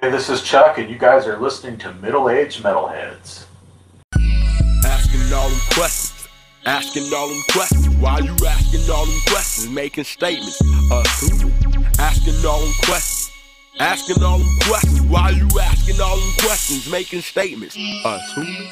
Hey, this is Chuck, and you guys are listening to Middle Aged Metalheads. Asking all them questions. Asking all them questions. Why you asking all them questions? Making statements. Uh. Asking all them questions. Asking all them questions. Why you asking all them questions? Making statements. Uh.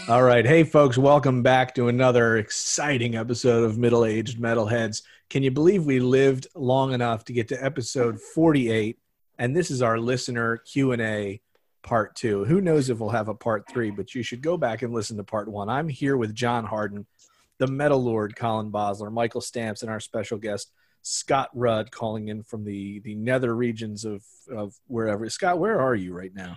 All right. Hey, folks, welcome back to another exciting episode of Middle Aged Metalheads. Can you believe we lived long enough to get to episode 48? And this is our listener Q&A part two. Who knows if we'll have a part three, but you should go back and listen to part one. I'm here with John Harden, the Metal Lord Colin Bosler, Michael Stamps, and our special guest, Scott Rudd, calling in from the, the nether regions of, of wherever. Scott, where are you right now?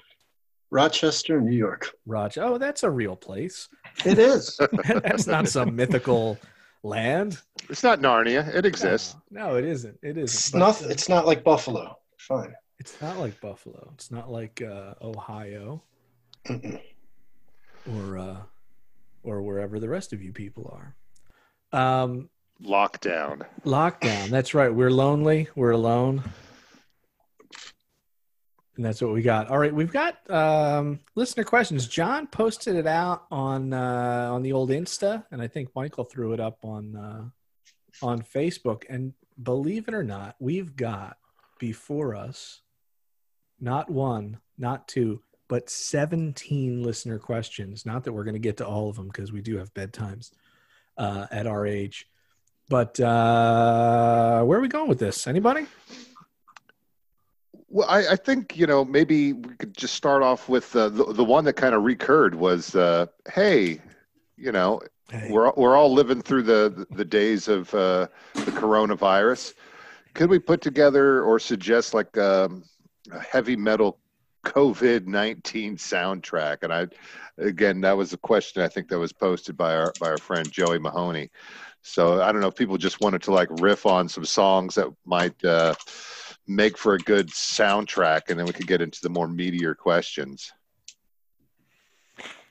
Rochester, New York. Roger. Oh, that's a real place. It is. that's not some mythical land. It's not Narnia. It exists. No, no it isn't. It isn't. it's But, not. uh, It's not like Buffalo. Fine. It's not like Buffalo. It's not like uh, Ohio or uh, or wherever the rest of you people are. Um, Lockdown. lockdown. That's right. We're lonely. We're alone. And that's what we got. All right, we've got um, listener questions. John posted it out on uh, on the old Insta, and I think Michael threw it up on uh, on Facebook. And believe it or not, we've got before us not one, not two, but 17 listener questions. Not that we're going to get to all of them because we do have bedtimes uh, at our age. But uh, where are we going with this? Anybody? Well, I, I think you know maybe we could just start off with uh, the the one that kind of recurred was, uh, hey, you know, Hey. we're we're all living through the the days of uh, the coronavirus. Could we put together or suggest like um, heavy metal COVID nineteen soundtrack? And I, again, that was a question I think that was posted by our by our friend Joey Mahoney. So I don't know if people just wanted to like riff on some songs that might uh, make for a good soundtrack, and then we could get into the more meatier questions.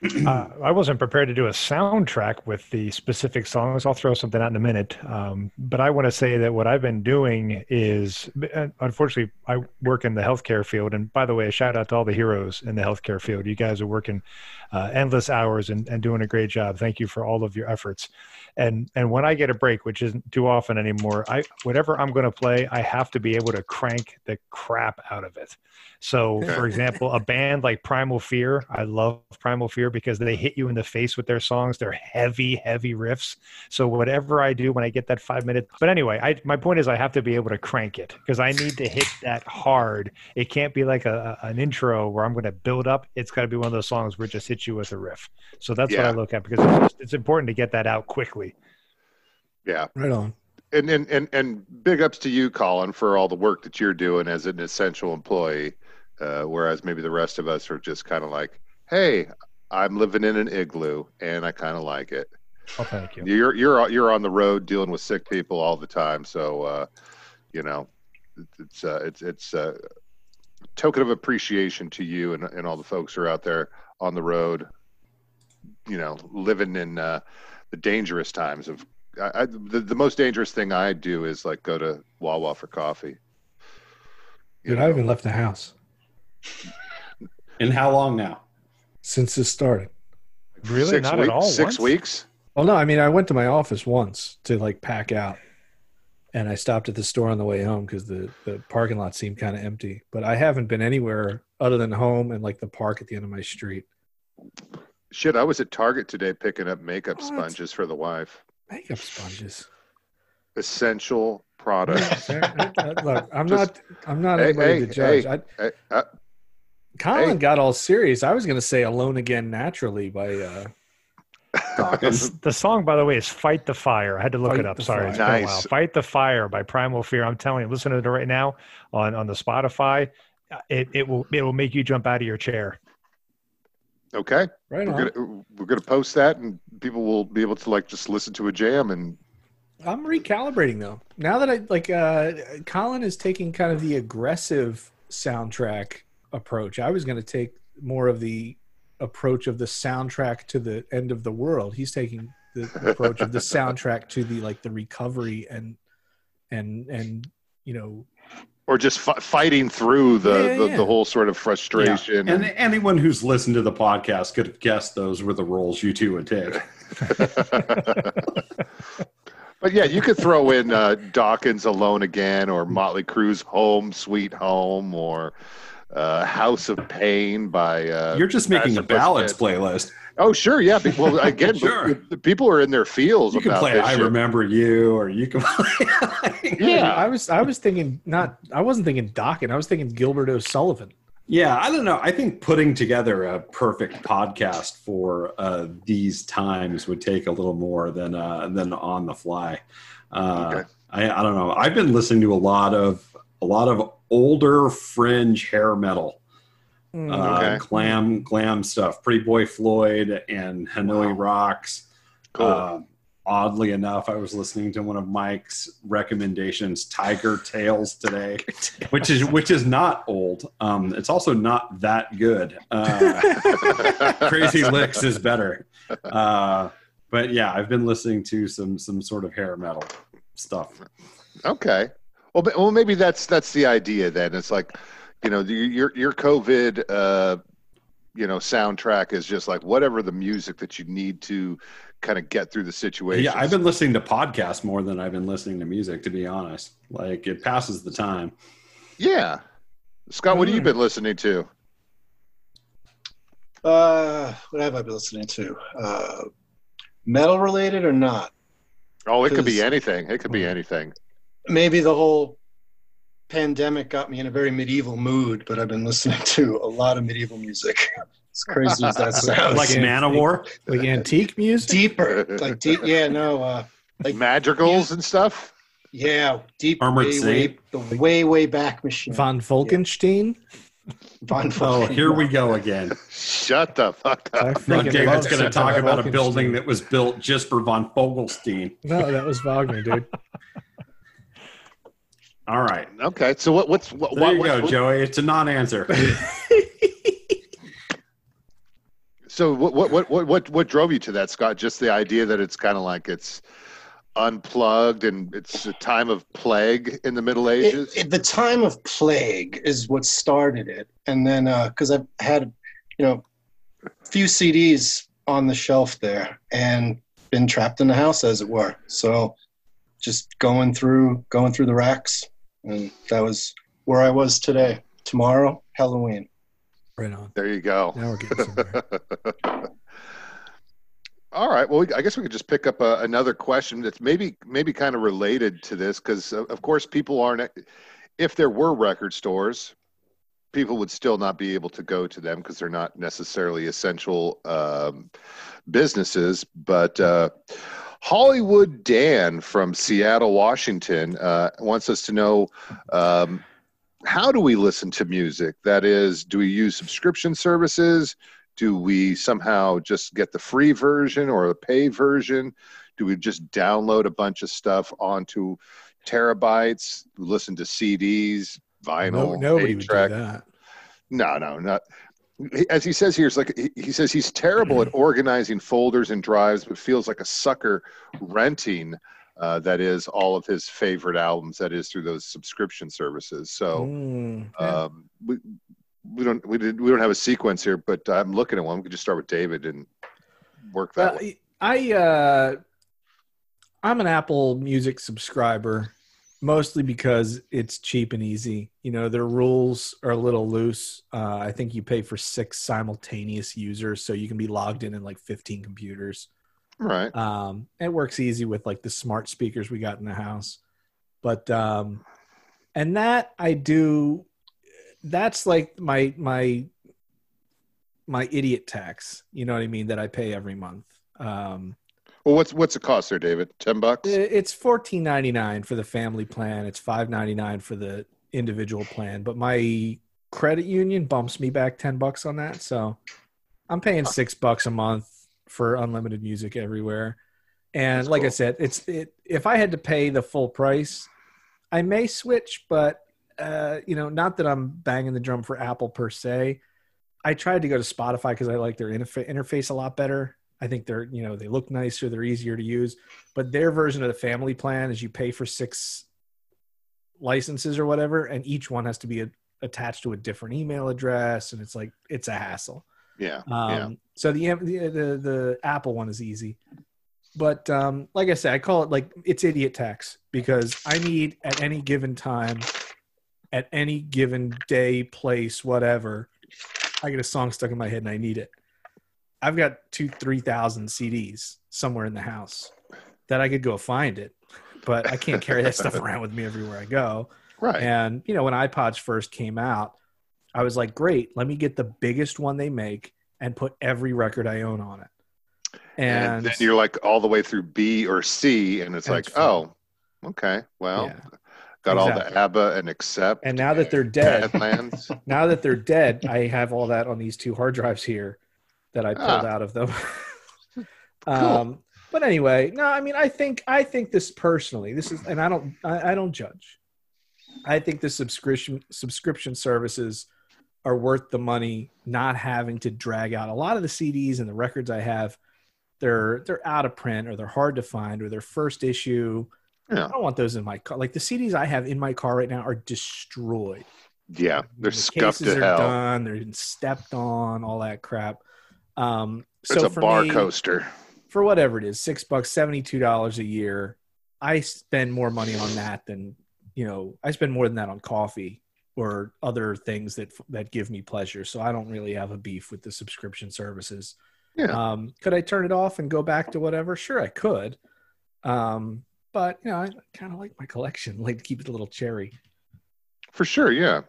Uh, I wasn't prepared to do a soundtrack with the specific songs. I'll throw something out in a minute. Um, but I want to say that what I've been doing is, uh, unfortunately, I work in the healthcare field. And by the way, a shout out to all the heroes in the healthcare field. You guys are working uh, endless hours and, and doing a great job. Thank you for all of your efforts. And and when I get a break, which isn't too often anymore, I whatever I'm going to play, I have to be able to crank the crap out of it. So, for example, a band like Primal Fear, I love Primal Fear because they hit you in the face with their songs. They're heavy, heavy riffs. So, whatever I do when I get that five minutes, but anyway, I, my point is I have to be able to crank it because I need to hit that hard. It can't be like a, a- an intro where I'm going to build up. It's got to be one of those songs where it just hits you with a riff. So that's what I look at because it's, just, it's important to get that out quickly. Yeah, Right on. and and and and big ups to you, Colin, for all the work that you're doing as an essential employee. Uh, whereas maybe the rest of us are just kind of like, hey, I'm living in an igloo and I kind of like it. Oh, thank you. You're you're you're on the road dealing with sick people all the time, so uh, you know it's uh, it's it's a token of appreciation to you and and all the folks who are out there on the road, you know, living in uh, the dangerous times of. I, I, the, the most dangerous thing I do is like go to Wawa for coffee. You Dude, I haven't left the house And how long now? since this started. Really? six Not weeks, at all? Six Once? weeks. Well, no, I mean, I went to my office once to like pack out, and I stopped at the store on the way home because the the parking lot seemed kind of empty. But I haven't been anywhere other than home and like the park at the end of my street. Shit, I was at Target today picking up makeup What? sponges for the wife. Makeup sponges. Essential product. Look, I'm Just- not. I'm not Hey, anybody hey, to judge. hey. I, Hey, uh, Colin Hey. got all serious. I was going to say "Alone Again" naturally by uh, The, the song, by the way, is "Fight the Fire." I had to look Fight it up. Sorry, Fire. it's been a while. "Fight the Fire" by Primal Fear. I'm telling you, listen to it right now on on the Spotify. Uh, It it will it will make you jump out of your chair. okay. right We're on. gonna we're gonna post that, and people will be able to like just listen to a jam. And I'm recalibrating though. Now that I like, uh, Colin is taking kind of the aggressive soundtrack approach. I was going to take more of the approach of the soundtrack to the end of the world. He's taking the approach of the soundtrack to the like the recovery and and and you know or just fi- fighting through the, Yeah, the, yeah. the whole sort of frustration. Yeah. And anyone who's listened to the podcast could have guessed those were the roles you two would take. but yeah, you could throw in uh, Dokken's Alone Again or Motley Crue's Home Sweet Home or uh, House of Pain by. Uh, You're just making a Master ballads playlist. Oh, sure. Yeah. Well, again, Sure. people are in their fields. You can about play this "I shit. Remember You," or you can play. Yeah. I was I was thinking not I wasn't thinking Dokken. I was thinking Gilbert O'Sullivan. Yeah, I don't know. I think putting together a perfect podcast for uh, these times would take a little more than uh, than on the fly. Uh, Okay. I, I don't know. I've been listening to a lot of a lot of older fringe hair metal, Mm, uh, glam glam stuff. Pretty Boy Floyd and Hanoi Rocks. Cool. Uh, oddly enough, I was listening to one of Mike's recommendations, Tiger Tales, today, which is which is not old. Um, it's also not that good. Uh, Crazy Lixx is better. Uh, but yeah, I've been listening to some some sort of hair metal stuff. Okay. Well, but- well, maybe that's that's the idea. Then it's like, you know, the- your your COVID, uh, you know, soundtrack is just like whatever the music that you need to kind of get through the situation. Yeah, I've been listening to podcasts more than I've been listening to music, to be honest. Like it passes the time. Yeah. Scott, what have you Mm. been listening to? Uh, what have I been listening to? Uh, metal related or not? Oh, it could be anything. It could be anything. Maybe the whole pandemic got me in a very medieval mood, but I've been listening to a lot of medieval music. As crazy as that sounds. Like. Manowar. like antique music. deeper, like deep. Yeah, no. Uh, like Madrigals and stuff. yeah, deep. Armored way, Saint. way, the way, way back machine. Von Falkenstein. Von Oh, here we go again. Shut the fuck up. Now, freaking David's going to talk about a building that was built just for von Fogelstein. No, that was Wagner, dude. All right. Okay, so what? What's what? There what, you go, what- Joey. It's a non-answer. So what, what what what what what drove you to that, Scott? Just the idea that it's kind of like it's unplugged and it's a time of plague in the Middle Ages. It, it- the time of plague is what started it, and then uh, because I've had, you know, a few CDs on the shelf there, and been trapped in the house, as it were. So, just going through going through the racks, and that was where I was today. Tomorrow, Halloween. Right on. there you go. Now we're getting somewhere. All right. Well, we, I guess we could just pick up uh, another question that's maybe maybe kind of related to this because, uh, of course, people aren't. If there were record stores, people would still not be able to go to them because they're not necessarily essential um, businesses. But uh, Hollywood Dan from Seattle, Washington, uh, wants us to know. Um, how do we listen to music? That is, do we use subscription services? Do we somehow just get the free version or the pay version? Do we just download a bunch of stuff onto terabytes? Listen to CDs, vinyl, No, nobody would do that. No, no, not. As he says here, it's like he- says he's terrible at organizing folders and drives, but feels like a sucker renting. Uh, that is all of his favorite albums. That is through those subscription services. So Mm, yeah. um, we we don't we did we don't have a sequence here, but I'm looking at one. We could just start with David and work that. Way. I uh, I'm an Apple Music subscriber, mostly because it's cheap and easy. You know, their rules are a little loose. Uh, I think you pay for six simultaneous users, so you can be logged in in like 15 computers. Right. Um, it works easy with like the smart speakers we got in the house, but um, and that I do. That's like my my my idiot tax. You know what I mean? That I pay every month. Um, Well, what's what's the cost there, David? Ten bucks. it's fourteen ninety nine for the family plan. It's five ninety nine for the individual plan. But my credit union bumps me back ten bucks on that, so I'm paying six bucks a month for unlimited music everywhere. And That's like I said, it's it. If I had to pay the full price, I may switch. But uh, you know, not that I'm banging the drum for Apple per se. I tried to go to Spotify because I like their interfa- interface a lot better. I think they're, you know, they look nicer, they're easier to use. But their version of the family plan is you pay for six licenses or whatever, and each one has to be a, attached to a different email address, and it's like it's a hassle. Yeah. Um, yeah. So the, the the the Apple one is easy, but um, like I said, I call it like it's idiot tax because I need at any given time, at any given day, place, whatever, I get a song stuck in my head and I need it. I've got two, three thousand CDs somewhere in the house that I could go find it, but I can't carry that stuff around with me everywhere I go. Right. And you know, when iPods first came out, I was like, great, let me get the biggest one they make and put every record I own on it. and, And, then you're like all the way through B or C, and it's And like, it's oh, okay, well, Yeah. got all the ABBA and Accept. and now that they're dead, now that they're dead, I have all that on these two hard drives here that I pulled Ah. out of them. um, but anyway, no, I mean, I think I think this personally, this is, and I don't, I, I don't judge. I think the subscription subscription services are worth the money, not having to drag out a lot of the CDs and the records I have. They're they're out of print or they're hard to find or they're first issue. Yeah. I don't want those in my car. Like the CDs I have in my car right now are destroyed. yeah, they're The scuffed to are hell. done. They're stepped on. All that crap. Um, It's so a for bar me, coaster. for whatever it is, six bucks, seventy two dollars a year. I spend more money on that than you know. I spend more than that on coffee or other things that that give me pleasure. So I don't really have a beef with the subscription services. Yeah. Um, could I turn it off and go back to whatever? Sure, I could. Um, but you know, I kind of like my collection. like to keep it a little cherry. For sure, yeah.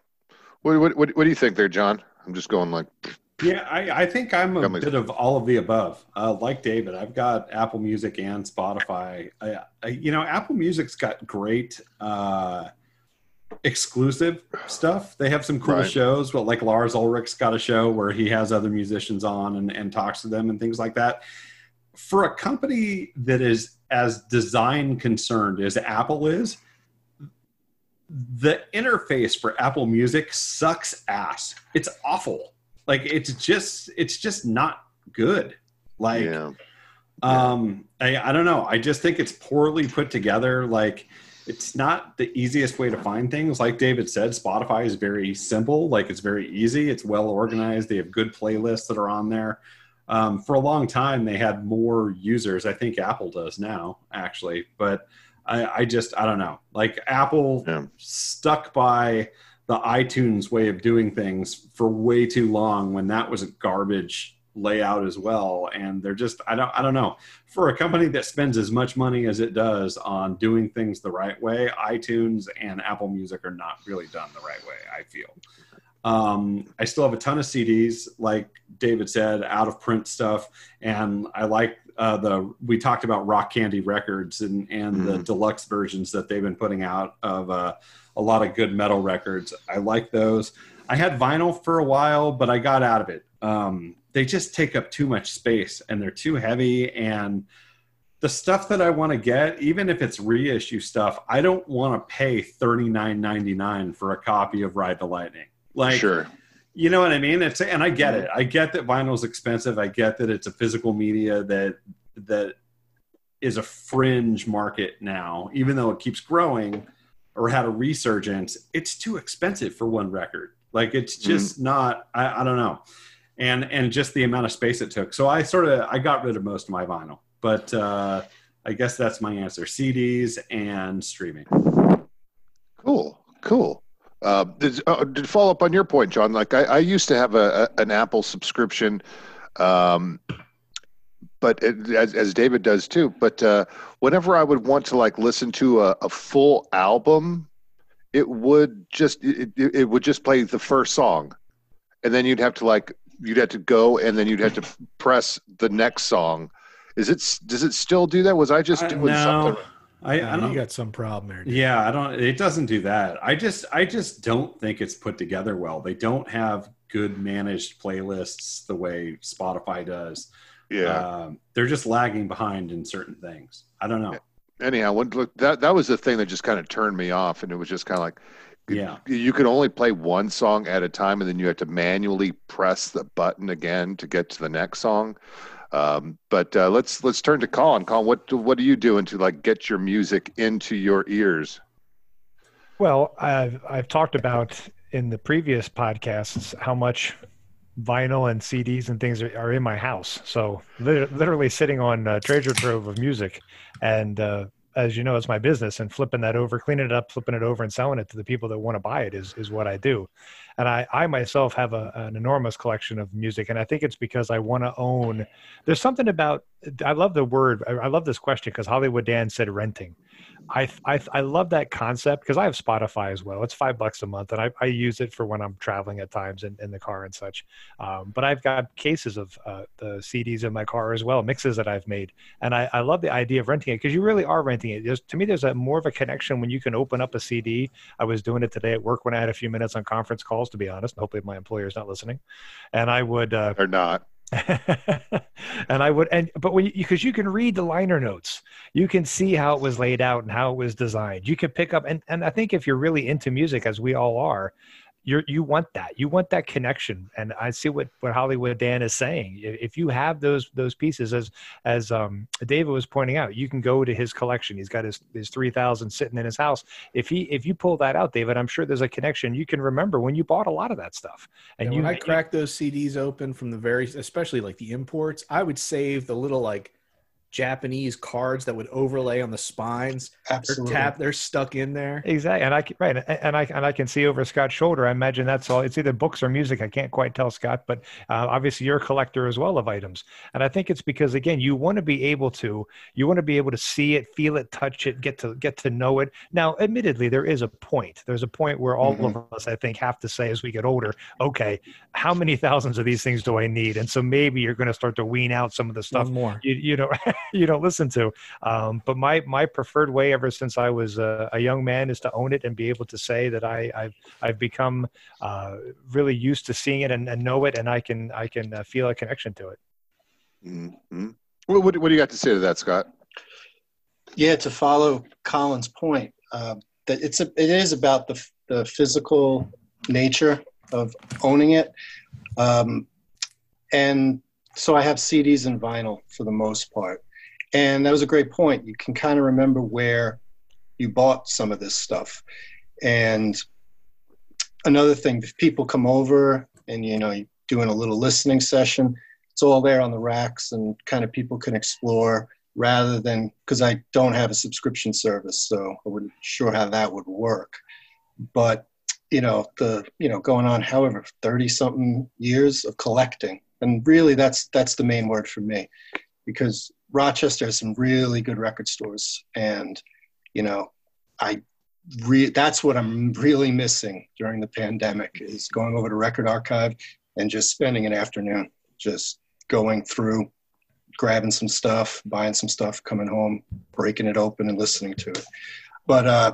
What, what, what, what do you think there, John? I'm just going like, Yeah, I, I think I'm a bit of all of the above. Uh, like David, I've got Apple Music and Spotify. I, I, you know, Apple Music's got great uh, exclusive stuff. They have some cool Right. shows. Well, like Lars Ulrich's got a show where he has other musicians on and, and talks to them and things like that. For a company that is as design concerned as Apple is, the interface for Apple Music sucks ass. It's awful. Like it's just it's just not good. Like yeah, um I, I don't know. I just think it's poorly put together. Like it's not the easiest way to find things. Like David said, Spotify is very simple. Like it's very easy. It's well organized. They have good playlists that are on there. Um, for a long time, they had more users. I think Apple does now, actually. But I, I just I don't know. Like Apple Yeah. stuck by the iTunes way of doing things for way too long when that was a garbage layout as well. And they're just I don't I don't know. For a company that spends as much money as it does on doing things the right way, iTunes and Apple Music are not really done the right way, I feel. Um, I still have a ton of CDs, like David said, out of print stuff, and I like uh, the. We talked about Rock Candy Records and and the deluxe versions that they've been putting out of uh, a lot of good metal records. I like those. I had vinyl for a while, but I got out of it. Um, they just take up too much space, and they're too heavy. And the stuff that I want to get, even if it's reissue stuff, I don't want to pay thirty nine ninety nine for a copy of Ride the Lightning. Like, sure. You know what I mean? It's and I get it. I get that vinyl's expensive. I get that it's a physical media that that is a fringe market now, even though it keeps growing or had a resurgence. It's too expensive for one record. Like it's just not. I, I don't know, and and just the amount of space it took. So I sort of I got rid of most of my vinyl, but uh, I guess that's my answer: CDs and streaming. Cool, cool. Uh, did, uh, to follow up on your point, John, like I, I used to have a, a an Apple subscription, um, but it, as, as David does too. But uh, whenever I would want to like listen to a, a full album, it would just it, it would just play the first song, and then you'd have to like you'd have to go and then you'd have to press the next song. Is it does it still do that? Was I just I- doing no, something? I, I don't. you got some problem there. dude. Yeah, I don't. It doesn't do that. I just, I just don't think it's put together well. They don't have good managed playlists the way Spotify does. Yeah. Um, they're just lagging behind in certain things. I don't know. anyhow when, look that that was the thing that just kind of turned me off and it was just kind of like Yeah. you could only play one song at a time and then you had to manually press the button again to get to the next song um, but uh, let's let's turn to Colin. Colin, what what are you doing to like get your music into your ears? Well, I've I've talked about in the previous podcasts how much vinyl and CDs and things are, are in my house. So lit- literally sitting on a treasure trove of music, and uh, as you know, it's my business, and flipping that over, cleaning it up, flipping it over, and selling it to the people that want to buy it is is what I do. And I I myself have a, an enormous collection of music, and I think it's because I want to own. There's something about I love the word. I I love this question because Hollywood Dan said renting. I, I I love that concept because I have Spotify as well. It's five bucks a month, and I, I use it for when I'm traveling at times in, in the car and such. Um, but I've got cases of uh, the CDs in my car as well, mixes that I've made, and I, I love the idea of renting it because you really are renting it. There's, to me, there's a more of a connection when you can open up a CD. I was doing it today at work when I had a few minutes on conference calls. To be honest, hopefully my employer's not listening, and I would. Uh, Or not. and I would, and but when because you, you, can read the liner notes, you can see how it was laid out and how it was designed. You can pick up, and and I think if you're really into music, as we all are, you you want that. You want that connection. And i see what what hollywood dan is saying. If you have those those pieces as as um, david was pointing out you can go to his collection. He's got his his 3000 sitting in his house. If he if you pull that out david i'm sure there's a connection. You can remember when you bought a lot of that stuff. And, and you i crack those cds open from the very especially like the imports i would save the little like Japanese cards that would overlay on the spines. Absolutely. They're, tap, they're stuck in there. Exactly. And I can, right. And I, and I can see over Scott's shoulder. I imagine that's all. It's either books or music. I can't quite tell Scott, but uh, obviously you're a collector as well of items. And I think it's because again, you want to be able to, you want to be able to see it, feel it, touch it, get to, get to know it. Now, admittedly, there is a point. There's a point where all mm-hmm. of us, I think, have to say as we get older, okay, how many thousands of these things do I need? And so maybe you're going to start to wean out some of the stuff One more. You, you know, you don't listen to. Um, but my my preferred way ever since I was a, a, young man is to own it and be able to say that I I've I've become uh, really used to seeing it and, and, know it, and I can I can uh, feel a connection to it. Mm-hmm. What, what, what do you got to say to that, Scott? Yeah, to follow Colin's point, uh, that it's a, it is about the the physical nature of owning it. Um, and so I have CDs and vinyl for the most part. And that was a great point. You can kind of remember where you bought some of this stuff. And another thing, if people come over and you know you're doing a little listening session, it's all there on the racks and kind of people can explore rather than because I don't have a subscription service, so I wasn't sure how that would work. But you know, the you know, going on however 30 something years of collecting. And really that's that's the main word for me. Because Rochester has some really good record stores, and you know, I re- that's what I'm really missing during the pandemic is going over to Record Archive and just spending an afternoon just going through, grabbing some stuff, buying some stuff, coming home, breaking it open, and listening to it. But uh,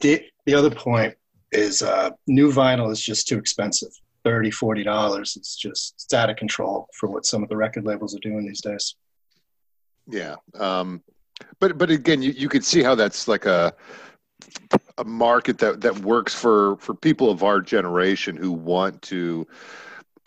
the the other point is uh, new vinyl is just too expensive. 30 40 dollars it's just it's out of control for what some of the record labels are doing these days yeah, um, but but again, you, you could see how that's like a a market that that works for for people of our generation who want to.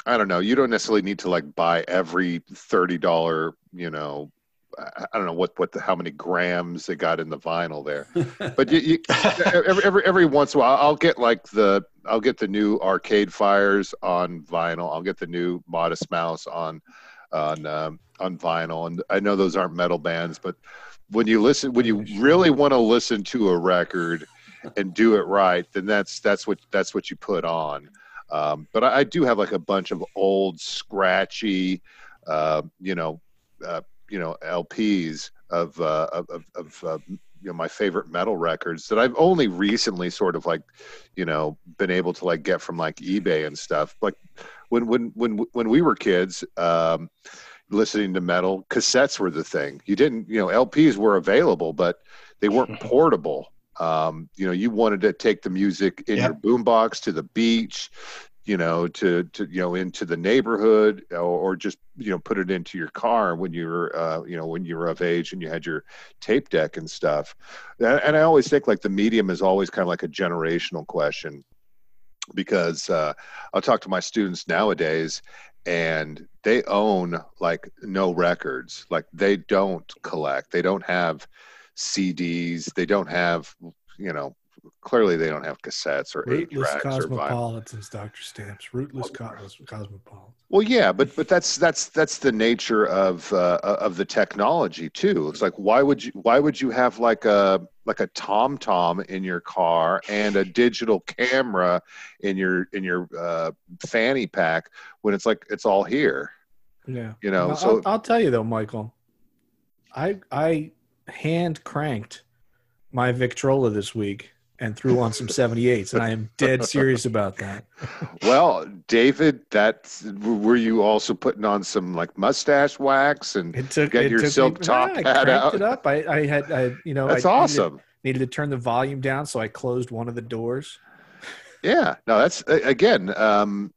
I don't know. You don't necessarily need to like buy every thirty dollar, you know, I don't know what what the how many grams they got in the vinyl there, but you, you, every, every every once in a while I'll get like the I'll get the new Arcade Fires on vinyl. I'll get the new Modest Mouse on on um, on vinyl, and I know those aren't metal bands, but when you listen, when you really want to listen to a record and do it right, then that's that's what that's what you put on. Um, but I, I, do have like a bunch of old, scratchy, uh, you know, uh, you know, LPs of uh, of, of uh, you know my favorite metal records that I've only recently sort of like, you know, been able to like get from like eBay and stuff. Like when when when when we were kids. Um, listening to metal, cassettes were the thing. You didn't, you know, LPs were available, but they weren't portable. Um, you know, you wanted to take the music in yep. your boombox to the beach, you know, to to you know into the neighborhood, or, or just you know put it into your car when you were uh, you know when you were of age and you had your tape deck and stuff. And I always think like the medium is always kind of like a generational question because uh, I'll talk to my students nowadays and they own like no records. Like they don't collect. They don't have cds they don't have you know clearly they don't have cassettes or eight tracks or cosmopolitans, Dr. Stamps. Rootless cos- cosmopolitans. Well, yeah, but but that's that's that's the nature of uh, of the technology too. It's like why would you why would you have like a like a Tom Tom in your car and a digital camera in your in your uh, fanny pack when it's like it's all here, Yeah. you know? Well, so I'll, I'll tell you though, Michael. I I hand cranked my Victrola this week and threw on some 78s, and I am dead serious about that. well, David, that's were you also putting on some like mustache wax and It took Get it your took silk me, top I hat out. it up. I, I had I you know that's I awesome. Needed, needed to turn the volume down, so I closed one of the doors. Yeah, no, that's again. Um,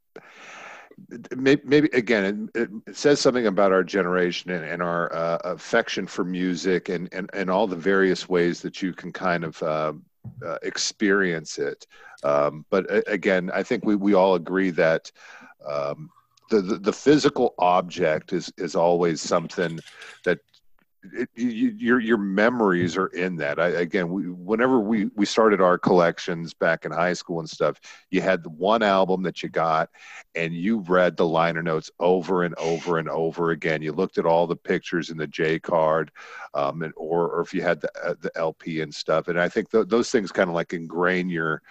maybe, maybe again, it, it says something about our generation and, and our uh, affection for music and, and and all the various ways that you can kind of uh, uh, experience it. Um, but a- again, I think we we all agree that. Um, the, the, the physical object is, is always something that it, you, your your memories are in that. I, again, we, whenever we we started our collections back in high school and stuff, you had the one album that you got, and you read the liner notes over and over and over again. You looked at all the pictures in the J card, um, and or or if you had the uh, the LP and stuff. And I think th- those things kind of like ingrain your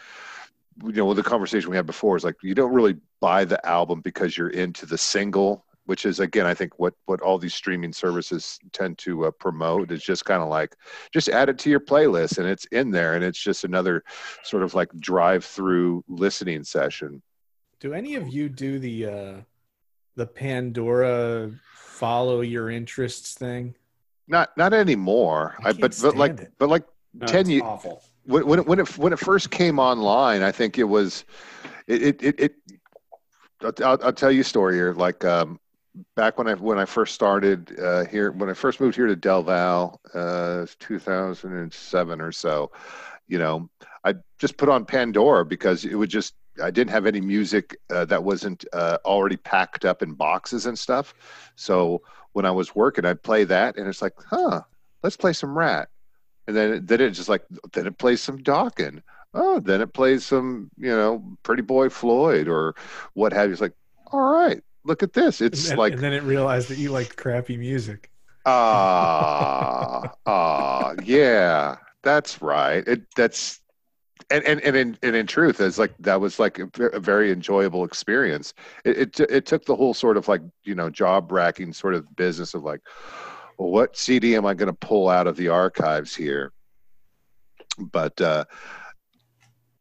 you know, the conversation we had before is like you don't really buy the album because you're into the single which is again i think what what all these streaming services tend to uh, promote is just kind of like just add it to your playlist and it's in there and it's just another sort of like drive through listening session Do any of you do the uh the Pandora follow your interests thing? not not anymore I I, but but like it. but like No, 10 it's ye- awful. when, when it when it when it first came online, I think it was it it it. it I'll, I'll tell you a story here. Like um, back when I when I first started uh, here, when I first moved here to Del Val, uh, 2007 or so, you know, I just put on Pandora because it would just I didn't have any music uh, that wasn't uh, already packed up in boxes and stuff. So when I was working, I'd play that, and it's like, huh, let's play some Ratt and then then it just like then it plays some Dawkins. Oh, then it plays some you know Pretty Boy Floyd or what have you. It's like, all right, look at this. It's and, then, like and then it realized that you liked crappy music. ah ah yeah, that's right. It that's. And, and, and, in, and in truth, it's like that was like a, a very enjoyable experience. It, it it took the whole sort of like you know job racking sort of business of like, well, what CD am I going to pull out of the archives here? But uh,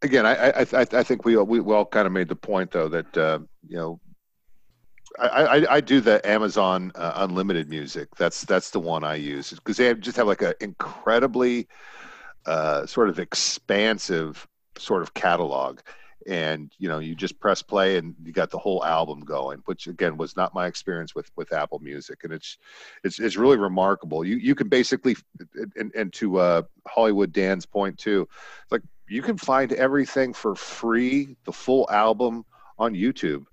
again, I, I, I, I think we, we we all kind of made the point though that uh, you know I, I, I do the Amazon uh, Unlimited music. That's that's the one I use because they have, just have like an incredibly uh, sort of expansive sort of catalog, and you know you just press play and you got the whole album going. Which again was not my experience with with Apple Music, and it's it's it's really remarkable. You you can basically and, and to uh, Hollywood Dan's point too, like you can find everything for free, the full album on YouTube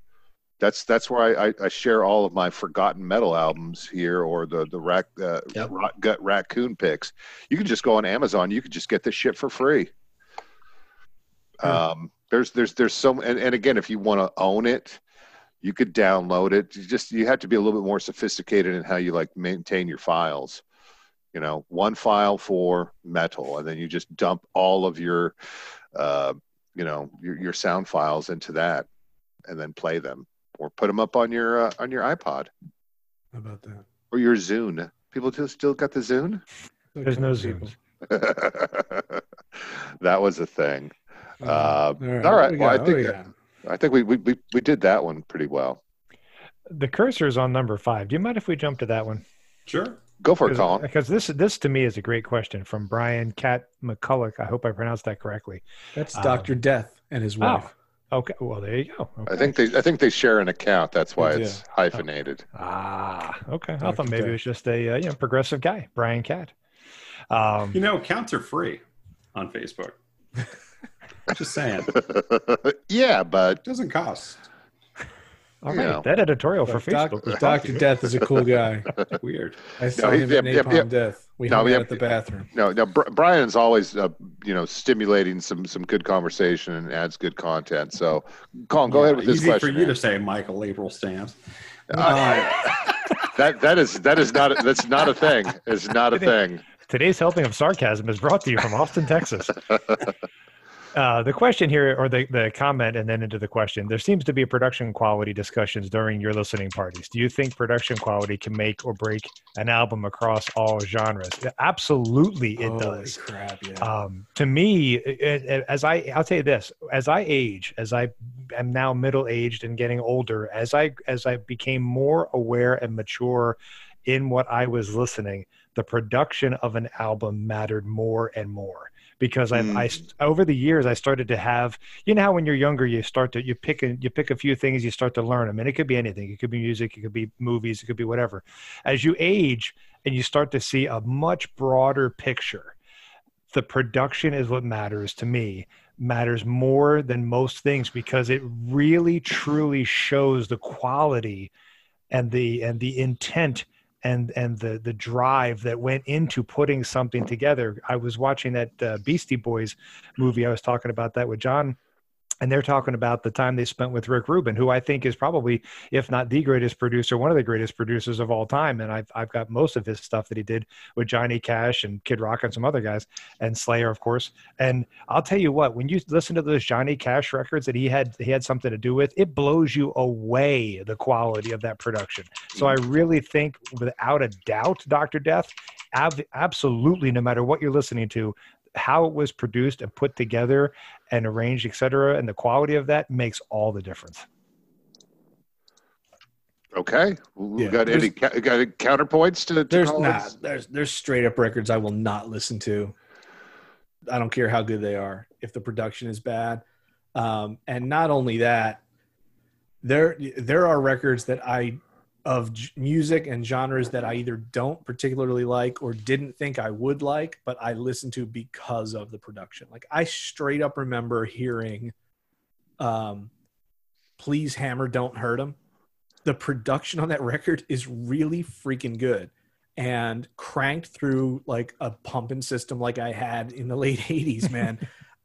that's that's where I, I, share all of my forgotten metal albums here or the the rac, uh, Yep. rot gut raccoon picks. You can just go on amazon. You can just get this shit for free. Um there's there's there's so and, and again if you want to own it you could download it. You just you have to be a little bit more sophisticated in how you like maintain your files. You know one file for metal and then you just dump all of your uh you know your, your sound files into that and then play them or put them up on your uh, on your iPod How about that? or your Zune. People still still got the Zune. There's no People. Zunes. that was a thing. Uh, all right. all right, we well, I got? What we think- got? I think we, we we we did that one pretty well. The cursor is on number five. Do you mind if we jump to that one? Sure. Go for it, Colin. Because this this to me is a great question from Brian Cat McCulloch. I hope I pronounced that correctly. That's Um, Doctor Death and his wife. Okay, well there you go. Okay. I think they I think they share an account. That's why They it's hyphenated. Ah, okay. I Dr. thought maybe it was just a uh, you know progressive guy, Brian Cat. Um, You know, accounts are free on Facebook. Just saying. yeah, but It doesn't cost. All you right, know. that editorial for Doc- Facebook. was Dr. Death is a cool guy. Weird. I saw he- him at yeah, yeah, Napalm yeah. Death. We No, hung yeah, out at the bathroom. No, no. Brian's always, uh, you know, stimulating some some good conversation and adds good content. So, Colin, go ahead with this Easy question. for you man. to say, Michael April stamps. Uh, that that is that is not that's not a thing. It's not a thing. Today's helping of sarcasm is brought to you from Austin, Texas. Uh, the question here, or the, the comment, and then into the question. There seems to be production quality discussions during your listening parties. Do you think production quality can make or break an album across all genres? Absolutely, it Holy does. crap, yeah. Um, to me, it, it- as I, I'll tell you this: as I age, as I am now middle aged and getting older, as I as I became more aware and mature in what I was listening, the production of an album mattered more and more because I, hmm. I over the years I started to have you know how when you're younger you start to you pick a you pick a few things you start to learn them and it could be anything. It could be music it could be movies it could be whatever. As you age and you start to see a much broader picture the production is what matters to me matters more than most things because it really truly shows the quality and the and the intent and and the the drive that went into putting something together. I was watching that uh, beastie boys movie i was talking about that with john and they're talking about the time they spent with Rick Rubin, who I think is probably, if not the greatest producer, one of the greatest producers of all time. And I've I've got most of his stuff that he did with Johnny Cash and Kid Rock and some other guys, and Slayer, of course. And I'll tell you what, when you listen to those Johnny Cash records that he had he had something to do with, it blows you away the quality of that production. So I really think, without a doubt, Doctor Death, ab- absolutely, no matter what you're listening to, how it was produced and put together and arranged, et cetera, and the quality of that makes all the difference. Okay, we Yeah. got any ca- got any counterpoints to, to There's Colin's? not. There's there's straight up records I will not listen to. I don't care how good they are if the production is bad. Um, and not only that, there there are records that I of j- music and genres that I either don't particularly like or didn't think I would like, but I listened to because of the production. Like I straight up remember hearing um Please Hammer Don't Hurt Him. The production on that record is really freaking good and cranked through like a pumping system like I had in the late 80s, man.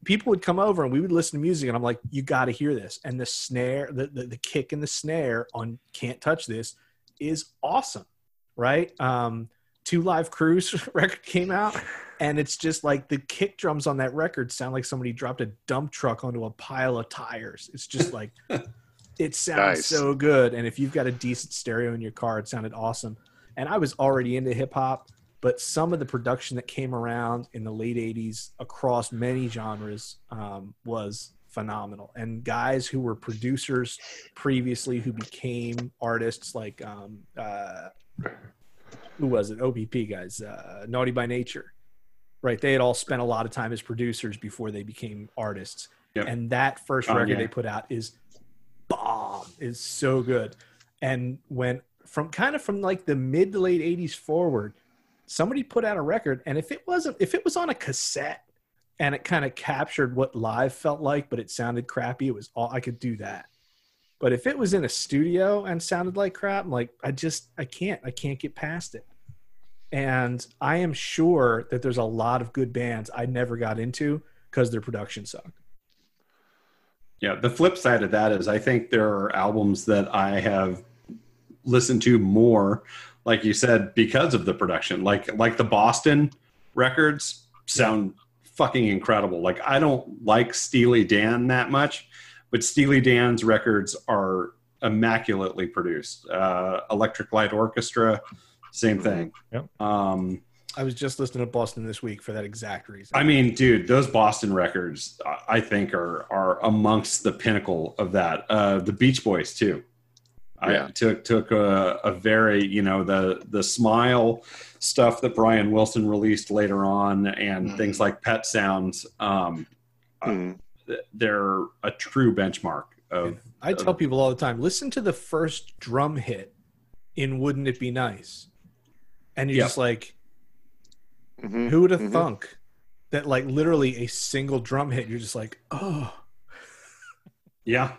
People would come over and we would listen to music and I'm like, you got to hear this. And the snare, the, the, the kick and the snare on Can't Touch This is awesome, right? Um, Two Live Crews record came out and it's just like the kick drums on that record sound like somebody dropped a dump truck onto a pile of tires. It's just like, it sounds Nice. so good. And if you've got a decent stereo in your car, it sounded awesome and I was already into hip hop, but some of the production that came around in the late '80s across many genres um, was phenomenal. And guys who were producers previously who became artists, like um, uh, who was it? OPP guys, uh, Naughty by Nature, right? They had all spent a lot of time as producers before they became artists. Yep. And that first Oh, record yeah. they put out is bomb. Is so good. And when from kind of from like the mid to late 80s forward, somebody put out a record and if it wasn't if it was on a cassette and it kind of captured what live felt like but it sounded crappy, it was all I could do that. But if it was in a studio and sounded like crap, I'm like I just I can't I can't get past it. And I am sure that there's a lot of good bands I never got into because their production sucked. Yeah, the flip side of that is I think there are albums that I have listened to more, like you said, because of the production. Like like the Boston records sound fucking incredible. Like I don't like Steely Dan that much, but Steely Dan's records are immaculately produced. Uh, Electric Light Orchestra, same thing. Yep. Um, I was just listening to Boston this week for that exact reason. I mean, dude, those Boston records, I- I think, are are amongst the pinnacle of that. Uh, the Beach Boys too. Yeah. I took took a, a very, you know, the the Smile stuff that Brian Wilson released later on, and Mhm. things like Pet Sounds. Um, Hmm. th- they're a true benchmark of. I tell people all the time, listen to the first drum hit in Wouldn't It Be Nice? And you're Yeah. just like, Mhm. who would have Mhm. thunk that like literally a single drum hit, you're just like, oh. Yeah.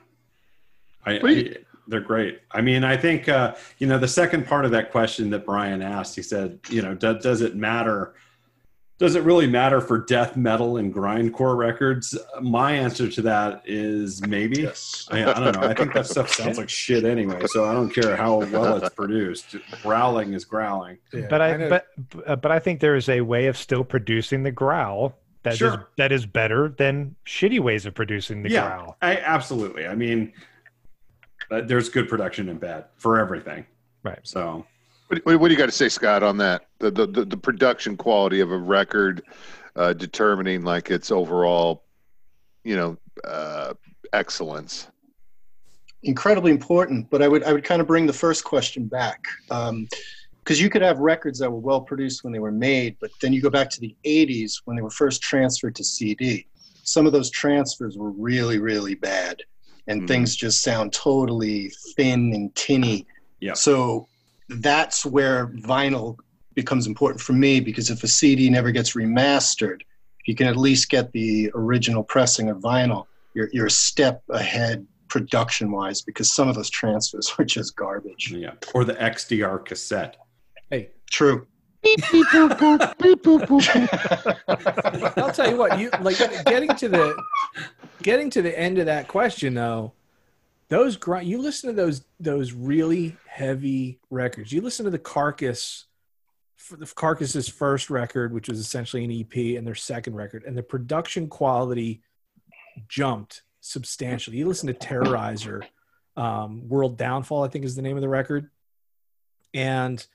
I, What do I- They're great. I mean, I think uh, you know the second part of that question that Brian asked. He said, you know, does, does it matter? Does it really matter for death metal and grindcore records? My answer to that is maybe. Yes. I, I don't know. I think that stuff sounds like shit anyway, so I don't care how well it's produced. Growling is growling. Yeah, but I, know- but uh, but I think there is a way of still producing the growl that is Sure. that is better than shitty ways of producing the yeah, growl. I, absolutely. I mean, uh, there's good production and bad for everything. Right. So What, what, what do you got to say, Scott, on that? The the, the, the production quality of a record, uh, determining like its overall, you know, uh, excellence. incredibly important. But I would I would kind of bring the first question back because you could have records that were well produced when they were made, but then you go back to the '80s when they were first transferred to CD. Some of those transfers were really really bad, and Mhm. things just sound totally thin and tinny. Yeah. So that's where vinyl becomes important for me because if a CD never gets remastered, you can at least get the original pressing of vinyl. You're, you're a step ahead production wise because some of those transfers were just garbage. yeah, or the XDR cassette. hey, True. I'll tell you what, you like getting to the getting to the end of that question though. Those grind, you listen to those those really heavy records. You listen to the Carcass, the Carcass's first record, which was essentially an EP, and their second record, and the production quality jumped substantially. You listen to Terrorizer, um, World Downfall, I think is the name of the record, and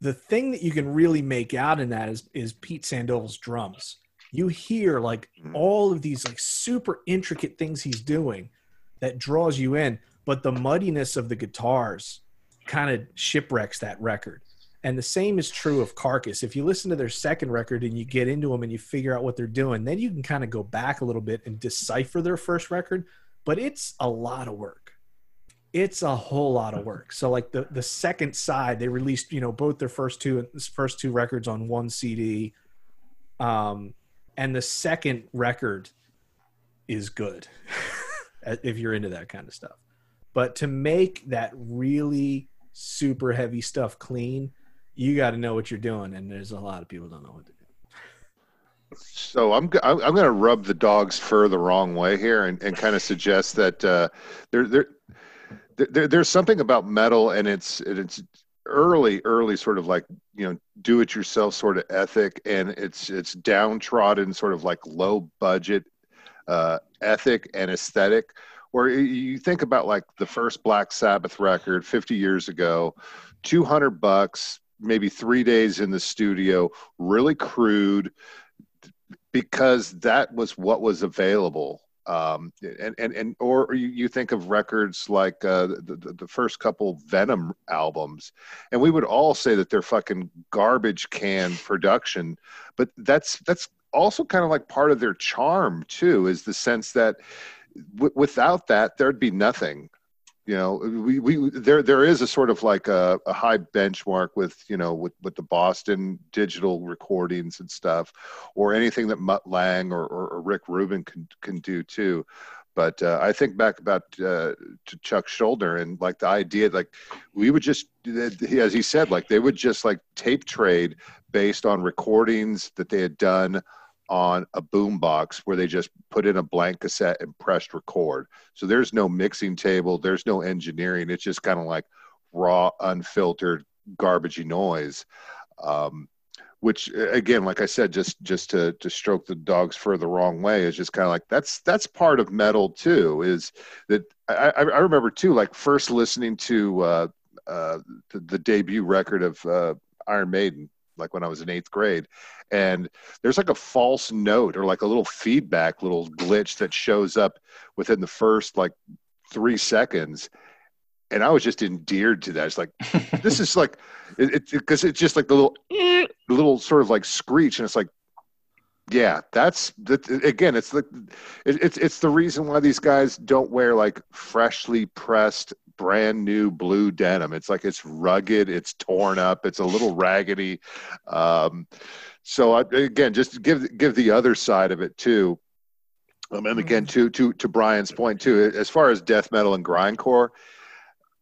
the thing that you can really make out in that is is Pete Sandoval's drums. You hear like mm-hmm. all of these like super intricate things he's doing that draws you in, but the muddiness of the guitars kind of shipwrecks that record. And the same is true of Carcass. If you listen to their second record and you get into them and you figure out what they're doing, then you can kind of go back a little bit and decipher their first record. But it's a lot of work. It's a whole lot of work. So like the the second side, they released you know both their first two first two records on one CD, um, and the second record is good if you're into that kind of stuff. But to make that really super heavy stuff clean, you got to know what you're doing, and there's a lot of people don't know what to do. So I'm I'm, going to rub the dog's fur the wrong way here and, and kind of suggest that uh, there there there's something about metal and it's and it's early early sort of like you know do it yourself sort of ethic and it's it's downtrodden sort of like low budget uh, ethic and aesthetic. Where you- think about like the first Black Sabbath record 50 years ago 200 bucks maybe three days in the studio really crude because that was what was available um, and, and and or you, you think of records like uh, the, the first couple Venom albums, and we would all say that they're fucking garbage can production, but that's that's also kind of like part of their charm too, is the sense that w- without that there'd be nothing. You know, we, we there there is a sort of like a, a high benchmark with you know with with the Boston digital recordings and stuff, or anything that Mutt Lange or, or, or Rick Rubin can can do too. But uh, I think back about uh, to Chuck Schuldiner and like the idea like we would just as he said like they would just like tape trade based on recordings that they had done on a boombox where they just put in a blank cassette and pressed record. So there's no mixing table, there's no engineering. It's just kind of like raw, unfiltered, garbagey noise. Um, which again, like I said, just just to to stroke the dog's fur the wrong way is just kind of like that's that's part of metal too. Is that I, I remember too, like first listening to uh, uh, the, the debut record of uh, Iron Maiden, like when I was in eighth grade, and there's like a false note or like a little feedback, little glitch that shows up within the first like three seconds, and I was just endeared to that. It's like this is like it because it's just like the little the little sort of like screech, and it's like. Yeah, that's that. Again, it's the it, it's it's the reason why these guys don't wear like freshly pressed brand new blue denim. It's like it's rugged, it's torn up, it's a little raggedy. Um, so I, again, just give give the other side of it too. Um, and again, to to to Brian's point too, as far as death metal and grindcore,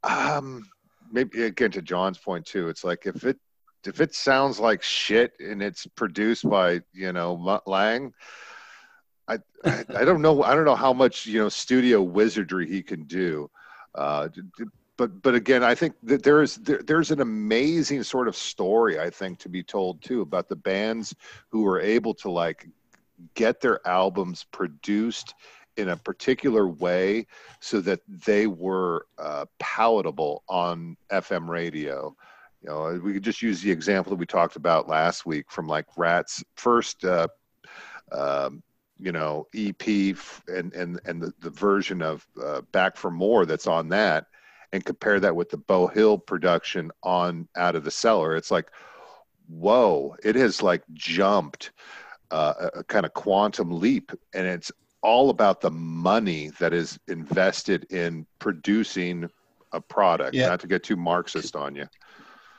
Um, maybe again to John's point too. It's like if it if it sounds like shit and it's produced by you know Mutt Lange, I, I I don't know I don't know how much you know studio wizardry he can do. Uh, but but again, I think that there is there, there's an amazing sort of story I think to be told too about the bands who were able to like get their albums produced in a particular way so that they were uh, palatable on FM radio. You know, we could just use the example that we talked about last week from like Ratt's first, uh, um, you know, EP f- and and and the, the version of uh, Back for More that's on that, and compare that with the Beau Hill production on Out of the Cellar. It's like, whoa! It has like jumped uh, a, a kind of quantum leap, and it's all about the money that is invested in producing a product. Yeah. Not to get too Marxist on you.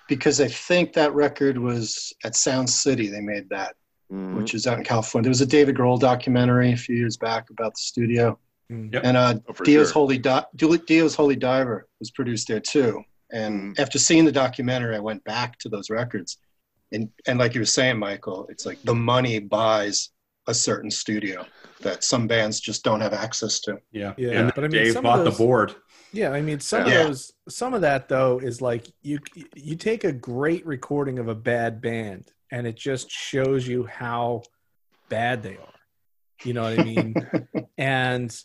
because I think that record was at Sound City. They made that, Mhm. which is out in California. There was a David Grohl documentary a few years back about the studio, Mm. Yep. and uh, Oh, Dio's sure. Holy Di- Dio's Holy Diver was produced there too. And Mhm. after seeing the documentary, I went back to those records, and and like you were saying, Michael, it's like the money buys a certain studio that some bands just don't have access to. Yeah. Yeah, And but I mean, Dave some of bought those- the board. Yeah, I mean, some Yeah. of those, some of that though is like you you take a great recording of a bad band, and it just shows you how bad they are. You know what I mean? and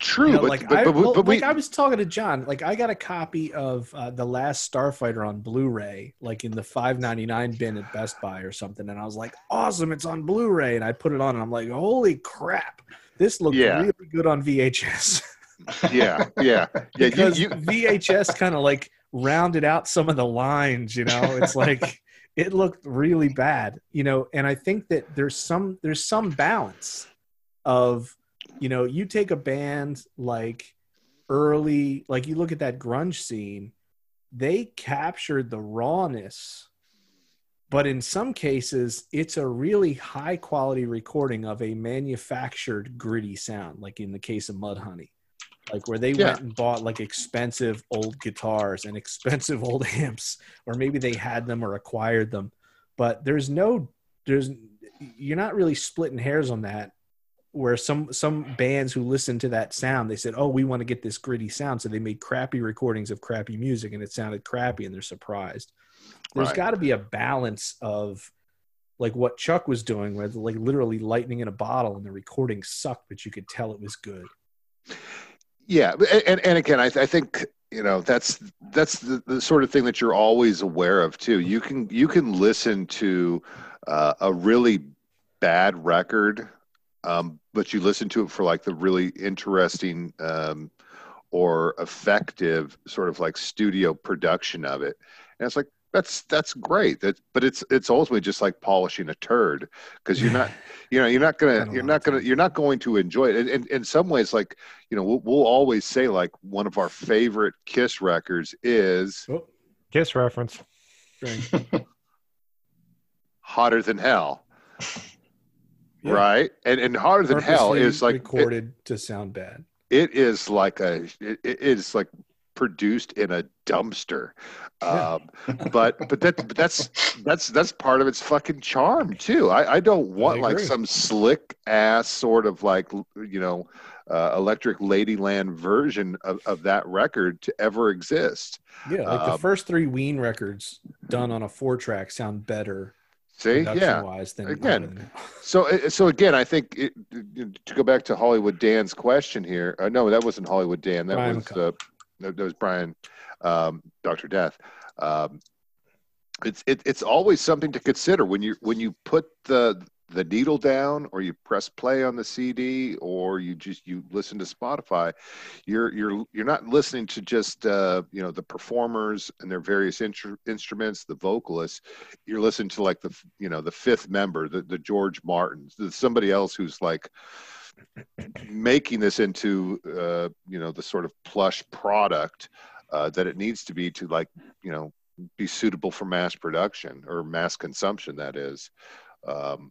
True, you know, but, like but, I, well, but we, like I was talking to John, like I got a copy of uh, the Last Starfighter on Blu-ray, like in the five ninety nine bin at Best Buy or something, and I was like, awesome, it's on Blu-ray, and I put it on, and I'm like, holy crap, this looked Yeah. really good on VHS. yeah, yeah, yeah. because You, you, VHS kind of like rounded out some of the lines, you know. It's like it looked really bad, you know, and I think that there's some there's some balance of you know, you take a band like early like you look at that grunge scene, they captured the rawness but in some cases it's a really high quality recording of a manufactured gritty sound like in the case of mudhoney like where they Yeah. went and bought like expensive old guitars and expensive old amps or maybe they had them or acquired them but there's no there's you're not really splitting hairs on that where some some bands who listened to that sound they said oh we want to get this gritty sound so they made crappy recordings of crappy music and it sounded crappy and they're surprised there's Right. got to be a balance of like what chuck was doing with like literally lightning in a bottle and the recording sucked but you could tell it was good yeah, and and again, I, I think you know that's that's the, the sort of thing that you're always aware of too. You can you can listen to uh, a really bad record, um, but you listen to it for like the really interesting um, or effective sort of like studio production of it, and it's like that's that's great. That but it's it's ultimately just like polishing a turd because you're not you know you're not gonna you're not gonna you're not going to enjoy it. And, and in some ways, like you know, we'll, we'll always say like one of our favorite Kiss records is oh Kiss reference. "Hotter Than Hell," Yeah. right? And and "Hotter Than Hell" is like it, recorded to sound bad it is like a it, it is like produced in a dumpster. Um, but but that but that's that's that's part of its fucking charm too. I, I don't want like some slick ass sort of like you know uh, electric ladyland version of, of that record to ever exist. yeah like the Um, first three ween records done on a four track sound better See, yeah. wise than Again, Hotter Than Hell. So uh, so again, I think it, to go back to Hollywood Dan's question here. Uh, no, that wasn't Hollywood Dan. That Brian was uh, that was Brian, um, Doctor Death. Um, it's it, it's always something to consider when you when you put the the needle down or you press play on the CD or you just you listen to Spotify. You're you're you're not listening to just uh, you know the performers and their various instruments, the vocalists. You're listening to like the you know the fifth member, the the George Martins, somebody else who's like making this into uh, you know the sort of plush product uh, that it needs to be to like you know be suitable for mass production or mass consumption that is um,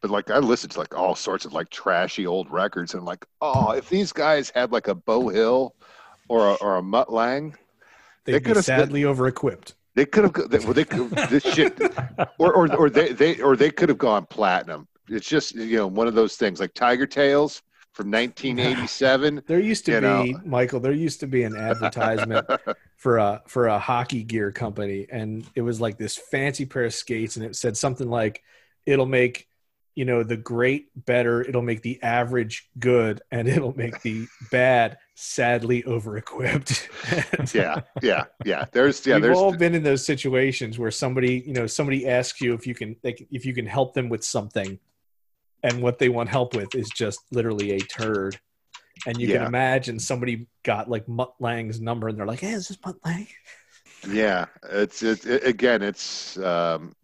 but like i listened to like all sorts of like trashy old records and like oh if these guys had like a beau hill or a, or a mutt lange they'd They be could've- sadly over-equipped. They could have. They, well, they could. This shit, or or or they they or they could have gone platinum. It's just you know one of those things like Tigertailz from 1987. There used to be know. Michael. There used to be an advertisement for a for a hockey gear company, and it was like this fancy pair of skates, and it said something like, "It'll make you know the great better. It'll make the average good, and it'll make the bad sadly over-equipped." Yeah, yeah, yeah. There's yeah. We've There's all been in those situations where somebody, you know, somebody asks you if you can, can- if you can help them with something, and what they want help with is just literally a turd. And you can imagine somebody got like Mutt Lange's number, and they're like, "Hey, is this Mutt Lange?" Yeah, it's it, it again. It's um,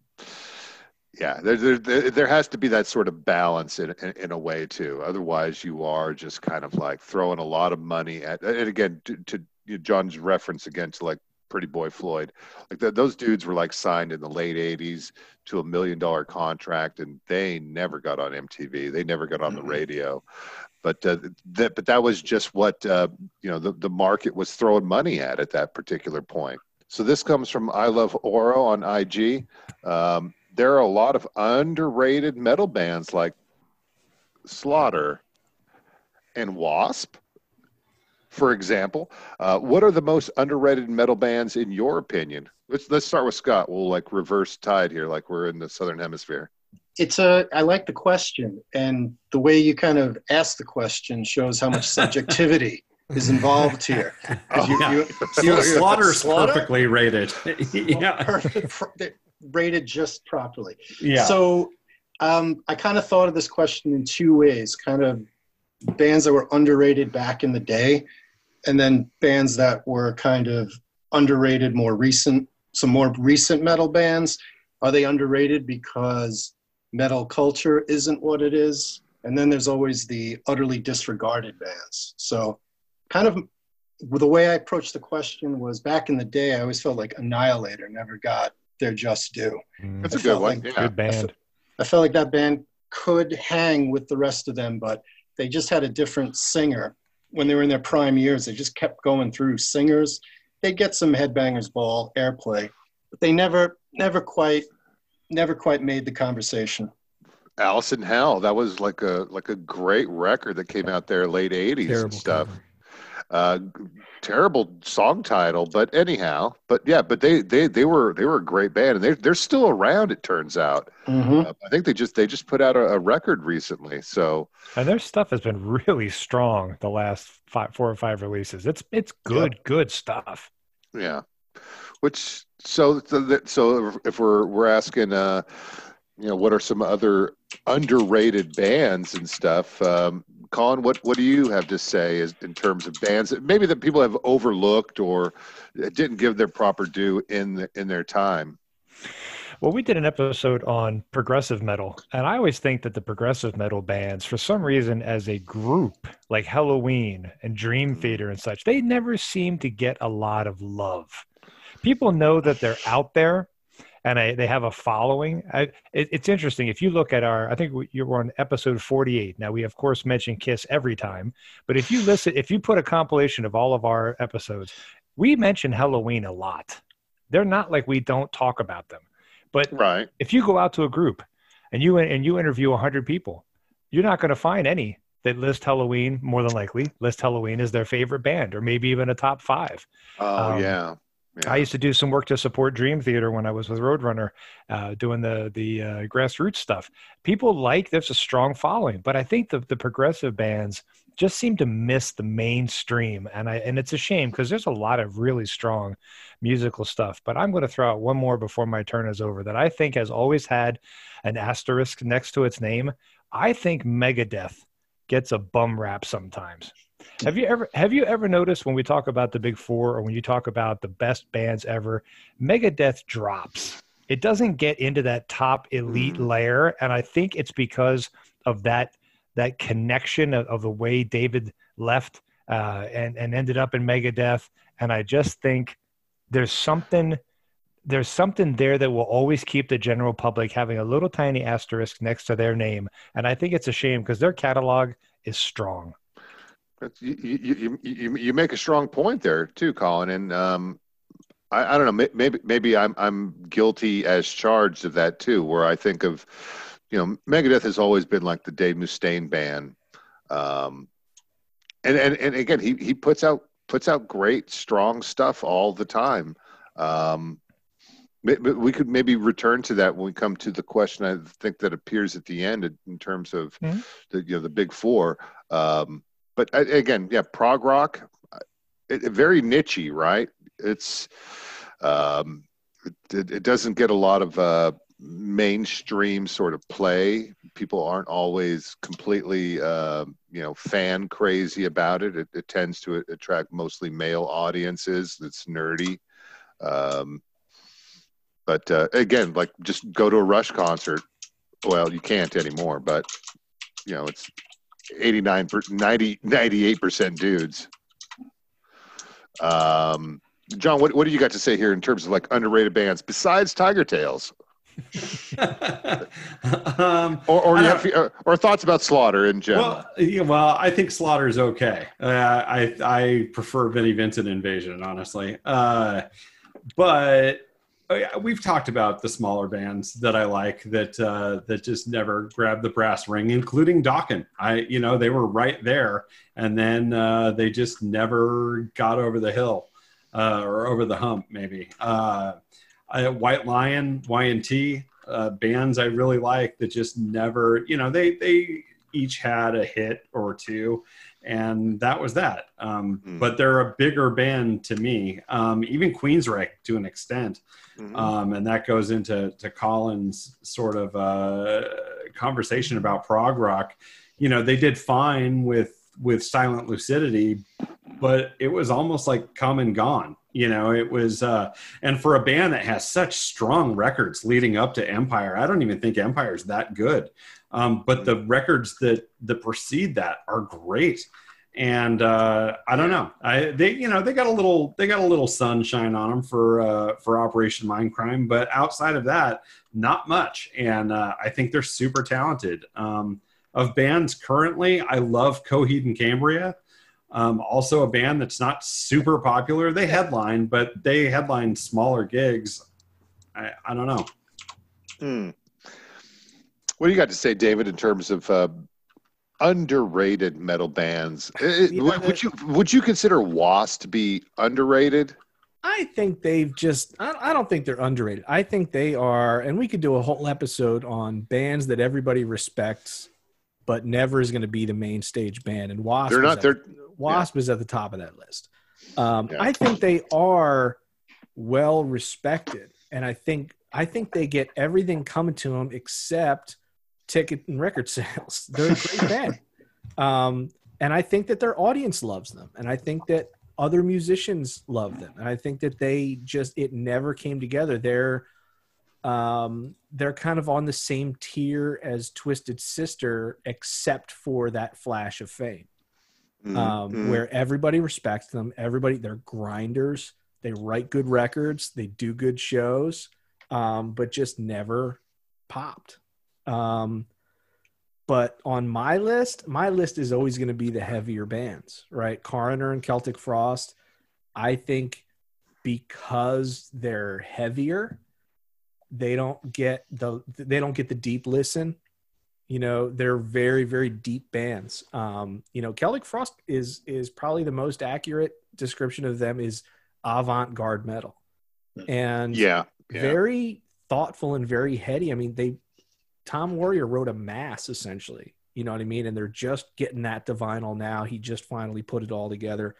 yeah. There, there there there has to be that sort of balance in, in in a way too. Otherwise, you are just kind of like throwing a lot of money at. And again, to, to John's reference again to like Pretty Boy Floyd, like th those dudes were like signed in the late '80s to a million dollar contract, and they never got on MTV. They never got on the radio. But uh, that, but that was just what uh, you know the, the market was throwing money at at that particular point. So this comes from I Love Oro on IG. Um, there are a lot of underrated metal bands like Slaughter and Wasp, for example. Uh, what are the most underrated metal bands in your opinion? Let's let's start with Scott. We'll like reverse tide here, like we're in the southern hemisphere. It's a. I like the question, and the way you kind of ask the question shows how much subjectivity is involved here. 'Cause you- Yeah. you- So Slaughter's Slaughter? perfectly rated. yeah. perfect, rated just properly. Yeah. So um, I kind of thought of this question in two ways kind of bands that were underrated back in the day, and then bands that were kind of underrated more recent, some more recent metal bands. Are they underrated because metal culture isn't what it is? And then there's always the utterly disregarded bands. So, kind of the way I approached the question was back in the day, I always felt like Annihilator never got their just due. Mm, That's I a good one. like Yeah. good band. I felt like that band could hang with the rest of them, but they just had a different singer. When they were in their prime years, they just kept going through singers. They'd get some headbangers ball airplay, but they never, never quite, never quite made the conversation. Alice in Hell. That was like a like a great record that came out there late '80s and stuff. cover. Uh, terrible song title, but anyhow, but yeah, but they they they were they were a great band, and they they're still around. It turns out. Mm-hmm. Uh, I think they just they just put out a, a record recently. So And their stuff has been really strong the last five, four or five releases. It's it's good, good stuff. yeah, which so so, so if we're we're asking, uh, you know, what are some other underrated bands and stuff? Um, Colin, what what do you have to say as, in terms of bands that maybe that people have overlooked or didn't give their proper due in the, in their time? Well, we did an episode on progressive metal, and I always think that the progressive metal bands, for some reason, as a group, like Helloween and Dream mm-hmm. Theater and such, they never seem to get a lot of love. People know that they're out there, and I, they have a following. I, it, it's interesting if you look at our. I think we, you were on episode forty-eight. Now we of course mention Kiss every time, but if you listen, if you put a compilation of all of our episodes, we mention Helloween a lot. They're not like we don't talk about them. But Right. if you go out to a group and you and you interview 100 people, you're not going to find any that list Helloween more than likely list Helloween as their favorite band or maybe even a top 5. Oh Um, yeah. Yeah. I used to do some work to support Dream Theater when I was with Roadrunner, uh, doing the the uh, grassroots stuff. People like there's a strong following, but I think the the progressive bands just seem to miss the mainstream, and I and it's a shame because there's a lot of really strong musical stuff. But I'm going to throw out one more before my turn is over that I think has always had an asterisk next to its name. I think Megadeth gets a bum rap sometimes. Have you ever have you ever noticed when we talk about the big four or when you talk about the best bands ever, Megadeth drops. It doesn't get into that top elite Mhm. layer, and I think it's because of that that connection of, of the way David left uh, and and ended up in Megadeth. And I just think there's something there's something there that will always keep the general public having a little tiny asterisk next to their name, and I think it's a shame because their catalog is strong. You, you, you, you, make a strong point there too, Colin. And um, I, I don't know. Maybe maybe I'm I'm guilty as charged of that too. Where I think of, you know, Megadeth has always been like the Dave Mustaine band, um, and and and again he he puts out puts out great strong stuff all the time. Um, we could maybe return to that when we come to the question. I think that appears at the end in- terms of Mhm. the you know the big four. Um, but uh, again, yeah, prog rock, uh, it, very nichey, right? It's um, it, it doesn't get a lot of uh, mainstream sort of play. People aren't always completely uh, you know fan crazy about it. It, it tends to attract mostly male audiences. It's nerdy. Um, but uh, again, like just go to a Rush concert. Well, you can't anymore, but you know it's 89 for 90 98% dudes um john what, what do you got to say here in terms of like underrated bands besides tigertailz um, or or, you have, or, or thoughts about slaughter in general well, yeah, well, I think Slaughter's okay. Uh, I I prefer Vinnie Vincent Invasion, honestly. Uh, but uh, we've talked about the smaller bands that I like that uh, that just never grabbed the brass ring, including Dokken's. I you know they were right there, and then uh, they just never got over the hill uh, or over the hump, maybe. Uh, White Lion, Y&T, uh, bands I really like that just never, you know, they they each had a hit or two, and that was that. Um, Mm. But they're a bigger band to me, um, even Queensryche to an extent, Mhm. um, and that goes into to Colin's sort of uh, conversation about prog rock. You know, they did fine with with Silent Lucidity, but it was almost like come and gone. You know, it was, uh, and for a band that has such strong records leading up to Empire, I don't even think Empire's that good. Um, but the records that that precede that are great. And uh, I don't know. I they you know they got a little they got a little sunshine on them for uh, for Operation Mindcrime, but outside of that, not much. And uh, I think they're super talented. Um, of bands currently, I love Coheed and Cambria. Um, also, a band that's not super popular. They headline, but they headline smaller gigs. I, I don't know. Hmm. What do you got to say david in terms of uh, underrated metal bands It- Yeah, would, you would you consider Wasp to be underrated I think they've just, I I don't think they're underrated. I think they are, and we could do a whole episode on bands that everybody respects, but never is going to be the main stage band. And Wasp, They're not- at- they're- Wasp is at the top of that list. Um, Yeah. I think they are well respected, and I think I think they get everything coming to them except ticket and record sales. They're a great band, um, and I think that their audience loves them, and I think that other musicians love them, and I think that they just it never came together. They're um, they're kind of on the same tier as Twisted Sister, except for that flash of fame Mm, um, mm. where everybody respects them. Everybody, they're grinders. They write good records. They do good shows, um, but just never popped. Um, but on my list, my list is always going to be the heavier bands, right? Coroner and Celtic Frost. I think because they're heavier, they don't get the they don't get the deep listen. You know they're very very deep bands. Um you know celtic frost is is probably the most accurate description of them is avant-garde metal. And yeah yeah. very thoughtful and very heady. I mean they tom warrior wrote a mass essentially. You know what i mean? And they're just getting that to vinyl now. He just finally put it all together.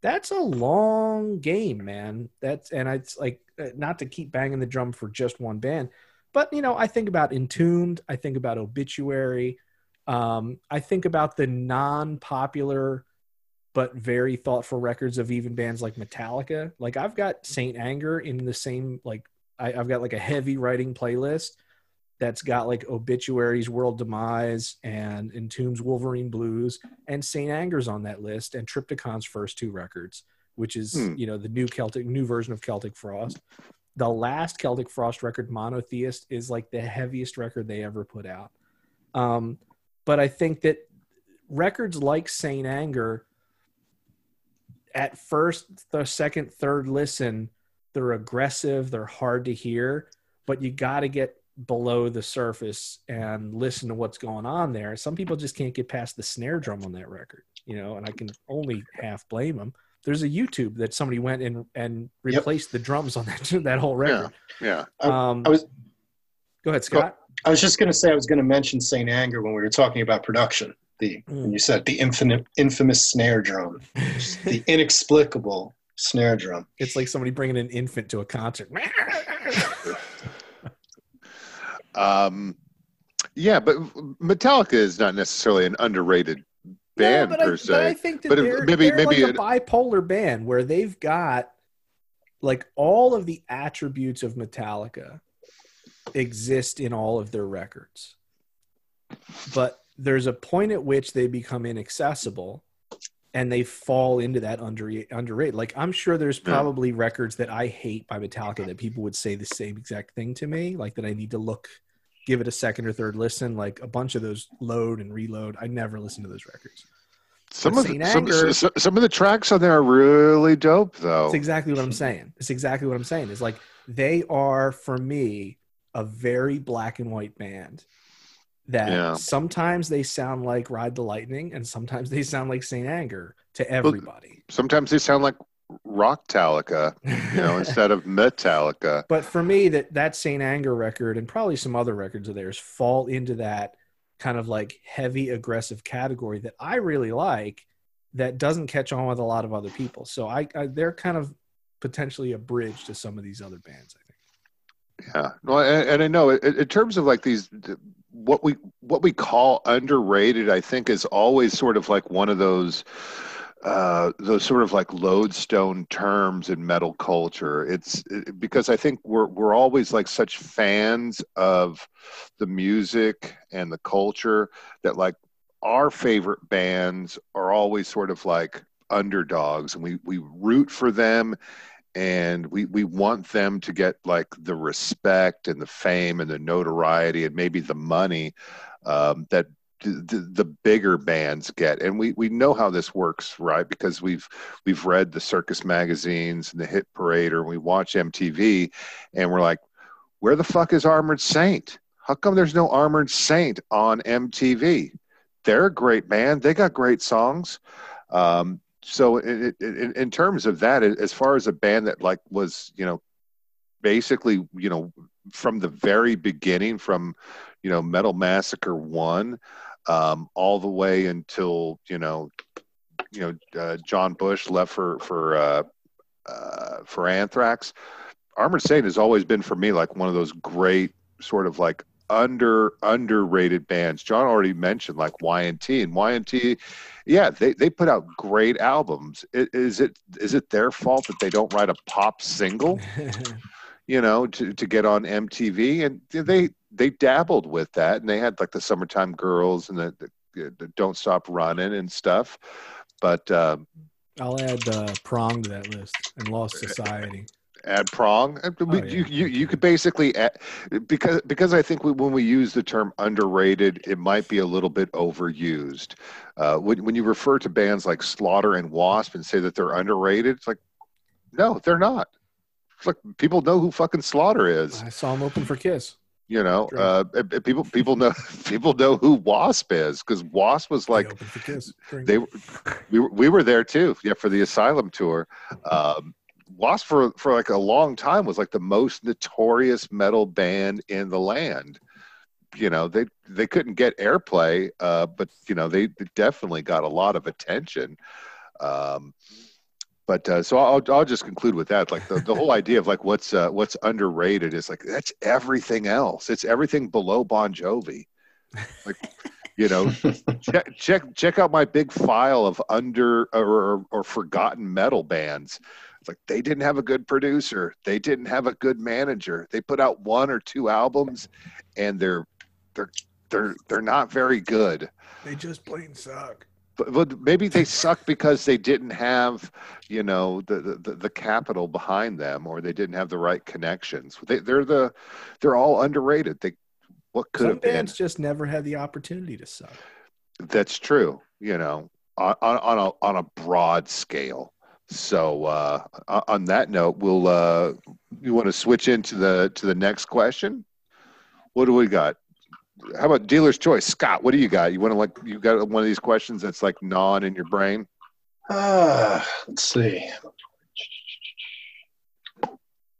That's a long game man. That's and it's like uh, not to keep banging the drum for just one band but you know i think about entombed. I think about obituary. Um, i think about the non-popular but very thoughtful records of even bands like metallica. Like i've got saint anger in the same like I, i've got like a heavy writing playlist that's got like obituaries world demise and entombs wolverine blues and saint anger's on that list and triptykon's first two records which is Hmm. you know the new celtic new version of celtic frost the last celtic frost record monotheist is like the heaviest record they ever put out um, but i think that records like saint anger at first the second third listen they're aggressive, they're hard to hear, but you got to get below the surface and listen to what's going on there. Some people just can't get past the snare drum on that record, you know, and I can only half blame them. There's a YouTube that somebody went and and Yep. replaced the drums on that that whole record. Yeah. I- Um, I was- go ahead, Scott. I was just going to say I was going to mention Saint Anger when we were talking about production. The when you said the infinite infamous snare drum, the inexplicable snare drum. It's like somebody bringing an infant to a concert. Um, yeah, but Metallica is not necessarily an underrated band no, per I, se. But I think that But they're, maybe- they're maybe like a bipolar band where they've got like all of the attributes of Metallica exist in all of their records. But there's a point at which they become inaccessible and they fall into that under underrated. Like I'm sure there's Yeah. probably records that I hate by Metallica that people would say the same exact thing to me, like that I need to look give it a second or third listen. Like a bunch of those load and reload. I never listen to those records. some but of the, Anger- some, some of the tracks on there are really dope, though. It's exactly what I'm saying. It's exactly what I'm saying. It's like they are for me a very black and white band that Yeah. sometimes they sound like Ride the Lightning and sometimes they sound like Saint Anger to everybody. Sometimes they sound like rock Talica, you know, instead of Metallica. but for me, that that Saint Anger record and probably some other records of theirs fall into that kind of like heavy aggressive category that I really like that doesn't catch on with a lot of other people. So I, I they're kind of potentially a bridge to some of these other bands. I think. Yeah, well, and, and I know in, in terms of like these, what we what we call underrated, I think is always sort of like one of those, uh, those sort of like lodestone terms in metal culture. It's it, because I think we're we're always like such fans of the music and the culture that like our favorite bands are always sort of like underdogs, and we we root for them and we we want them to get like the respect and the fame and the notoriety and maybe the money um, that the, the bigger bands get. And we we know how this works right? Because we've we've read the circus magazines and the hit parade or we watch mtv and we're like where the fuck is armored saint? How come there's no armored saint on mtv they're a great band. They got great songs. Um, so in, in, in terms of that as far as a band that like was you know basically you know from the very beginning from you know metal massacre 1 um, all the way until you know you know uh, john bush left for for uh, uh, for anthrax armored saint has always been for me like one of those great sort of like under underrated bands. John already mentioned like y&t and y&t yeah they, they put out great albums. Is it is it their fault that they don't write a pop single you know to, to get on mtv and they they dabbled with that and they had like the summertime girls and the, the, the don't stop running and stuff. But um, I'll add uh, Prong to that list and Lost Society. Add prong. We, Oh, yeah. you, you you could basically add, because because i think we, when we use the term underrated it might be a little bit overused. Uh, when, when you refer to bands like slaughter and wasp and say that they're underrated it's like no they're not. It's like people know who fucking slaughter is. I saw him open for Kiss. you know uh, people people know people know who wasp is because wasp was like for they we were, we were there too yeah for the asylum tour. Um wasp for for like a long time was like the most notorious metal band in the land you know they they couldn't get airplay uh but you know they definitely got a lot of attention um but uh, so I'll, I'll just conclude with that. Like the, the whole idea of like what's uh, what's underrated is like that's everything else. It's everything below Bon Jovi. Like you know, check check check out my big file of under or, or, or forgotten metal bands. Like they didn't have a good producer, they didn't have a good manager. They put out one or two albums, and they're they're they're they're not very good. they just plain suck. But, but maybe they suck because they didn't have you know the, the the capital behind them, or they didn't have the right connections. They, they're the they're all underrated. They what could Some have been. bands just never had the opportunity to suck. That's true. You know, on on on a on a broad scale, So uh, on that note, we'll uh, you want to switch into the to the next question. What do we got? How about dealer's choice, Scott? What do you got? You want to like you got one of these questions that's like gnawing in your brain? Ah, let's see.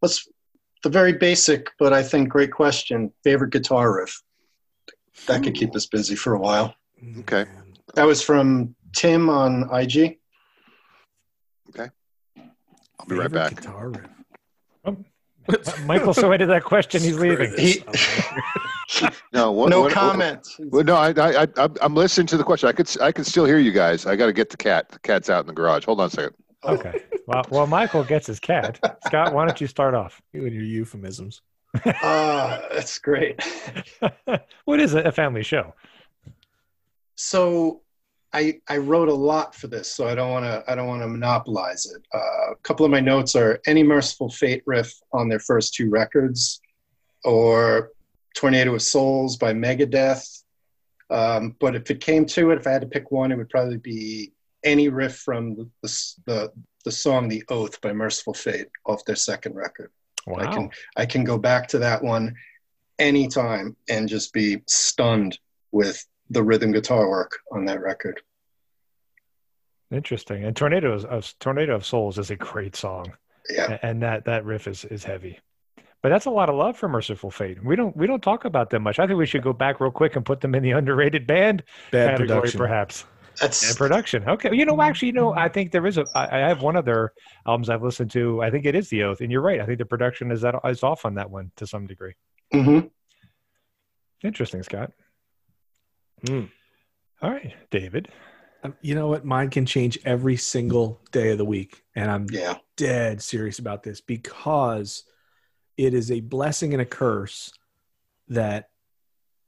What's the very basic, but I think great question? Favorite guitar riff? That could keep us busy for a while. Okay. That was from Tim on IG. I'll be right back. Guitar riff. Michael so into that question, he's leaving. He- No, what, no what- comment. Well, no, I, I, I, I'm- I'm listening to the question. I could, I can still hear you guys. I got to get the cat. The cat's out in the garage. Hold on a second. Okay. Well, well, Michael gets his cat. Scott, why don't you start off? You and your euphemisms. Ah, that's great. what is it? A family show? So I I wrote a lot for this, so I don't want to I don't want to monopolize it. Uh, a couple of my notes are any Mercyful Fate riff on their first two records, or Tornado of Souls by Megadeth. Um, but if it came to it, if I had to pick one, it would probably be any riff from the the the, song "The Oath" by Mercyful Fate off their second record. Wow. I can I can go back to that one anytime and just be stunned with the rhythm guitar work on that record. Interesting. And Tornadoes of Tornado of Souls is a great song. Yeah. And that that riff is is heavy. But that's a lot of love for Mercyful Fate. We don't we don't talk about them much. I think we should go back real quick and put them in the underrated band Bad category, production. perhaps. That's And production. Okay. You know, actually, you know, I think there is a. I, I have one of their albums I've listened to. I think it is The Oath, and you're right. I think the production is that is off on that one to some degree. mhm. Interesting, Scott. Hmm. All right, David. Um, You know what? Mine can change every single day of the week, and I'm yeah. dead serious about this because it is a blessing and a curse that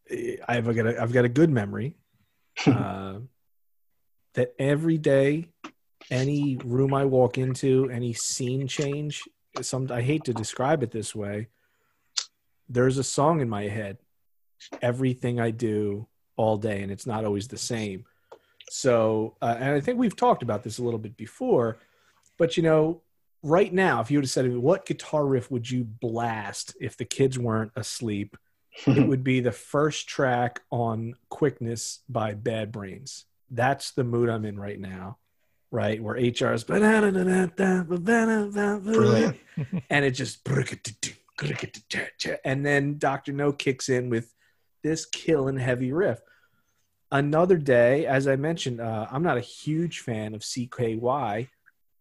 eh, I've got a, I've got a good memory. uh, that every day, any room I walk into, any scene change, some I hate to describe it this way. There's a song in my head. Everything I do all day, and it's not always the same. So, uh, and I think we've talked about this a little bit before, but you know, right now, if you would have said to me, what guitar riff would you blast if the kids weren't asleep? it would be the first track on Quickness by Bad Brains. That's the mood I'm in right now, right? Where HR is Brilliant. and it just and then Dr. No kicks in with this killing heavy riff. Another day, as I mentioned, uh, I'm not a huge fan of CKY,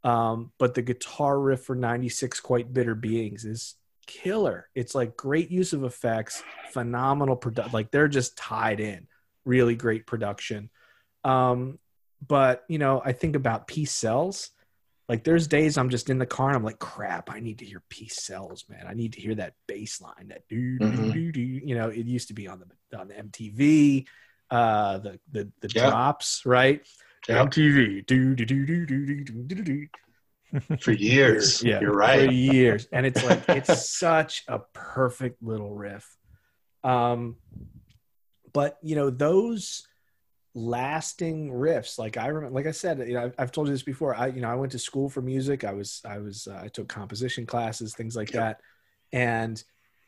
um, but the guitar riff for 96 Quite Bitter Beings is killer. It's like great use of effects, phenomenal production. Like they're just tied in, really great production. Um, but you know, I think about Peace Sells. Like there's days I'm just in the car and I'm like, crap, I need to hear Peace Sells, man. I need to hear that bass line, that do do Mhm. do do. You know, it used to be on the on the MTV, uh, the the the Yeah. drops, right? Yeah. MTV, do do do do do do do do For years. yeah, You're right. for years, and it's like it's such a perfect little riff. Um, but you know those lasting riffs, like I remember, like I said, you know, I've, I've told you this before. I, you know, I went to school for music. I was, I was, uh, I took composition classes, things like Yep. that, and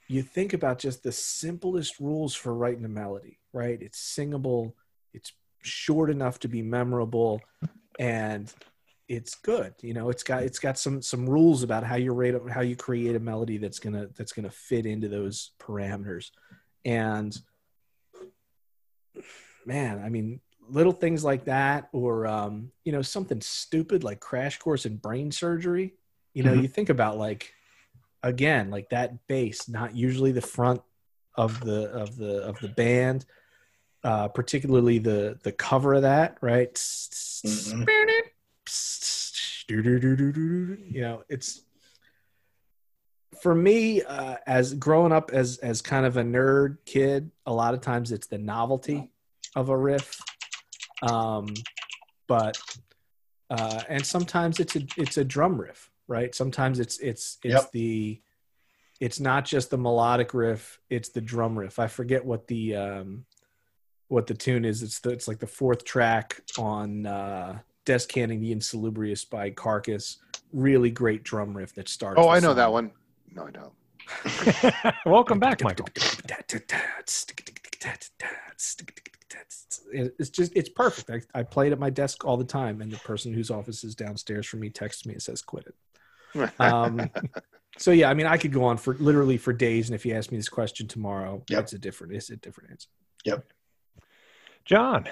you think about just the simplest rules for writing a melody, right? It's singable, it's short enough to be memorable, and it's good. You know, it's got it's got some some rules about how you rate how you create a melody that's gonna that's gonna fit into those parameters. And man, I mean, little things like that, or um, you know, something stupid like Crash Course in Brain Surgery. You know, Mhm. you think about like again, like that bass, not usually the front of the of the of the band, uh, particularly the the cover of that, right? Mhm. You know, it's for me uh, as growing up as as kind of a nerd kid. A lot of times it's the novelty of a riff, um, but uh, and sometimes it's a it's a drum riff, right? Sometimes it's it's it's Yep. the it's not just the melodic riff; it's the drum riff. I forget what the um, what the tune is. It's the, it's like the fourth track on uh, descanting the Insalubrious by Carcass. Really great drum riff that starts. Oh, I know that one. No, I don't. Welcome back, Michael. It's just it's perfect. I, I play it at my desk all the time, and the person whose office is downstairs from me texts me and says, "Quit it." Um, so yeah, I mean, I could go on for literally for days, and if you ask me this question tomorrow, Yep. it's a different it's a different answer. Yep. John.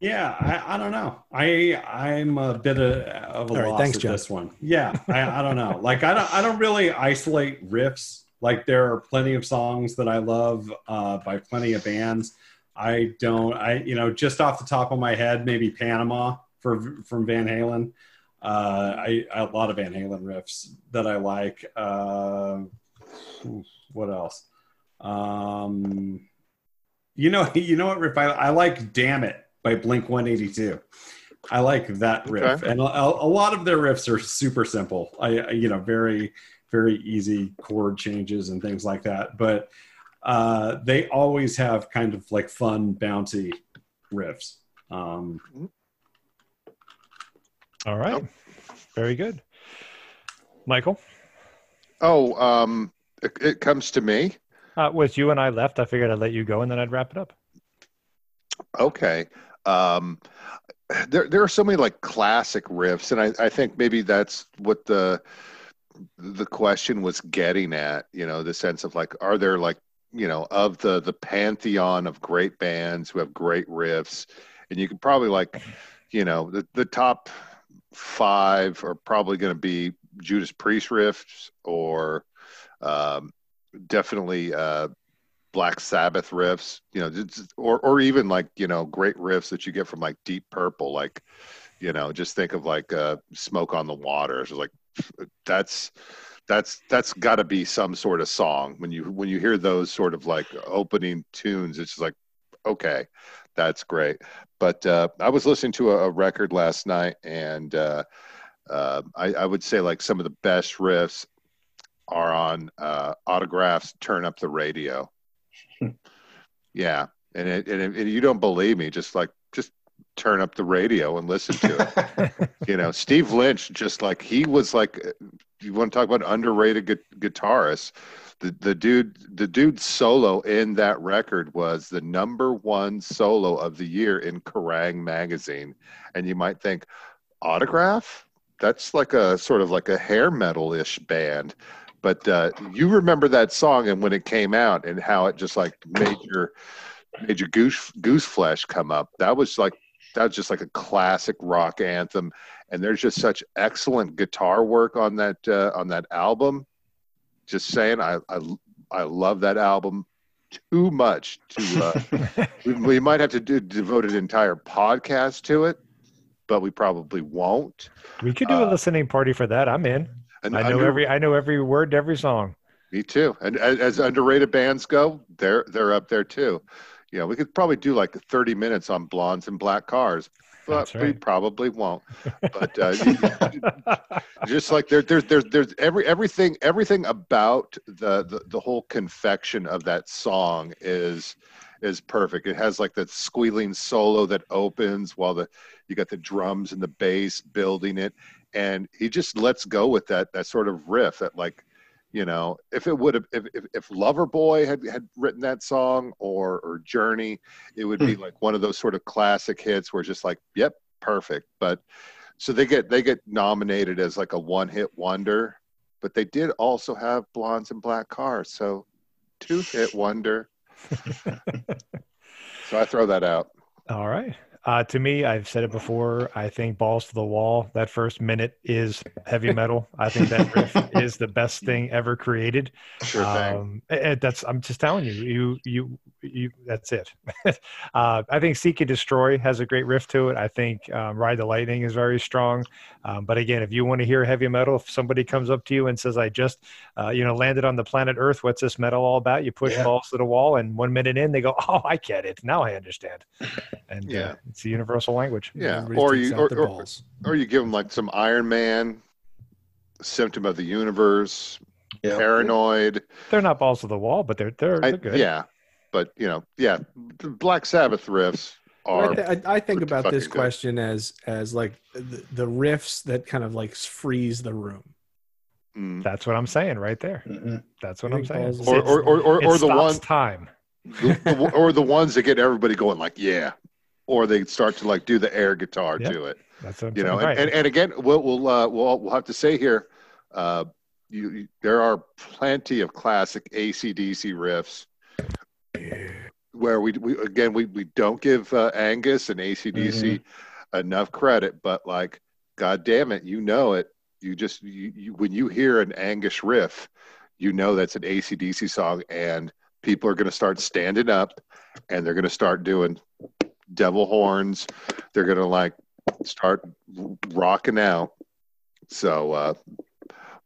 Yeah, I, I don't know. I I'm a bit of, of a All right, loss thanks, at John. this one. Yeah, I, I don't know. Like I don't I don't really isolate riffs. Like there are plenty of songs that I love uh, by plenty of bands. I don't. I you know just off the top of my head, maybe Panama for from Van Halen. Uh, I a lot of Van Halen riffs that I like. Uh, what else? Um, you know, you know what riff I, I like? "Damn It" by Blink One Eighty Two. I like that riff, Okay. and a, a lot of their riffs are super simple. I, I you know very very easy chord changes and things like that, but uh, they always have kind of like fun, bouncy riffs. Um, All right. Very good. Michael. Oh, um, it, it comes to me. Uh, with you and I left, I figured I'd let you go and then I'd wrap it up. Okay. Um, there, there are so many like classic riffs, and I, I think maybe that's what the the question was getting at. You know, the sense of like, are there like, you know, of the the pantheon of great bands who have great riffs, and you could probably like, you know, the the top five are probably going to be Judas Priest riffs or um, definitely uh, Black Sabbath riffs, you know, or or even like you know great riffs that you get from like Deep Purple, like you know, just think of like uh, Smoke on the Water. It's like that's that's that's got to be some sort of song when you when you hear those sort of like opening tunes. It's just like okay, that's great. But uh, I was listening to a, a record last night, and uh, uh, I, I would say like some of the best riffs are on uh, autographs. Turn up the radio. yeah, and it, and, it, and you don't believe me, just like just turn up the radio and listen to it. you know, Steve Lynch, just like he was like, you want to talk about underrated gu- guitarist. The, the dude, the dude solo in that record was the number one solo of the year in Kerrang magazine, and you might think, autograph? That's like a sort of like a hair metal ish band, but uh, you remember that song and when it came out and how it just like made your made your goose goose flesh come up. That was like that was just like a classic rock anthem, and there's just such excellent guitar work on that uh, on that album. Just saying, I I, I love that album too much to. Uh, we, we might have to do, devote an entire podcast to it, but we probably won't. we could do a Uh, listening party for that. I'm in. And I know under- every I know every word to every song. Me too. And as, as underrated bands go, they're they're up there too. You know, we could probably do like 30 minutes on blondes and black cars, but That's we right. probably won't. But uh, just like there, there's there's there's every everything everything about the, the the whole confection of that song is is perfect. It has like that squealing solo that opens while the you got the drums and the bass building it, and he just lets go with that that sort of riff that like you know if it would have if, if, if loverboy had had written that song or or journey it would be hmm. like one of those sort of classic hits where it's just like yep perfect. But so they get they get nominated as like a one hit wonder but they did also have blondes and black cars so two hit wonder. So i throw that out. All right. Uh, to me, I've said it before. I think balls to the wall. That first minute is heavy metal. I think that riff is the best thing ever created. sure thing Um, and- that's I'm just telling you, you you you. That's it. uh, I think "Seek and Destroy" has a great riff to it. I think um, "Ride the Lightning" is very strong. Um, but again, if you want to hear heavy metal, if somebody comes up to you and says, "I just, uh, you know, landed on the planet Earth. What's this metal all about?" You push Yeah. balls to the wall, and one minute in, they go, "Oh, I get it. Now I understand." And Yeah. It's a universal language. yeah Everybody or you or, or, balls. or you give them like some iron man symptom of the universe Yeah. paranoid They're not balls to the wall, but they're they're, they're good. yeah, but you know, yeah, the Black Sabbath riffs. are I, th- I, I think about this good. question as as like the, the riffs that kind of like freeze the room. mm, That's what I'm saying right there. Mhm. That's what I I'm saying. or, or, or, or, or the stops one time. the, the- or the ones that get everybody going like yeah or they start to like do the air guitar Yep. to it That's you know and, right. and, and again we'll we'll, uh, we'll we'll have to say here uh, you, you there are plenty of classic acdc riffs where we, we again we, we don't give uh, angus and acdc enough credit but like god damn it you know it you just you, you when you hear an angus riff you know that's an acdc song and people are going to start standing up and they're going to start doing devil horns they're going to like start rocking out so uh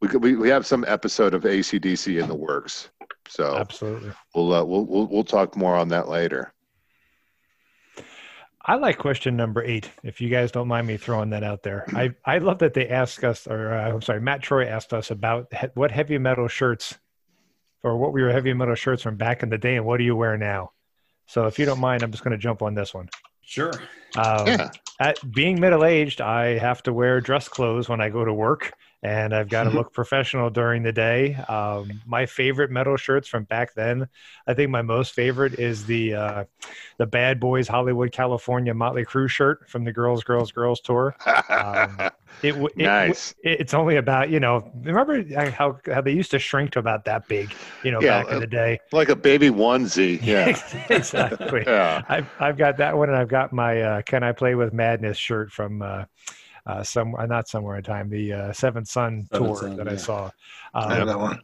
we, could, we we have some episode of acdc in the works so Absolutely. we'll uh, we'll, we'll we'll talk more on that later I like question number eight. If you guys don't mind me throwing that out there, I I love that they ask us, or uh, I'm sorry, Matt Troy asked us about he- what heavy metal shirts, or what were your heavy metal shirts from back in the day, and what do you wear now? So if you don't mind, I'm just going to jump on this one. Sure. Um, yeah at being middle aged, I have to wear dress clothes when I go to work, and I've got to look professional during the day. Um, my favorite metal shirts from back then, I think my most favorite is the uh, the Bad Boys Hollywood California Motley Crue shirt from the Girls Girls Girls tour. Um, It, it Nice. it- it's only about you know remember how how they used to shrink to about that big you know Yeah, back in uh, the day. like a baby onesie yeah exactly. yeah I've I've got that one, and I've got my uh, "Can I Play with Madness" shirt from uh, uh, some uh, not somewhere in time the uh, Seventh Son Seventh tour Son, that I yeah. saw. I have Um, that one.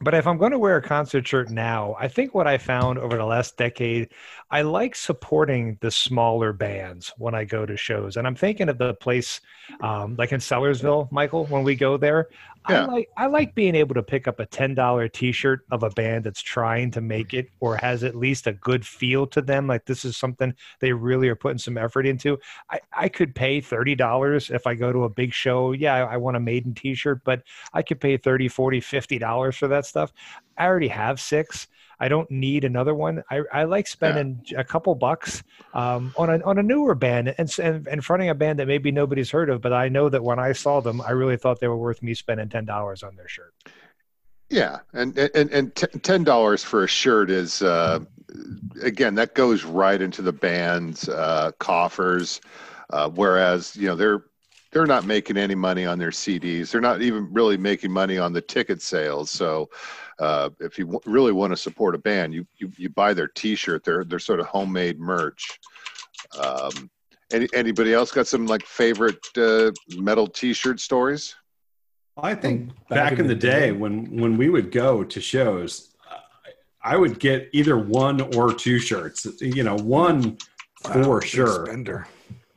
but if I'm going to wear a concert shirt now, I think what I found over the last decade, I like supporting the smaller bands when I go to shows. And I'm thinking of the place um, like in Sellersville, Michael, when we go there. Yeah. I like I like being able to pick up a ten dollar t shirt of a band that's trying to make it or has at least a good feel to them. Like this is something they really are putting some effort into. I, I could pay thirty dollars if I go to a big show. Yeah, I, I want a maiden t shirt, but I could pay 30 40 50 dollars for that stuff i already have six i don't need another one i, I like spending a couple bucks um, on, a, on a newer band and, and and fronting a band that maybe nobody's heard of but i know that when i saw them i really thought they were worth me spending $10 on their shirt Yeah, and and and ten dollars for a shirt is uh, again that goes right into the band's uh, coffers. Uh, whereas you know they're they're not making any money on their CDs. They're not even really making money on the ticket sales. So uh, if you w- really want to support a band, you, you you buy their T-shirt. They're they're sort of homemade merch. Um, any, anybody else got some like favorite uh, metal T-shirt stories? I think From back, in the day, when when we would go to shows, I would get either one or two shirts. You know, one for sure. Spender.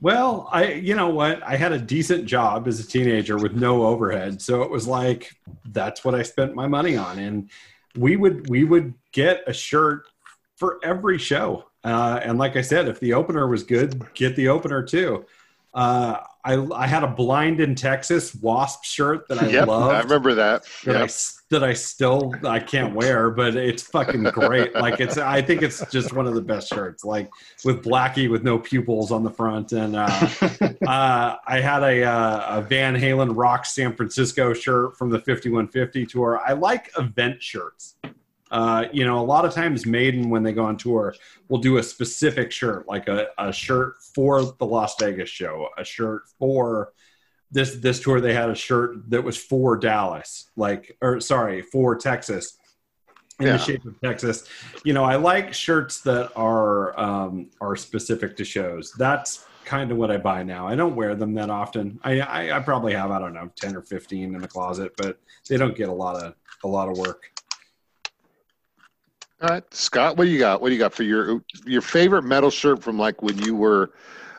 Well, I you know what? I had a decent job as a teenager with no overhead, so it was like that's what I spent my money on, and we would we would get a shirt for every show. Uh, and like I said, if the opener was good, get the opener too. Uh, I I had a blind in Texas wasp shirt that I yep, loved I remember that. that I Yep. s- that I still I can't wear, but it's fucking great. like it's I think it's just one of the best shirts. Like with Blackie with no pupils on the front, and uh, uh, I had a, uh, a Van Halen Rock San Francisco shirt from the 5150 tour. I like event shirts. Uh, you know, a lot of times Maiden, when they go on tour, will do a specific shirt, like a, a shirt for the Las Vegas show, a shirt for this this tour. They had a shirt that was for Dallas, like or sorry, for Texas, in Yeah. the shape of Texas. You know, I like shirts that are um, are specific to shows. That's kind of what I buy now. I don't wear them that often. I, I I probably have I don't know ten or fifteen in the closet, but they don't get a lot of a lot of work. All right, Scott, what do you got? What do you got for your your favorite metal shirt from like when you were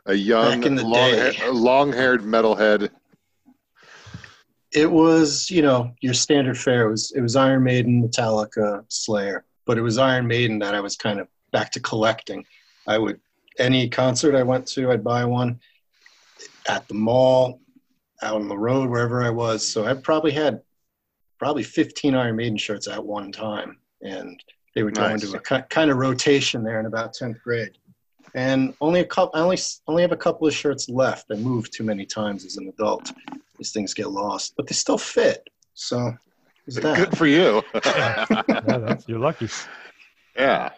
a young, Back in the long, day. long-haired metalhead? It was, you know, your standard fare. It was it was Iron Maiden, Metallica, Slayer, but it was Iron Maiden that I was kind of back to collecting. I would any concert I went to, I'd buy one at the mall, out on the road, wherever I was. So I probably had probably 15 Iron Maiden shirts at one time, and they would go Nice. into a kind of rotation there in about 10th grade. and only a couple. I only only have a couple of shirts left. I moved too many times as an adult. These things get lost, but they still fit. So, that? Good for you. Yeah, that's, you're lucky. yeah.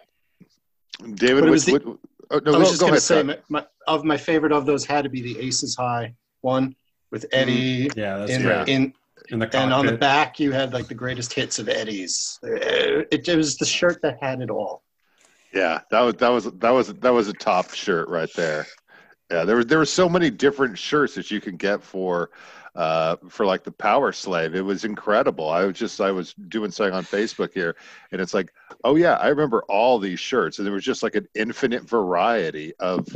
David, But it what, was the- what, oh, no, I was just just gonna say, my, my, of my favorite of those had to be the Aces High one with mm-hmm. Eddie Yeah, that's in Yeah. in in the and on the back you had like the greatest hits of Eddie's. Uh, It, it was the shirt that had it all. Yeah, that was that was that was that was a top shirt right there. Yeah, there was there were so many different shirts that you can get for uh for like the Power Slave. It was incredible. I was just I was doing something on Facebook here and it's like, "Oh yeah, I remember all these shirts." And there was just like an infinite variety of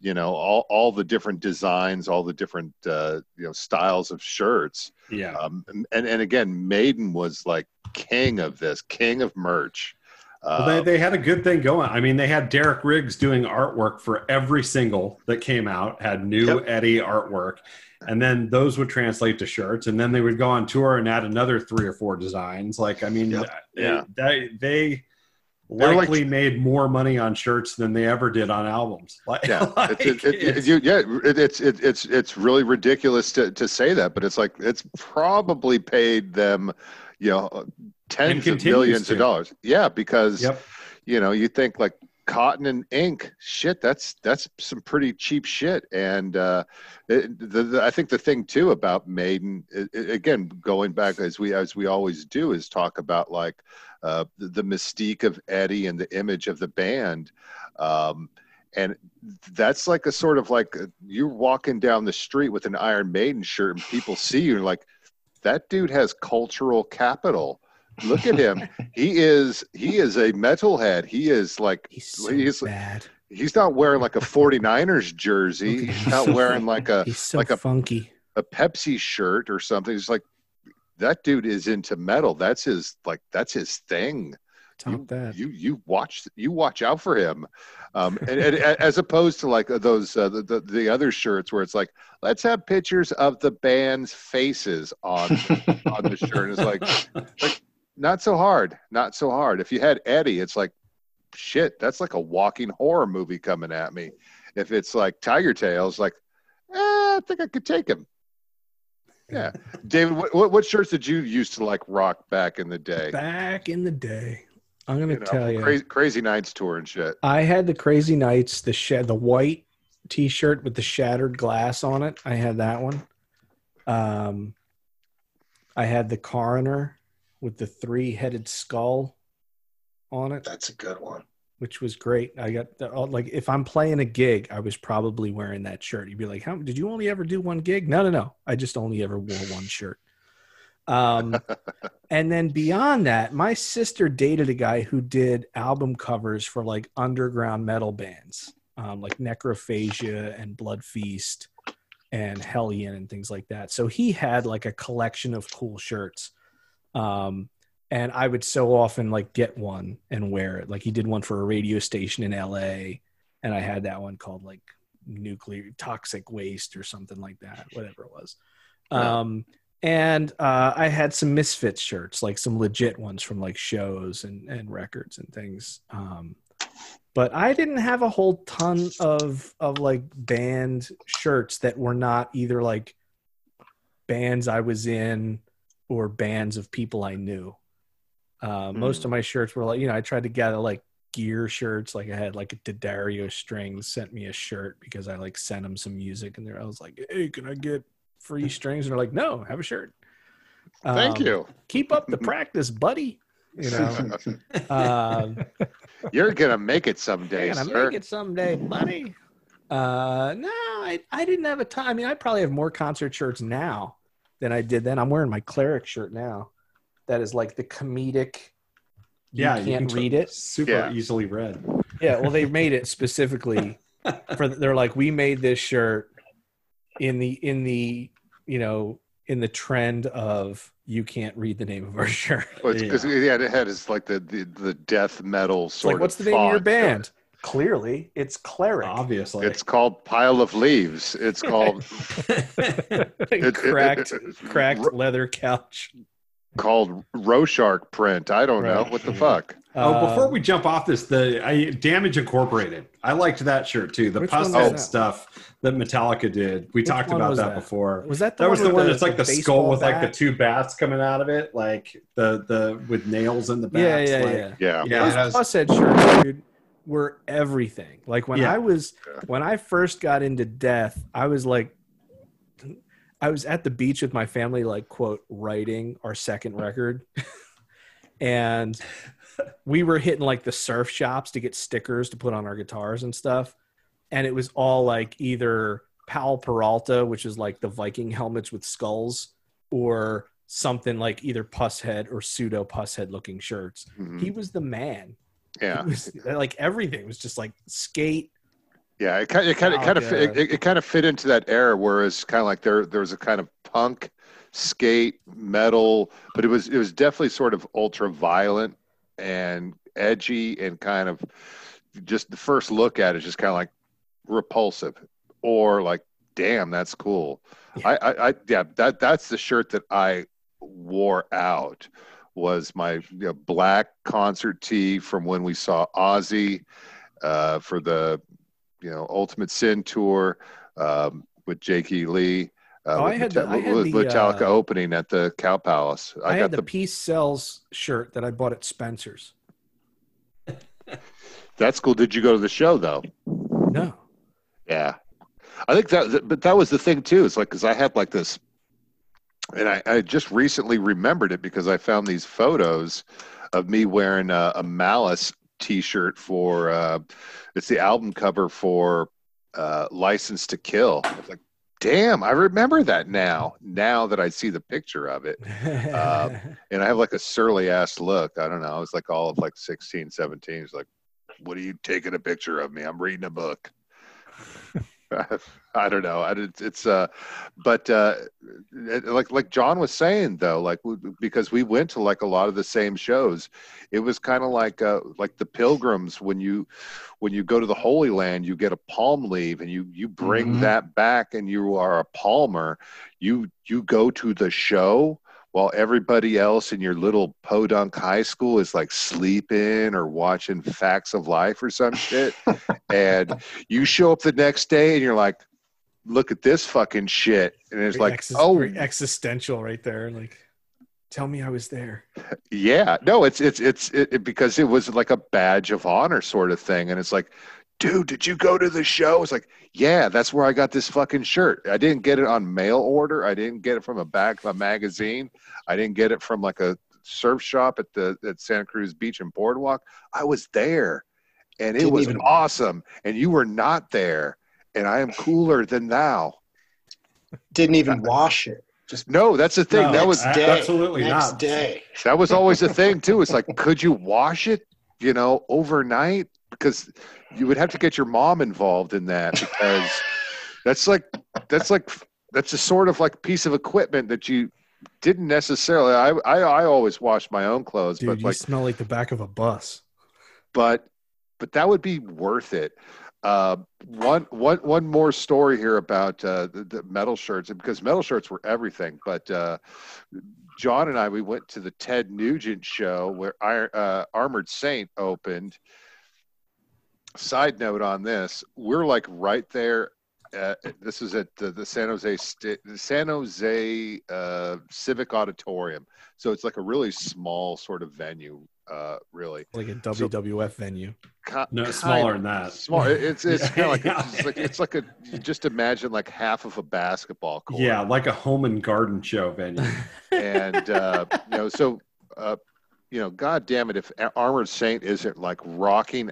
you know, all all the different designs, all the different uh you know styles of shirts. yeah. Um and and again, Maiden was like king of this, king of merch. Well, Uh, they, they had a good thing going. I mean, they had Derek Riggs doing artwork for every single that came out, had new Yep. Eddie artwork. And then those would translate to shirts. And then they would go on tour and add another three or four designs. Like, I mean, Yep. Yeah. they, they They're like- likely made more money on shirts than they ever did on albums. Like, yeah, like, it, it, it's- you, yeah, it, it's it, it's it's really ridiculous to, to say that, but it's like it's probably paid them, you know, tens of millions to. of dollars. Yeah, because Yep. you know you think like cotton and ink, shit, that's that's some pretty cheap shit. And uh, it, the, the, I think the thing too about Maiden, i i- again, going back as we as we always do, is talk about like uh, the, the mystique of Eddie and the image of the band. Um, and that's like a sort of like you're walking down the street with an Iron Maiden shirt, and people see you and like that dude has cultural capital. Look at him. he is he is a metalhead. He is like He's so He's- bad. he's not wearing like a 49ers jersey. He's not wearing like a He's so like a funky. a Pepsi shirt or something. It's like that dude is into metal. That's his like that's his thing. Top that. You you watch you watch out for him, um, and, and as opposed to like those uh, the, the the other shirts where it's like let's have pictures of the band's faces on on the shirt. It's like not so hard, not so hard. If you had Eddie, it's like shit. That's like a walking horror movie coming at me. If it's like Tigertailz, like eh, I think I could take him. Yeah, David, what, what what shirts did you used to like rock back in the day? Back in the day, I'm gonna You know, tell you. crazy, crazy Nights tour and shit. I had the Crazy Nights, the sh- the white T-shirt with the shattered glass on it. I had that one. Um, I had the Coroner with the three-headed skull on it, That's a good one. Which was great. I got the, like if I'm playing a gig, I was probably wearing that shirt. You'd be like, "How did you only ever do one gig?" No, no, no. I just only ever wore one shirt. Um, and then beyond that, my sister dated a guy who did album covers for like underground metal bands, um, like Necrophagia and Blood Feast and Hellion and things like that. So he had like a collection of cool shirts. Um, and I would so often like get one and wear it. Like he did one for a radio station in LA, and I had that one called like nuclear toxic waste or something like that, whatever it was. Yeah. Um, and uh, I had some Misfits shirts, like some legit ones from like shows and, and records and things. Um, but I didn't have a whole ton of of like band shirts that were not either like bands I was in or bands of people I knew. Uh, Most of my shirts were like, you know, I tried to gather like gear shirts. Like I had like a D'Addario Strings sent me a shirt because I like sent him some music, and there I was like, "Hey, can I get free strings?" And they're like, "No, have a shirt." Thank Um, you. Keep up the practice, buddy. You know, um, You're gonna make it someday, gonna sir. make it someday, buddy. Uh, no, I, I didn't have a time. I mean, I probably have more concert shirts now than I did then. I'm wearing my cleric shirt now. That is like the comedic. You yeah, can't can read it. Super Yeah. easily read. Yeah, well, they made it specifically for. They're like, we made this shirt in the in the you know in the trend of you can't read the name of our shirt. Well, it's, it's- yeah, it had is like the, the the death metal It's sort like, what's the of name of your font to band? Clearly, it's cleric. Obviously. It's called Pile of Leaves. It's called it- it- cracked, it- cracked Ro- leather couch. Called Rorschach print. I don't know what the fuck. Oh, before Um, we jump off this, the I, Damage Incorporated. I liked that shirt too. The Which one was pus that? stuff that Metallica did. We Which talked about that, that? before. was that the That was the one that's like the skull baseball with like the two bats coming out of it, like the the with nails in the Yeah, bats. yeah, like, yeah. Yeah. Yeah, Those that Pushead shirts, dude, were everything. Like when Yeah. I was when I first got into death, I was like I was at the beach with my family, like quote, writing our second record. and we were hitting like the surf shops to get stickers to put on our guitars and stuff. And it was all like either Powell Peralta, which is like the Viking helmets with skulls, or something like either Pushead or pseudo Pushead looking shirts Mhm. he was the man. Yeah. Was like everything was just like skate. Yeah, it kind of, it kind of, kind of, it, it kind of fit into that era, whereas kind of like there, there was a kind of punk, skate, metal, but it was, it was definitely sort of ultra violent and edgy and kind of just the first look at it is just kind of like repulsive or like, damn, that's cool. Yeah. I, I, I, yeah, that, that's the shirt that I wore out was my you know, black concert tee from when we saw Ozzy uh, for the you know Ultimate Sin tour um, with Jake E. Lee. Uh, Oh, I had the- I had the, Metallica uh, opening at the Cow Palace. I, I, had got the, the, Peace Sells shirt that I bought at Spencer's. that's cool. Did you go to the show though? No. Yeah, I think that, but that was the thing too. It's like because I had like this, and I, I just recently remembered it because I found these photos of me wearing a, a Malice T-shirt for. Uh, it's the album cover for uh, "License to Kill." I was like, "Damn, I remember that now." Now that I see the picture of it, Uh, and I have like a surly ass look. I don't know. I was like all of like 16, 17. It's like, what are you taking a picture of me? I'm reading a book. I don't know. I, it's, it's uh, but uh, it- like like John was saying though, like we, because we went to like a lot of the same shows, it was kind of like uh, like the pilgrims when you when you go to the Holy Land, you get a palm leaf and you you bring Mhm. that back and you are a palmer. You you go to the show while everybody else in your little podunk high school is like sleeping or watching Facts of Life or some shit. and you show up the next day and you're like, look at this fucking shit. And it's Very like, oh, existential right there. Like, tell me I was there. yeah. No, it's, it's, it's, it, it- because it was like a badge of honor sort of thing. And it's like, dude, did you go to the show? It's like, yeah, that's where I got this fucking shirt. I didn't get it on mail order. I didn't get it from a back of a magazine. I didn't get it from like a surf shop at the at Santa Cruz Beach and Boardwalk. I was there, and it Didn't was even- awesome. And you were not there, and I am cooler than thou. Didn't even wash it. Just No, that's the thing. No, that was I- day, absolutely next not. day. that was always the thing too. It's like, could you wash it? You know, overnight because you would have to get your mom involved in that because that's like that's like that's a sort of like piece of equipment that you didn't necessarily. I I, I always wash my own clothes, Dude, but you like smell like the back of a bus. but but that would be worth it. Uh, one one one more story here about uh, the, the metal shirts because metal shirts were everything. But uh, John and I we went to the Ted Nugent show where Iron, uh, Armored Saint opened. Side note on this, we're like right there. Uh, this is at the, the San Jose Sta- the San Jose uh, Civic Auditorium, so it's like a really small sort of venue, uh, really. Like a WWF venue. Ki- No, smaller of- than that. Small. It's it's kind of like Yeah. it's like it's like a you just imagine like half of a basketball court. Yeah, like a home and garden show venue. and uh, you know so uh, you know god damn it if armored saint isn't like rocking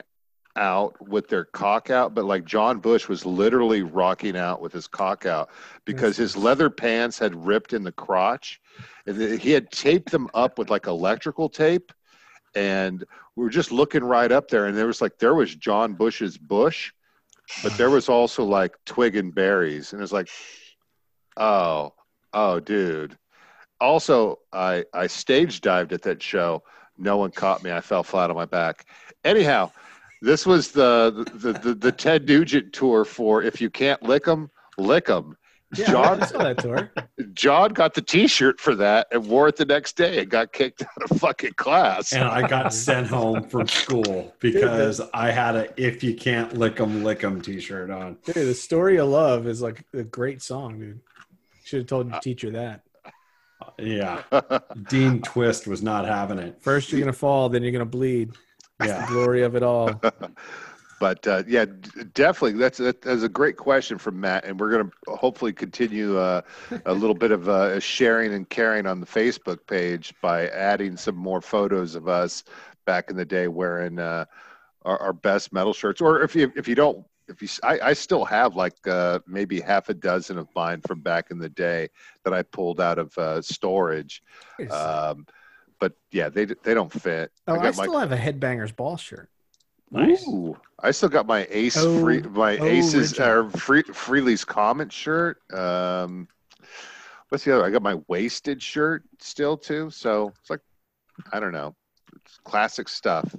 out with their cock out but like john bush was literally rocking out with his cock out because his leather pants had ripped in the crotch. And he had taped them up with like electrical tape and we were just looking right up there and there was like there was john bush's bush but there was also like twig and berries. And it's like oh oh dude. Also i i stage dived at that show. No one caught me. I fell flat on my back. Anyhow this was the the the, the ted nugent tour for if you can't lick them lick them Yeah, John- I saw that tour. John got the T-shirt for that and wore it the next day and got kicked out of fucking class. and I got sent home from school because I had a "If you can't lick 'em, lick 'em" T-shirt on. Dude, the story of love is like a great song, dude. Should have Uh, told your teacher that. Yeah, Dean Twist was not having it. First you're gonna fall, then you're gonna bleed. Yeah. the glory of it all. But uh, yeah, definitely. That's a, that's a great question from Matt, and we're going to hopefully continue uh, a little bit of uh, sharing and caring on the Facebook page by adding some more photos of us back in the day wearing uh, our, our best metal shirts. Or if you if you don't, if you, I still have like uh, maybe half a dozen of mine from back in the day that I pulled out of uh, storage. Um, but yeah, they they don't fit. oh, I, got my- still have a headbangers ball shirt. Nice. Ooh, I still got my Ace Oh, free, my oh, Aces Richard. or free, Frehley's Comet shirt. Um, what's the other? I got my Wasted shirt still too. So it's like I don't know, it's classic stuff.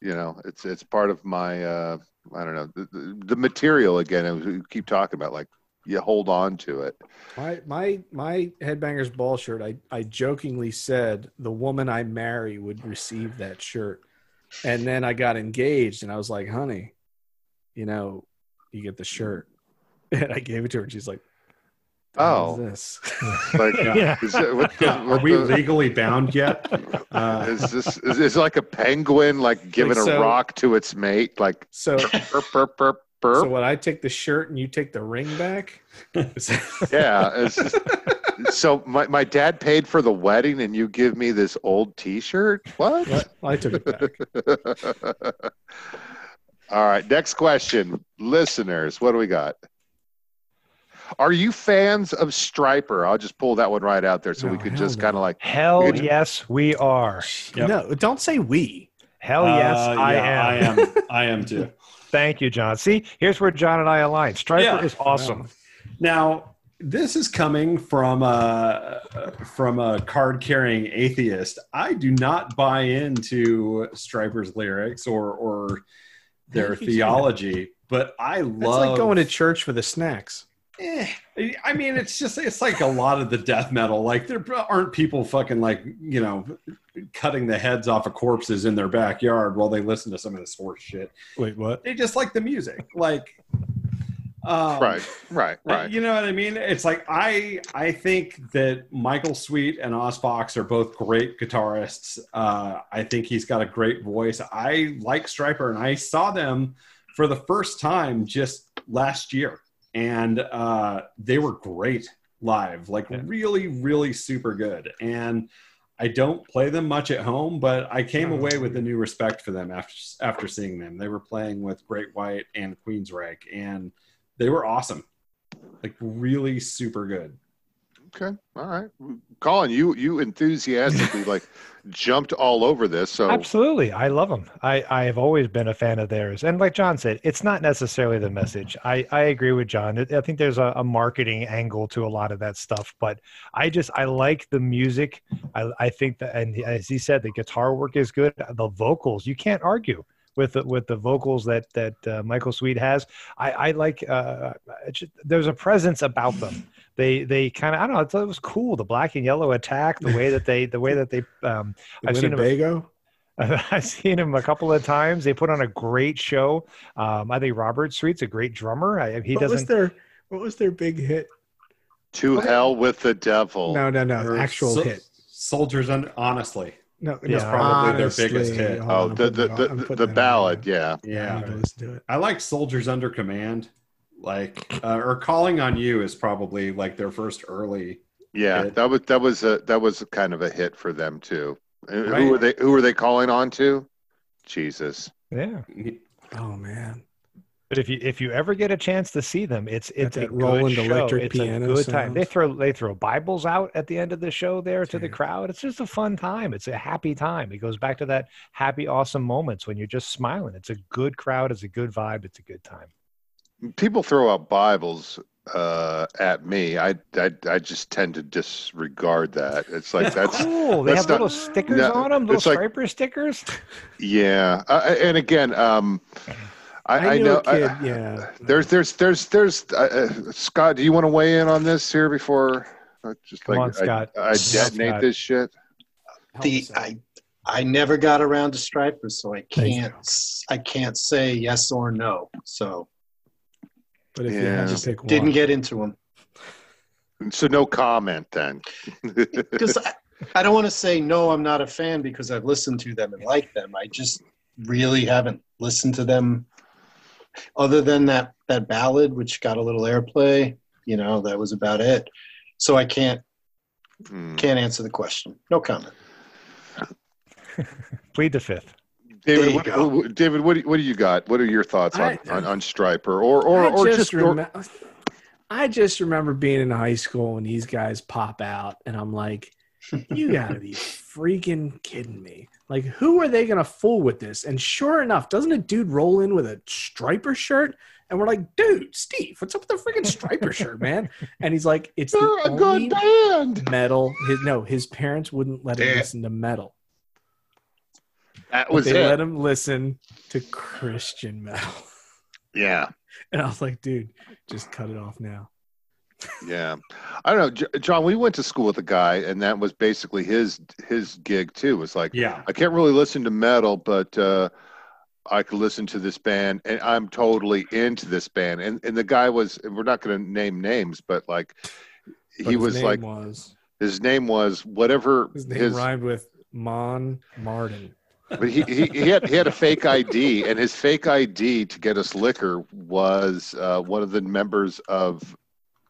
You know, it's it's part of my uh, I don't know the, the, the material again. We keep talking about like you hold on to it. My my my headbangers ball shirt. I I jokingly said the woman I marry would receive that shirt, and then I got engaged, and I was like, "Honey, you know, you get the shirt," and I gave it to her, and she's like, Oh. is this?" Like, Yeah. is it, what the, Are we the- legally bound yet? Uh, is this is, is it like a penguin like giving so- a rock to its mate like so burp burp burp burp so when I take the shirt and you take the ring back, Yeah. Just, so my, my dad paid for the wedding and you give me this old t-shirt? What? What? I took it back. All right. Next question. Listeners, what do we got? Are you fans of Stryper? I'll just pull that one right out there so we could just no. kind of like Hell Good. yes, we are. Yep. No, don't say we. Hell yes, uh, I, yeah, am. I am. I am too. Thank you, John. See, here's where John and I align. Stryper Yeah. is awesome. Now, this is coming from a from a card carrying atheist. I do not buy into Stryper's lyrics or or their Thank you, Tina. theology, but I love. That's like going to church for the snacks. Eh, I mean, it's just it's like a lot of the death metal. Like there aren't people fucking like you know cutting the heads off of corpses in their backyard while they listen to some of this horse shit. Wait, what? They just like the music, like. Um, right, right, right. You know what I mean? It's like I I think that Michael Sweet and Oz Fox are both great guitarists. Uh, I think he's got a great voice. I like Stryper, and I saw them for the first time just last year, and uh, they were great live. Like Yeah. really, really super good. And I don't play them much at home, but I came Oh. away with a new respect for them after after seeing them. They were playing with Great White and Queensryche, and they were awesome like really super good Okay. All right. Colin, you you enthusiastically like jumped all over this. So Absolutely. I love them. I, I have always been a fan of theirs. And like John said, it's not necessarily the message. I, I agree with John. I think there's a, a marketing angle to a lot of that stuff, but I just, I like the music. I, I think that, and as he said, the guitar work is good. The vocals, you can't argue with the, with the vocals that, that uh, Michael Sweet has. I, I like, uh, just, there's a presence about them. They, they kind of, I don't know, I thought it was cool. The black and yellow attack, the way that they, the way that they, um, I've seen 'em- Winnebago. I've seen him a couple of times. They put on a great show. Um, I think Robert Sweet's a great drummer. I, he what was doesn't. their What was their big hit? to hell with the devil. No, no, no. Or Actual Sol- hit. soldiers un- honestly No, Yeah, no, probably their biggest hit. hold Oh, on, the the it on- I'm the, the ballad. there. Yeah. I yeah need to to it. i like soldiers under command like uh, or calling on you is probably like their first early Yeah. Hit. That was that was a that was kind of a hit for them too. Right. Who were they? Who were they calling on to? Jesus. Yeah, Oh man, but if you if you ever get a chance to see them, it's it's a that good Roland show. electric it's a piano good time. They throw they throw Bibles out at the end of the show there to the crowd. It's just a fun time. It's a happy time. It goes back to that happy, awesome moments when you're just smiling. It's a good crowd. It's a good vibe. It's a good time. People throw out Bibles uh, at me. I, I I just tend to disregard that. It's like that's cool. They that's have not- little stickers no, on them, little it's like- stryper stickers. Yeah, uh, and again, um, I, I, knew know. kid. I- yeah. there's, there's, there's, there's. Uh, uh, Scott, do you want to weigh in on this here before? I just Come like on, I- Scott. I, Come detonate Scott. this shit. The. I I never got around to strypers, so I can't s- I can't say yes or no. So But if you had to pick one, didn't get into them So no comment then. because I, I don't want to say no. I'm not a fan because I've listened to them and like them. I just really haven't listened to them, other than that that ballad which got a little airplay. You know that was about it. So I can't Hmm. can't answer the question. No comment. Plead the fifth. There David, what, go. David, what do, what do you got? What are your thoughts on, I- on, on Striper or or, I or just, just or- I just remember being in high school and these guys pop out, and I'm like, you gotta be freaking kidding me. Like, who are they gonna fool with this? And sure enough, doesn't a dude roll in with a stryper shirt? And we're like, dude, Steve, what's up with the freaking stryper shirt, man? And he's like, it's the They're a only good band. metal. His, no, his parents wouldn't let him Damn. listen to metal. That was they it. let him listen to Christian metal. yeah, And I was like, dude, just cut it off now. yeah. I don't know, John. We went to school with a guy, and that was basically his his gig too. Was like, Yeah. I can't really listen to metal, but uh, I could listen to this band, and I'm totally into this band. And and the guy was. We're not going to name names, but like, But he his was name like, was his name was whatever his name his rhymed with Mon Martin. But he, he, he had he had a fake ID, and his fake ID to get us liquor was uh, one of the members of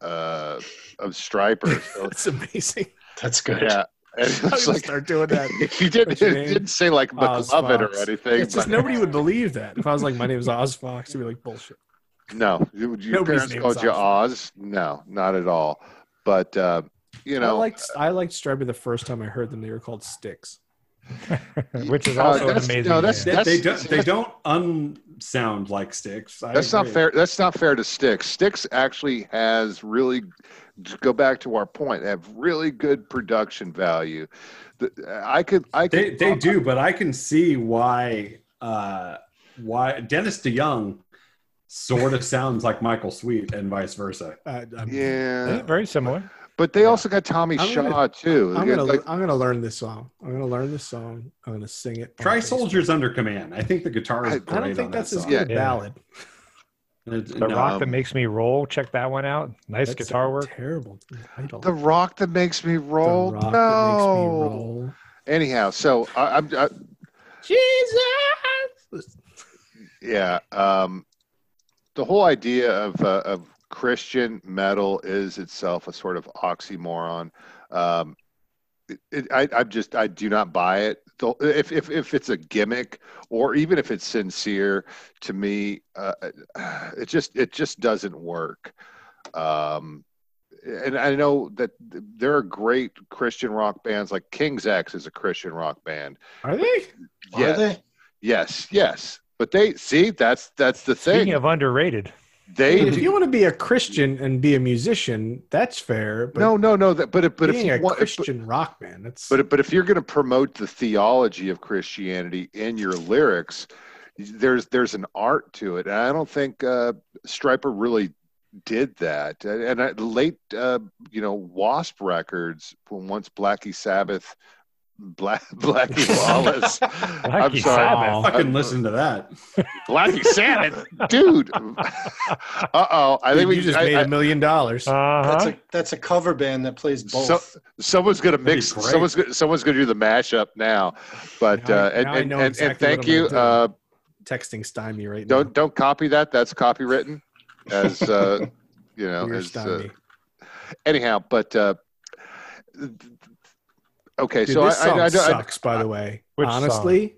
uh, of Stryper. So, That's amazing. That's good. yeah, and it I'm was gonna like start doing that. he didn't What's your he name? didn't say like Oz McLovin or anything. It's just but- nobody would believe that. If I was like, my name is Oz Fox, they'd be like, bullshit. no, you- your Nobody's parents name called is you Oz. Oz. No, not at all. But uh, you I liked I liked Stryper the first time I heard them. They were called Styx. Which is Uh, also an amazing. no, that's- name. They, they don't. They don't unsound like styx. I That's not fair. That's not fair to Styx. Styx actually has really, go back to our point, have really good production value. I could, I They could, they do, but I can see why uh, why Dennis DeYoung sort of sounds like Michael Sweet and vice versa. Uh, Yeah, Very similar. But they also got Tommy I'm Shaw gonna- too. I'm gonna like, I'm gonna learn this song. I'm gonna learn this song. I'm gonna sing it. Try Soldiers Under Command. I think the guitar is I- I great I don't on think that that's as good a Yeah. ballad. It's- The no, rock that um, makes me roll. Check that one out. Nice That's guitar work. Terrible title. the rock that makes me The roll. rock no. that makes me roll. Anyhow, so I, I'm, I, Jesus. yeah. Um, the whole idea of uh, of Christian metal is itself a sort of oxymoron. Um, it, it, I, I just I do not buy it. If, if if it's a gimmick or even if it's sincere, to me, uh, it just it just doesn't work. Um, and I know that there are great Christian rock bands like King's X is a Christian rock band. Are they? Are Yes, they? yes, yes. But they see that's that's the thing. Speaking of underrated, I they if do- you want to be a Christian and be a musician, that's fair. But no no no that but if, but if being you a want but, Christian rock band, that's but but if you're going to promote the theology of Christianity in your lyrics, there's there's an art to it, and I don't think uh, Stryper really did that. And, and uh, late uh, you know Wasp records when once Blackie Sabbath. Black, Blackie Lawless. I'm Blackie sorry. Sabbath. Fucking listen to that. Blackie Sabbath, dude. Uh oh. I think Dude, we you just I- made I- a million dollars. That's Uh-huh. a that's a cover band that plays both. So, someone's gonna mix. great. Someone's gonna, someo's gonna do the mashup now. But Now uh, and, now and, and, exactly and thank you. Uh, Texting stymie right don't now. don't copy that. That's copywritten. As uh, you know. You're As, uh, anyhow, but uh, okay. Dude, so this I, song I, I, I sucks. by the way, Which honestly,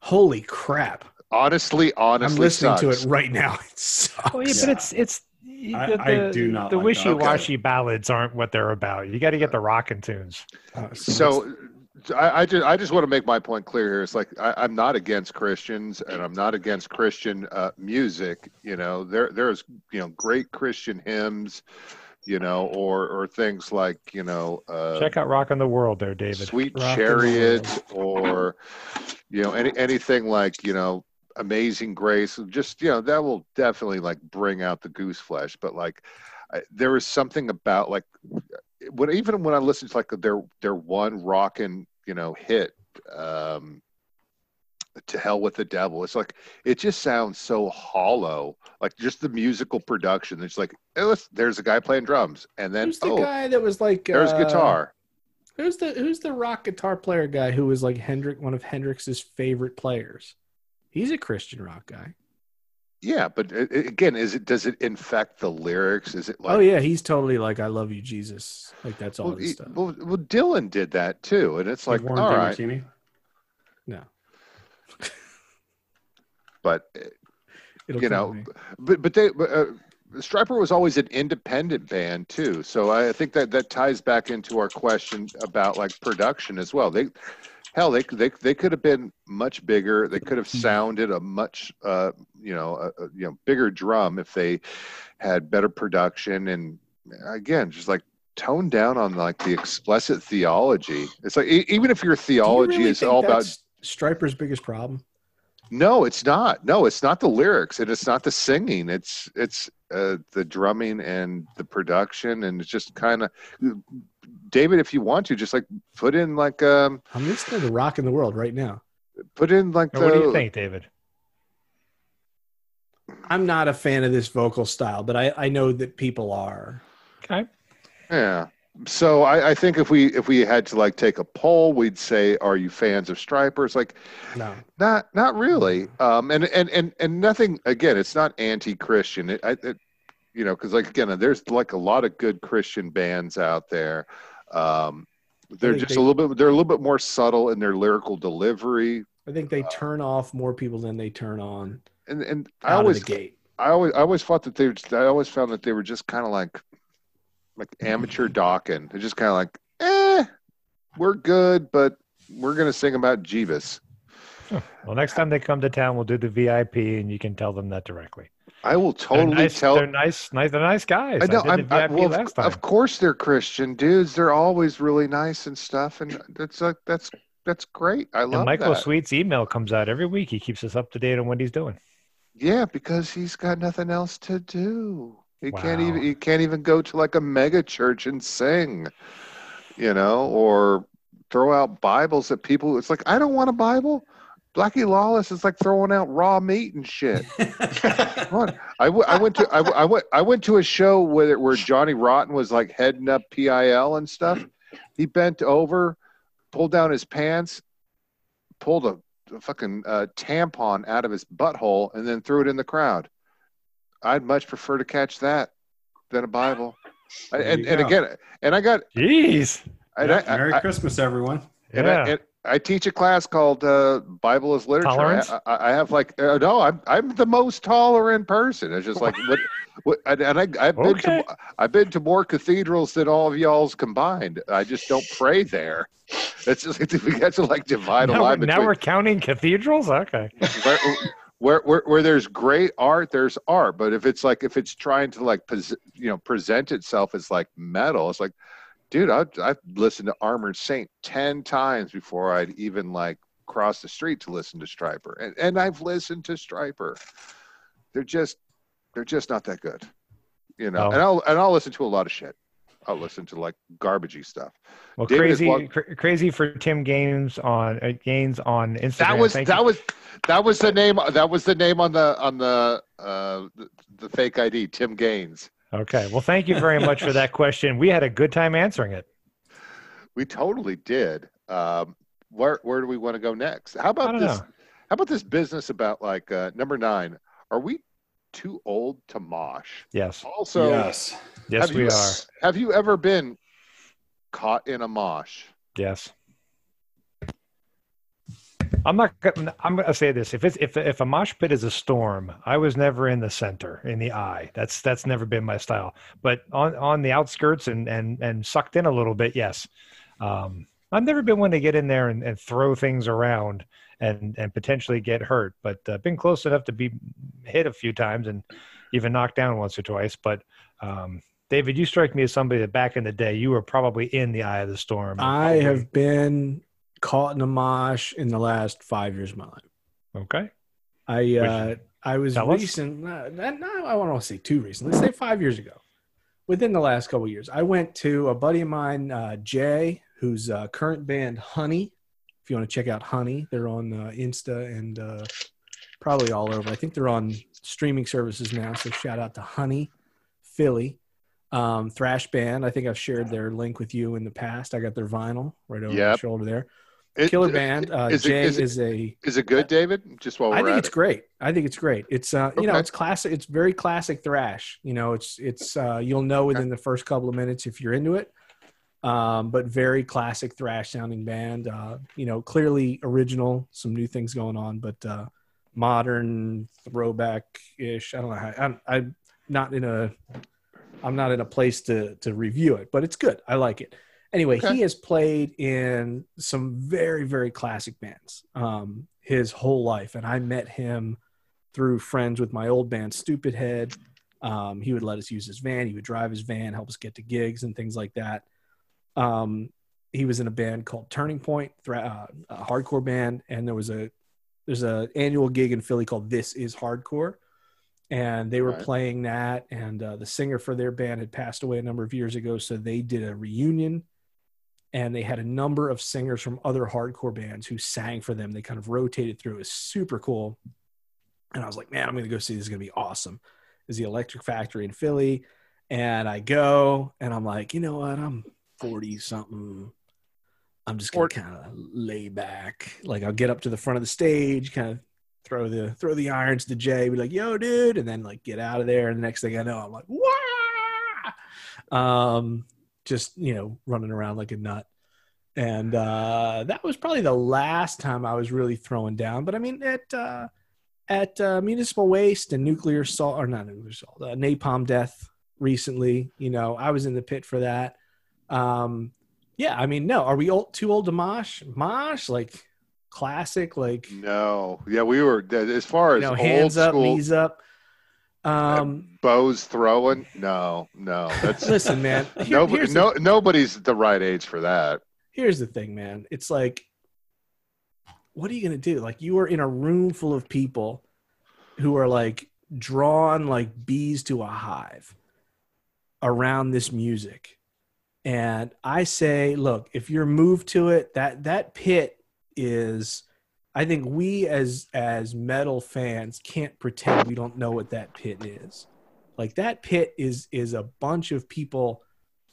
holy crap! honestly, honestly, I'm listening to sucks. it right now. It sucks. Well, yeah, but it's it's I- the, I the- do not the like that. wishy-washy ballads aren't what they're about. You got to get the rockin' tunes. Uh, So I, I just I just want to make my point clear here. It's like I, I'm not against Christians and I'm not against Christian uh, music. You know, there there's you know great Christian hymns, you know, or or things like you know uh, Check out "Rockin' the World" there, David. Sweet Rock Chariot or you know any anything like you know Amazing Grace. Just you know, that will definitely like bring out the goose flesh. But like, I, there was something about like when even when I listen to like their their one rockin' you know hit. Um, to hell with the devil. It's like it just sounds so hollow. Like just the musical production. It's like hey, let's- there's a guy playing drums, and then Who's the oh, guy that was like there's uh, guitar. Who's the Who's the rock guitar player guy who was like Hendrick, one of Hendrix's favorite players? He's a Christian rock guy. Yeah, but it, it- again, is it does it infect the lyrics? Is it oh, like oh yeah, he's totally like I love you, Jesus. Like that's all Well, he- stuff. well, well, Dylan did that too, and it's like, all right. but uh, it'll you know, me. but but they, but, uh, Stryper was always an independent band too, so I think that that ties back into our question about like production as well. They, hell, they they they could have been much bigger. They could have sounded a much, uh, you know, a, a, you know, bigger drum if they had better production and again, just like tone down on like the explicit theology. It's like e- even if your Do you theology really is all about Stryper's biggest problem. no, it's not. No, it's not the lyrics and it's not the singing. It's it's uh, the drumming and the production and it's just kind of David, if you want to, just like put in like um I'm listening to Rockin' the World right now. put in like the what do you think, David? I'm not a fan of this vocal style, but I, I know that people are. Okay. yeah. So I, I think if we if we had to like take a poll, we'd say, "Are you fans of Strypers?" Like, No. not not really. Um, and and and and nothing. Again, it's not anti-Christian. It, I, it you know, because like again, there's like a lot of good Christian bands out there. Um, they're just they- a little bit. They're a little bit more subtle in their lyrical delivery. I think they turn off more people than they turn on And and I always. I always I always thought that they. I always found that they were just kind of like like amateur Dokken. They're just kind of like, eh, we're good, but we're gonna sing about Jeebus. Well, next time they come to town, we'll do the VIP, and you can tell them that directly. I will They're totally nice, tell. They're nice, nice. They're nice guys. I know. I I, well, last of, time. of course they're Christian dudes. They're always really nice and stuff, and that's like that's that's great. I love and Michael that. Sweet's email comes out every week. He keeps us up to date on what he's doing. Yeah, because he's got nothing else to do. He can't even he can't even go to like a mega church and sing, you know, or throw out Bibles at people. It's like I don't want a Bible. Blackie Lawless is like throwing out raw meat and shit. I, w- I went to I, w- I went I went to a show where where Johnny Rotten was like heading up PIL and stuff. He bent over, pulled down his pants, pulled a, a fucking uh, tampon out of his butthole, and then threw it in the crowd. I'd much prefer to catch that than a Bible. I- and and again, and I got Jeez. and Yeah, I, Merry I, Christmas, everyone. and, Yeah. I, and I teach a class called uh, Bible as Literature. Tolerance? I, I, I have like uh, no, I'm I'm the most tolerant person. It's just like what, what and, and I I've been Okay. to I've been to more cathedrals than all of y'all's combined. I just don't pray there. It's just like we got to like divide a Now, line we're- now we're counting cathedrals. Okay. Where, where, where, there's great art, there's art. But if it's like if it's trying to like pos- you know present itself as like metal, it's like, dude, I I've listened to Armored Saint ten times before I'd even like cross the street to listen to Stryper, and and I've listened to Stryper. They're just they're just not that good, you know. Oh. And I'll and I'll listen to a lot of shit. I'll listen to like garbagey stuff. Well, David crazy, one- cr- crazy for Tim Gaines on uh, Gaines on Instagram. That was Thank that you. was that was the name that was the name on the on the uh the, the fake ID Tim Gaines. okay. Well, thank you very much for that question. We had a good time answering it. We totally did. Um where where do we want to go next? How about this know. how about this business about like uh number 9? Are we too old to mosh? Yes, Also, yes. Yes, have we you, are. Have you ever been caught in a mosh? Yes. I'm not. I'm gonna say this: if it's if if a mosh pit is a storm, I was never in the center, in the eye. That's that's never been my style. But on on the outskirts and and and sucked in a little bit, yes. Um, I've never been one to get in there and, and throw things around and and potentially get hurt, but uh, been close enough to be hit a few times and even knocked down once or twice. But um, David, you strike me as somebody that back in the day you were probably in the eye of the storm. I have been caught in a mosh in the last five years of my life. Okay. I uh, I was recent. Uh, not, not- I want to say too recently. Say five years ago. Within the last couple of years, I went to a buddy of mine, uh, Jay, whose uh, current band Honey. If you want to check out Honey, they're on uh, Insta and uh, probably all over. I think they're on streaming services now. So shout out to Honey, Philly, um, thrash band. I think I've shared their link with you in the past. I got their vinyl right over my shoulder there. It- Killer band. Uh, is it- Jay is it- is a Is it good, David? Just while we're I think it's it. great. I think it's great. It's uh, you know, it's classic. It's very classic thrash. You know, it's it's uh, you'll know within the first couple of minutes if you're into it. Um, but very classic thrash sounding band. Uh, you know, clearly original. Some new things going on, but uh, modern throwback ish. I don't know how. I'm, I'm not in a. I'm not in a place to to review it, but it's good. I like it. Anyway, Okay. he has played in some very very classic bands um, his whole life, and I met him through friends with my old band, Stupid Head. Um, he would let us use his van. He would drive his van, help us get to gigs and things like that. Um, he was in a band called Turning Point, thra- uh, a hardcore band, and there was a there's a annual gig in Philly called This Is Hardcore, and they were Right. playing that. And uh, the singer for their band had passed away a number of years ago, so they did a reunion, and they had a number of singers from other hardcore bands who sang for them. They kind of rotated through. It was super cool, and I was like, man, I'm gonna go see this. Is gonna be awesome. Is the Electric Factory in Philly, and I go, and I'm like, you know what, I'm 40 something. I'm just gonna kind of lay back. Like I'll get up to the front of the stage, kind of throw the throw the irons to Jay, be like, "Yo, dude," and then like get out of there. And the next thing I know, I'm like, "Wah!" Um, just you know, running around like a nut. And uh, that was probably the last time I was really throwing down. But I mean, at uh, at uh, Municipal Waste and Nuclear Assault, or not Nuclear Assault, uh, Napalm Death recently, you know, I was in the pit for that. Um, yeah, I mean, no, are we old, too old to mosh? Mosh, like classic, like No, yeah, we were as far as know, old hands up, school knees up. Um, bows throwing. No, no, that's listen, man. Here, nobody. here's, the, nobody's the right age for that. here's the thing, man. It's like, what are you gonna do? Like, you are in a room full of people who are like drawn like bees to a hive around this music. And I say, look, if you're moved to it, that that pit is I think we as as metal fans can't pretend we don't know what that pit is. Like that pit is is a bunch of people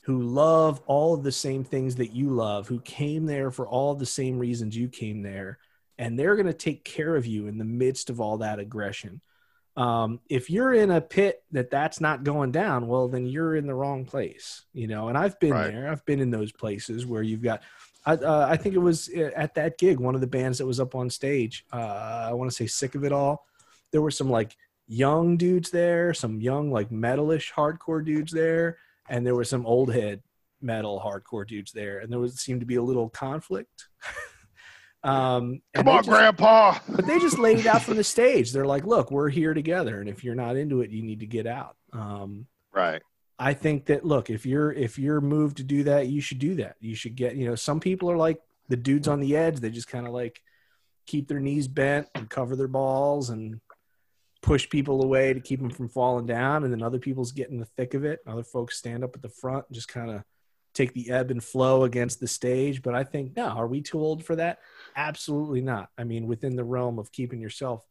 who love all of the same things that you love, who came there for all the same reasons you came there, and they're going to take care of you in the midst of all that aggression. Um, if you're in a pit that that's not going down, well, then you're in the wrong place, you know. And I've been Right. there. I've been in those places where you've got. I, uh, I think it was uh, at that gig, one of the bands that was up on stage. Uh, I want to say "Sick of It All." There were some like young dudes there, some young like metalish hardcore dudes there, and there were some old head metal hardcore dudes there, and there was seemed to be a little conflict. um, Come on, just- Grandpa. but they just laid it out from the stage. They're like, "Look, we're here together, and if you're not into it, you need to get out." Um, Right. I think that look, if you're if you're moved to do that, you should do that. You should get, you know, some people are like the dudes on the edge. They just kind of like keep their knees bent and cover their balls and push people away to keep them from falling down. And then other people's get in the thick of it. Other folks stand up at the front and just kind of take the ebb and flow against the stage. But I think, no, are we too old for that? Absolutely not. I mean, within the realm of keeping yourself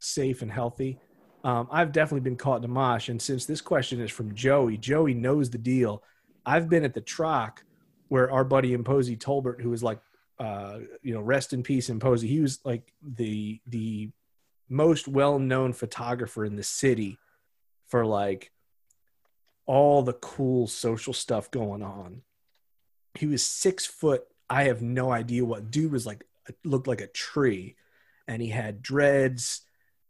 safe and healthy. Um, I've definitely been caught in a mosh. And since this question is from Joey, Joey knows the deal. I've been at the Troc where our buddy Imposey Tolbert, who was like, uh, you know, rest in peace, Imposey. He was like the the most well known photographer in the city for like all the cool social stuff going on. He was six foot. I have no idea what dude was like. Looked like a tree, and he had dreads,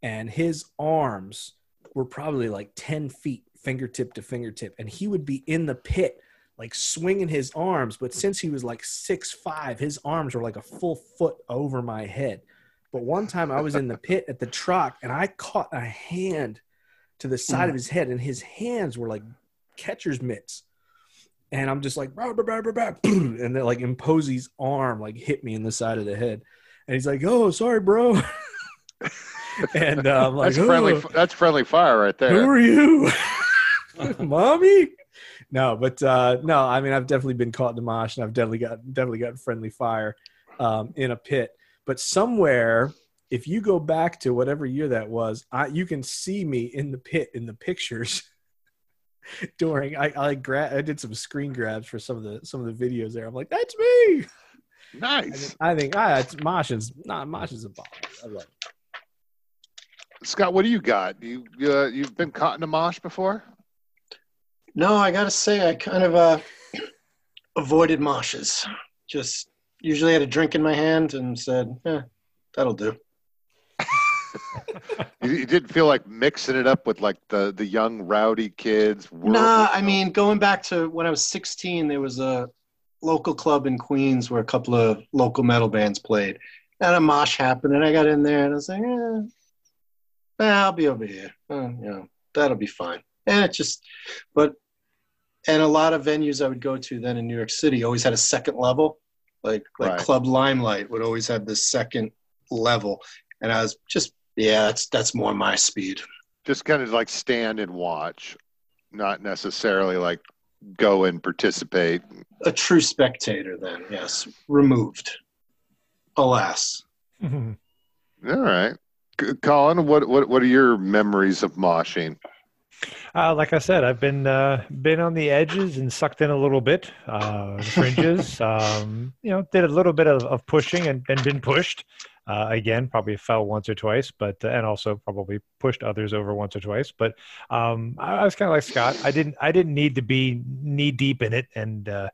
and his arms were probably like ten feet fingertip to fingertip, and he would be in the pit like swinging his arms. But since he was like six five, his arms were like a full foot over my head. But one time I was in the pit at the Troc, and I caught a hand to the side of mm. his head, and his hands were like catcher's mitts. And I'm just like, "Bah, bah, bah, bah, bah," and then like Imposey's arm like hit me in the side of the head. And he's like, "Oh, sorry, bro." and uh, I'm like, That's friendly. "Oh, That's friendly fire right there. who are you, mommy? No, but uh, no, I mean, I've definitely been caught in the mosh, and I've definitely got definitely got friendly fire um, in a pit. But somewhere, if you go back to whatever year that was, I, you can see me in the pit in the pictures. During I I, gra- I did some screen grabs for some of the some of the videos there. I'm like, that's me. I Nice, think, I think ah, it's Mosh is not Mosh is a bomb. I love it. Scott. What do you got? You uh, you've been caught in a mosh before? No, I gotta say, I kind of uh, avoided moshes. Just usually had a drink in my hand and said, "Eh, that'll do." You, you didn't feel like mixing it up with like the the young rowdy kids. Nah, I mean, going back to when I was 16, there was a local club in Queens where a couple of local metal bands played, and a mosh happened, and I got in there, and I was like, eh, eh, I'll be over here. Uh, you know, that'll be fine. And it just, but, and a lot of venues I would go to then in New York City always had a second level, like like Right. Club Limelight would always have this second level, and I was just, yeah, that's that's more my speed. just kind of like stand and watch, not necessarily like go and participate. a true spectator then yes removed alas All right, C- Colin, what what what are your memories of moshing? Uh, like I said, I've been uh, been on the edges and sucked in a little bit, uh, fringes. um, you know, did a little bit of, of pushing and, and been pushed. Uh, again, probably fell once or twice, but uh, and also probably pushed others over once or twice. But um, I, I was kind of like Scott. I didn't I didn't need to be knee deep in it, and uh,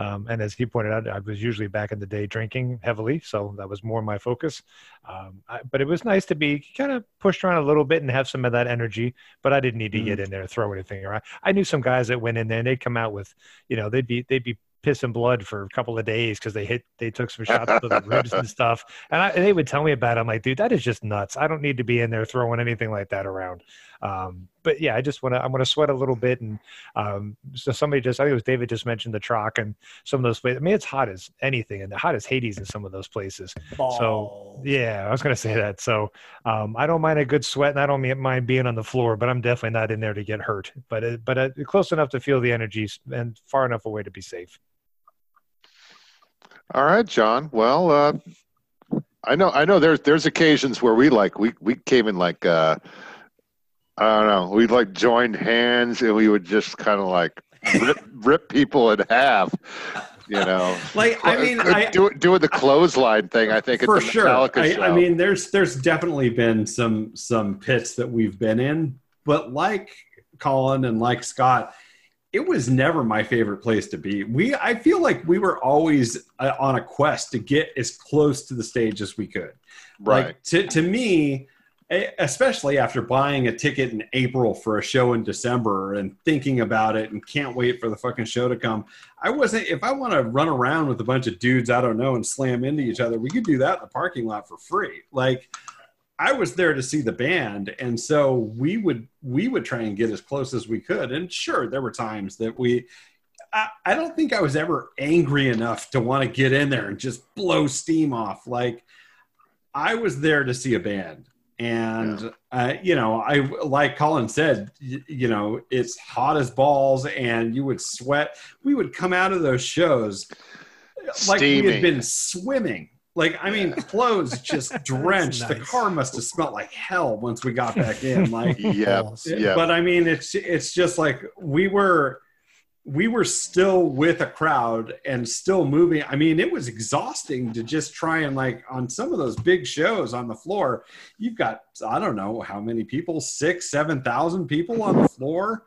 um, and as he pointed out, I was usually back in the day drinking heavily, so that was more my focus. Um, I, but it was nice to be kind of pushed around a little bit and have some of that energy but I didn't need to get in there and throw anything around. I knew some guys that went in there and they'd come out with, you know, they'd be they'd be piss and blood for a couple of days because they hit they took some shots to the ribs and stuff. And, I, and they would tell me about it. I'm like, dude, that is just nuts. I don't need to be in there throwing anything like that around. Um, but yeah, I just want to I want to sweat a little bit. And um, so somebody just I think it was David just mentioned the Troc and some of those places. I mean, it's hot as anything and hot as Hades in some of those places. So yeah, I was gonna say that. So um, I don't mind a good sweat, and I don't mind being on the floor, but I'm definitely not in there to get hurt. But uh, but uh, close enough to feel the energies and far enough away to be safe. All right, John. Well, uh, I know I know there's there's occasions where we like we we came in like uh, I don't know we like joined hands and we would just kind of like rip, rip people in half. You know, Like, I mean, I, do, doing the clothesline thing. I think for sure. I. I mean, there's there's definitely been some some pits that we've been in, but like Colin and like Scott, it was never my favorite place to be. We I feel like we were always uh, on a quest to get as close to the stage as we could. right. Like to to me, especially after buying a ticket in April for a show in December and thinking about it and can't wait for the fucking show to come. I wasn't if I want to run around with a bunch of dudes I don't know and slam into each other, we could do that in the parking lot for free. Like I was there to see the band, and so we would we would try and get as close as we could. And sure, there were times that we. I, I don't think I was ever angry enough to want to get in there and just blow steam off. Like I was there to see a band, and uh, you know, I like Colin said, y- you know, it's hot as balls, and you would sweat. We would come out of those shows like we had been swimming. Like I mean, clothes just drenched. The car must have smelled like hell once we got back in. Like yeah, Balls. yeah. but I mean, it's it's just like we were we were still with a crowd and still moving. I mean, it was exhausting to just try and like on some of those big shows on the floor. You've got I don't know how many people, six, seven thousand people on the floor,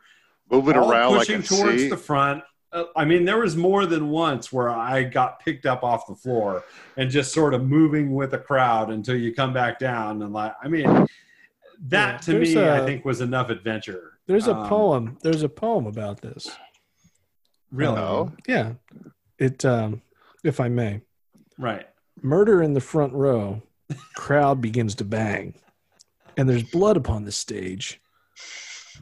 Moving all around pushing a towards sea. the front. Uh, I mean, there was more than once where I got picked up off the floor and just sort of moving with a crowd until you come back down. And like, I mean, that Yeah, to me, I a- think was enough adventure. There's a Um, poem. There's a poem about this. Really? Oh. Yeah. It um if I may. Right. Murder in the front row. Crowd begins to bang. And there's blood upon the stage.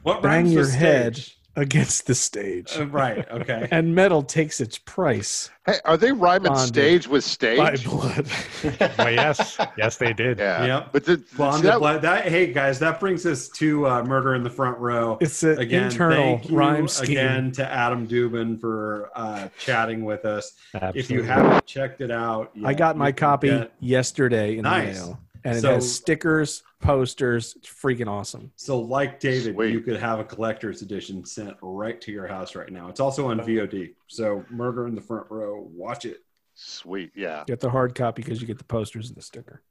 What Bang your head. stage? Against the stage, Uh, right. Okay. and metal takes its price Hey, are they rhyming stage with stage? by stage? blood. Well, yes, yes, they did. Yeah. Yep. But the, Bonded that- blood. That hey guys, that brings us to uh, murder in the front row. It's an Again, internal thank you rhyme scheme. again to Adam Dubin for uh, chatting with us. Absolutely. If you haven't checked it out, I got my copy get- yesterday in Nice. the mail, and it So- has stickers, posters. It's freaking awesome. So, like David, Sweet. you could have a collector's edition sent right to your house right now. It's also on VOD. So, Murder in the Front Row, watch it. Sweet. Yeah. Get the hard copy because you get the posters and the sticker.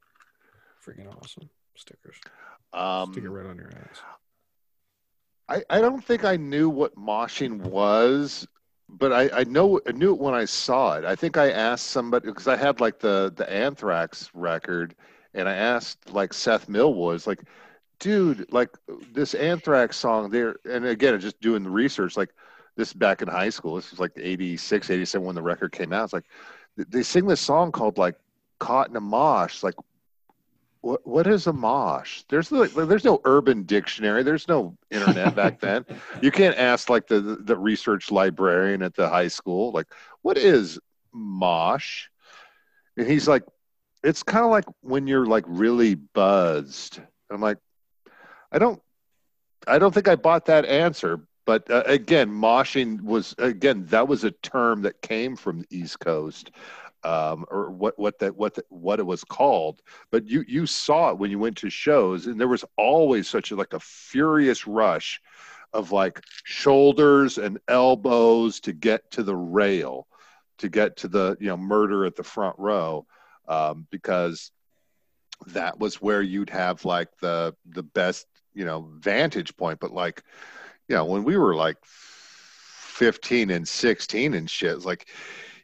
Freaking awesome stickers. Stick it Um, right on your ass. I, I don't think I knew what moshing was, but I, I know I knew it when I saw it. I think I asked somebody because I had like the the Anthrax record, and I asked like Seth Millwoods, like, dude, like this Anthrax song there, and again, just doing the research, like this back in high school. This was like 86, 87 when the record came out. It's like they sing this song called like "Caught in a Mosh." Like, what what is a mosh? There's no, there's no Urban Dictionary. There's no internet back then. You can't ask like the the research librarian at the high school, like, what is mosh? And he's like, it's kind of like when you're like really buzzed. I'm like, I don't, I don't think I bought that answer. But uh, again, moshing was again that was a term that came from the East Coast, um, or what what that what the, what it was called. But you you saw it when you went to shows, and there was always such a, like a furious rush of like shoulders and elbows to get to the rail, to get to the you know murder at the front row, um, because that was where you'd have like the the best you know vantage point. But like you know when we were like 15 and 16 and shit it's like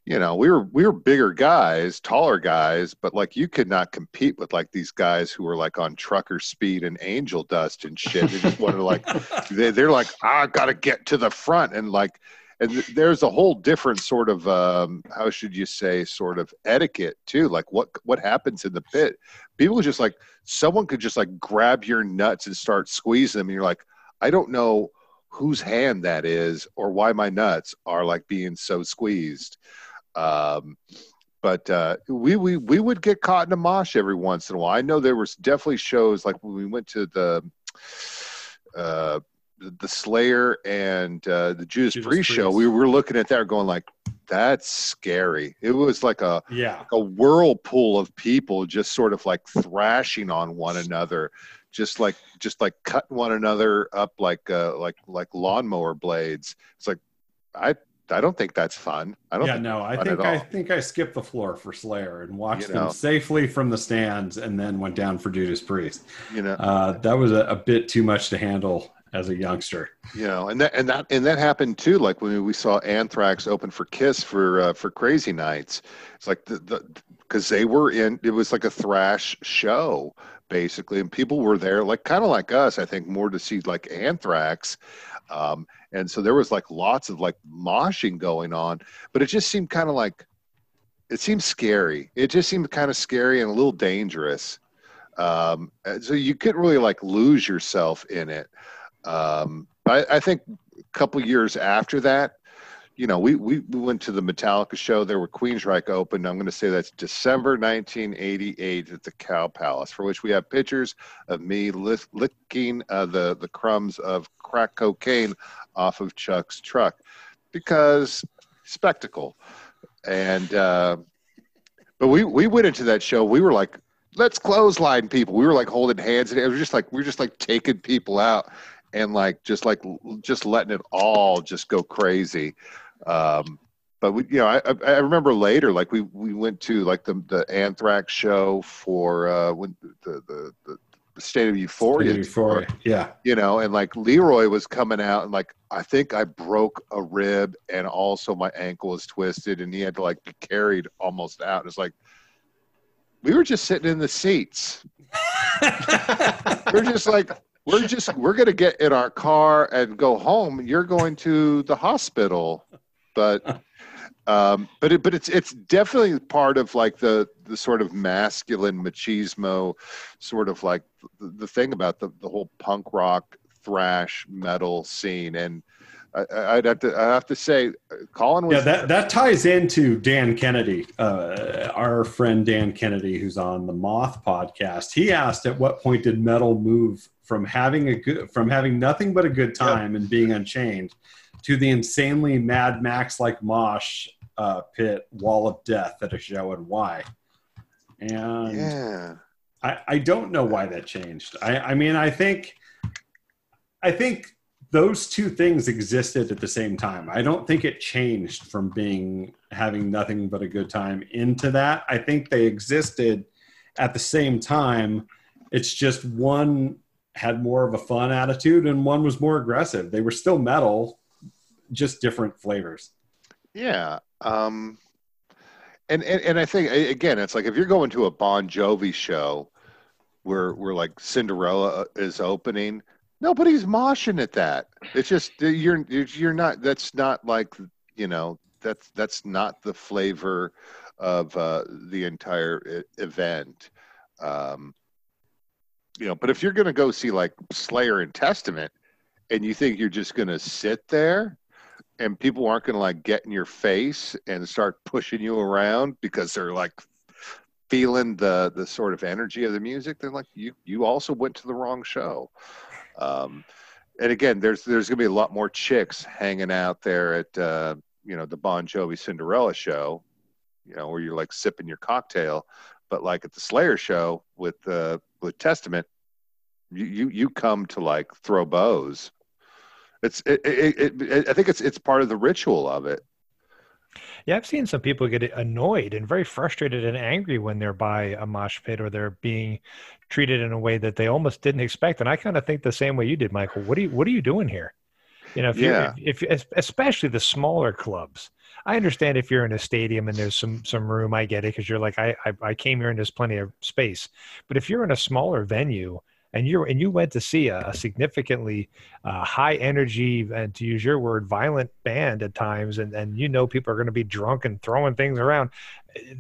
you know we were we were bigger guys taller guys but like you could not compete with like these guys who were like on trucker speed and angel dust and shit they just wanted to like they, they're like i gotta get to the front and like and th- there's a whole different sort of um how should you say sort of etiquette too like what what happens in the pit people just like someone could just like grab your nuts and start squeezing them and you're like i don't know whose hand that is or why my nuts are like being so squeezed um but uh, we, we we would get caught in a mosh every once in a while. I know there was definitely shows like when we went to the uh, the, Slayer and uh, the Judas, Judas Priest show. We were looking at that, going like, "That's scary." It was like a Yeah. a whirlpool of people just sort of like thrashing on one another just like just like cutting one another up like uh like like lawnmower blades it's like i i don't think that's fun i don't Yeah, no, I think I think I skipped the floor for Slayer and watched You them safely from the stands and then went down for Judas Priest. you know Uh, that was a, a bit too much to handle as a youngster. you know and that and that and that happened too like when we saw anthrax open for kiss for uh, for crazy nights. It's like the the because they were in it was like a thrash show basically and people were there like kind of like us i think more to see like anthrax. Um and so there was like lots of like moshing going on but it just seemed kind of like it seemed scary. It just seemed kind of scary and a little dangerous. Um so you couldn't really like lose yourself in it um, I, I think a couple years after that, you know, we, we, we went to the Metallica show. There were Queensryche opened. I'm going to say that's December 1988 at the Cow Palace, for which we have pictures of me lick, licking uh, the the crumbs of crack cocaine off of Chuck's truck because spectacle. And uh, but we we went into that show. We were like, let's clothesline people. We were like holding hands, and it was just like we were just like taking people out and like just like just letting it all just go crazy. Um, but we, you know, I, I I remember later, like we we went to like the the Anthrax show for uh, when the the, the State of Euphoria, Euphoria. Yeah. you know, and like Leroy was coming out and like I think I broke a rib and also my ankle was twisted and he had to like be carried almost out. It's like we were just sitting in the seats. we're just like we're just we're gonna get in our car and go home. You're going to the hospital, but um, but it, but it's it's definitely part of like the the sort of masculine machismo, sort of like the, the thing about the the whole punk rock thrash metal scene and I, I'd have to I have to say, Colin was Yeah, that, that ties into Dan Kennedy, uh, our friend Dan Kennedy, who's on the Moth podcast. He asked, "At what point did metal move from having a good, from having nothing but a good time and being unchained, to the insanely Mad Max like mosh uh, pit wall of death at a show, and why?" And yeah. I, I don't know why that changed. I, I mean, I think, I think those two things existed at the same time. I don't think it changed from being having nothing but a good time into that. I think they existed at the same time. It's just one had more of a fun attitude and one was more aggressive. They were still metal, just different flavors. Yeah. Um, and, and and I think again, it's like if you're going to a Bon Jovi show where where like Cinderella is opening, nobody's moshing at that. It's just you're you're you're not. That's not like you know. That's that's not the flavor of uh, the entire event. Um, you know, but if you're going to go see like Slayer and Testament, and you think you're just going to sit there and people aren't going to like get in your face and start pushing you around because they're like feeling the the sort of energy of the music then like you you also went to the wrong show. Um and again there's there's going to be a lot more chicks hanging out there at uh you know the bon jovi cinderella show you know where you're like sipping your cocktail but like at the slayer show with uh with testament you you, you come to like throw bows it's it, it, it, it, I think it's it's part of the ritual of it. Yeah, I've seen some people get annoyed and very frustrated and angry when they're by a mosh pit or they're being treated in a way that they almost didn't expect. And I kind of think the same way you did, Michael. What are you What are you doing here? You know, if Yeah. you if, if especially the smaller clubs. I understand if you're in a stadium and there's some some room, I get it because you're like I, I I came here and there's plenty of space. But if you're in a smaller venue and you're and you went to see a, a significantly uh, high energy and to use your word violent band at times and and you know people are going to be drunk and throwing things around.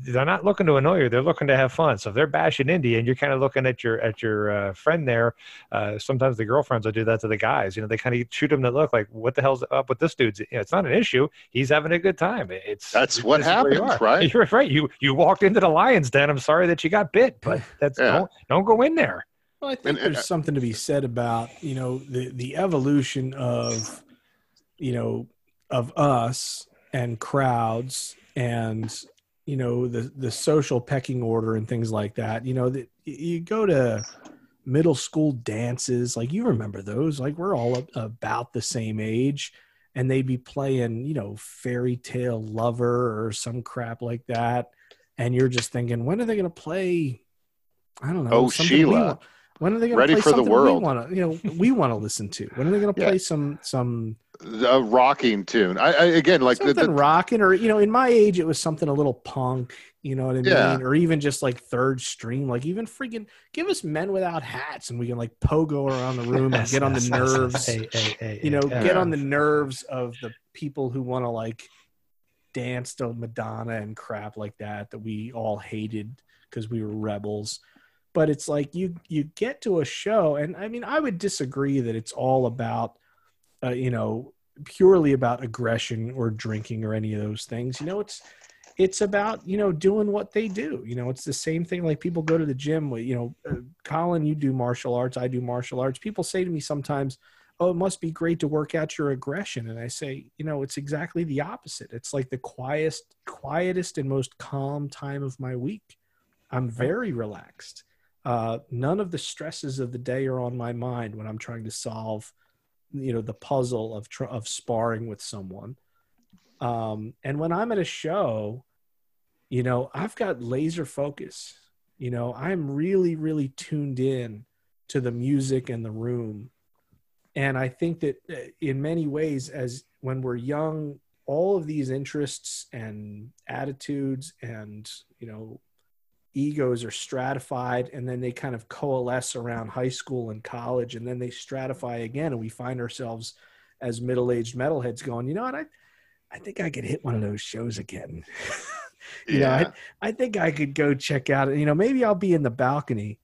They're not looking to annoy you they're looking to have fun. So if they're bashing indie and you're kind of looking at your at your uh, friend there uh, sometimes the girlfriends will do that to the guys you know they kind of shoot them that look like what the hell's up with this dude? You know, it's not an issue he's having a good time. It's That's what where you happens, right? you're right you you walked into the lion's den i'm sorry that you got bit but that's Yeah. don't, don't go in there Well, I think And- and- there's uh, something to be said about you know the the evolution of you know of us and crowds and you know the the social pecking order and things like that. You know that you go to middle school dances like you remember those like we're all about the same age and they'd be playing you know fairy tale lover or some crap like that and you're just thinking when are they going to play i don't know Oh, Sheila. Want- when are they going to play for the something world. we want to you know we want to listen to when are they going to Yeah. play some some A rocking tune. I, I again like something the, rocking or you know in my age it was something a little punk you know what i mean Yeah. or even just like third stream like even freaking give us men without hats and we can like pogo around the room and get on the nerves Hey, hey, hey, you know hey, get on the nerves of the people who want to like dance to madonna and crap like that that we all hated because we were rebels but it's like you you get to a show and i mean i would disagree that it's all about uh, you know purely about aggression or drinking or any of those things. You know it's it's about you know doing what they do. You know it's the same thing like people go to the gym you know uh, colin you do martial arts i do martial arts. People say to me sometimes oh it must be great to work out your aggression. And i say you know it's exactly the opposite. It's like the quietest quietest and most calm time of my week. I'm very relaxed uh, none of the stresses of the day are on my mind when i'm trying to solve you know the puzzle of tr- of sparring with someone. Um, and when i'm at a show you know i've got laser focus. You know i'm really really tuned in to the music and the room. And i think that uh, in many ways as when we're young all of these interests and attitudes and you know egos are stratified and then they kind of coalesce around high school and college and then they stratify again and we find ourselves as middle-aged metalheads going you know what i i think i could hit one of those shows again you know yeah. I, I think i could go check out you know maybe i'll be in the balcony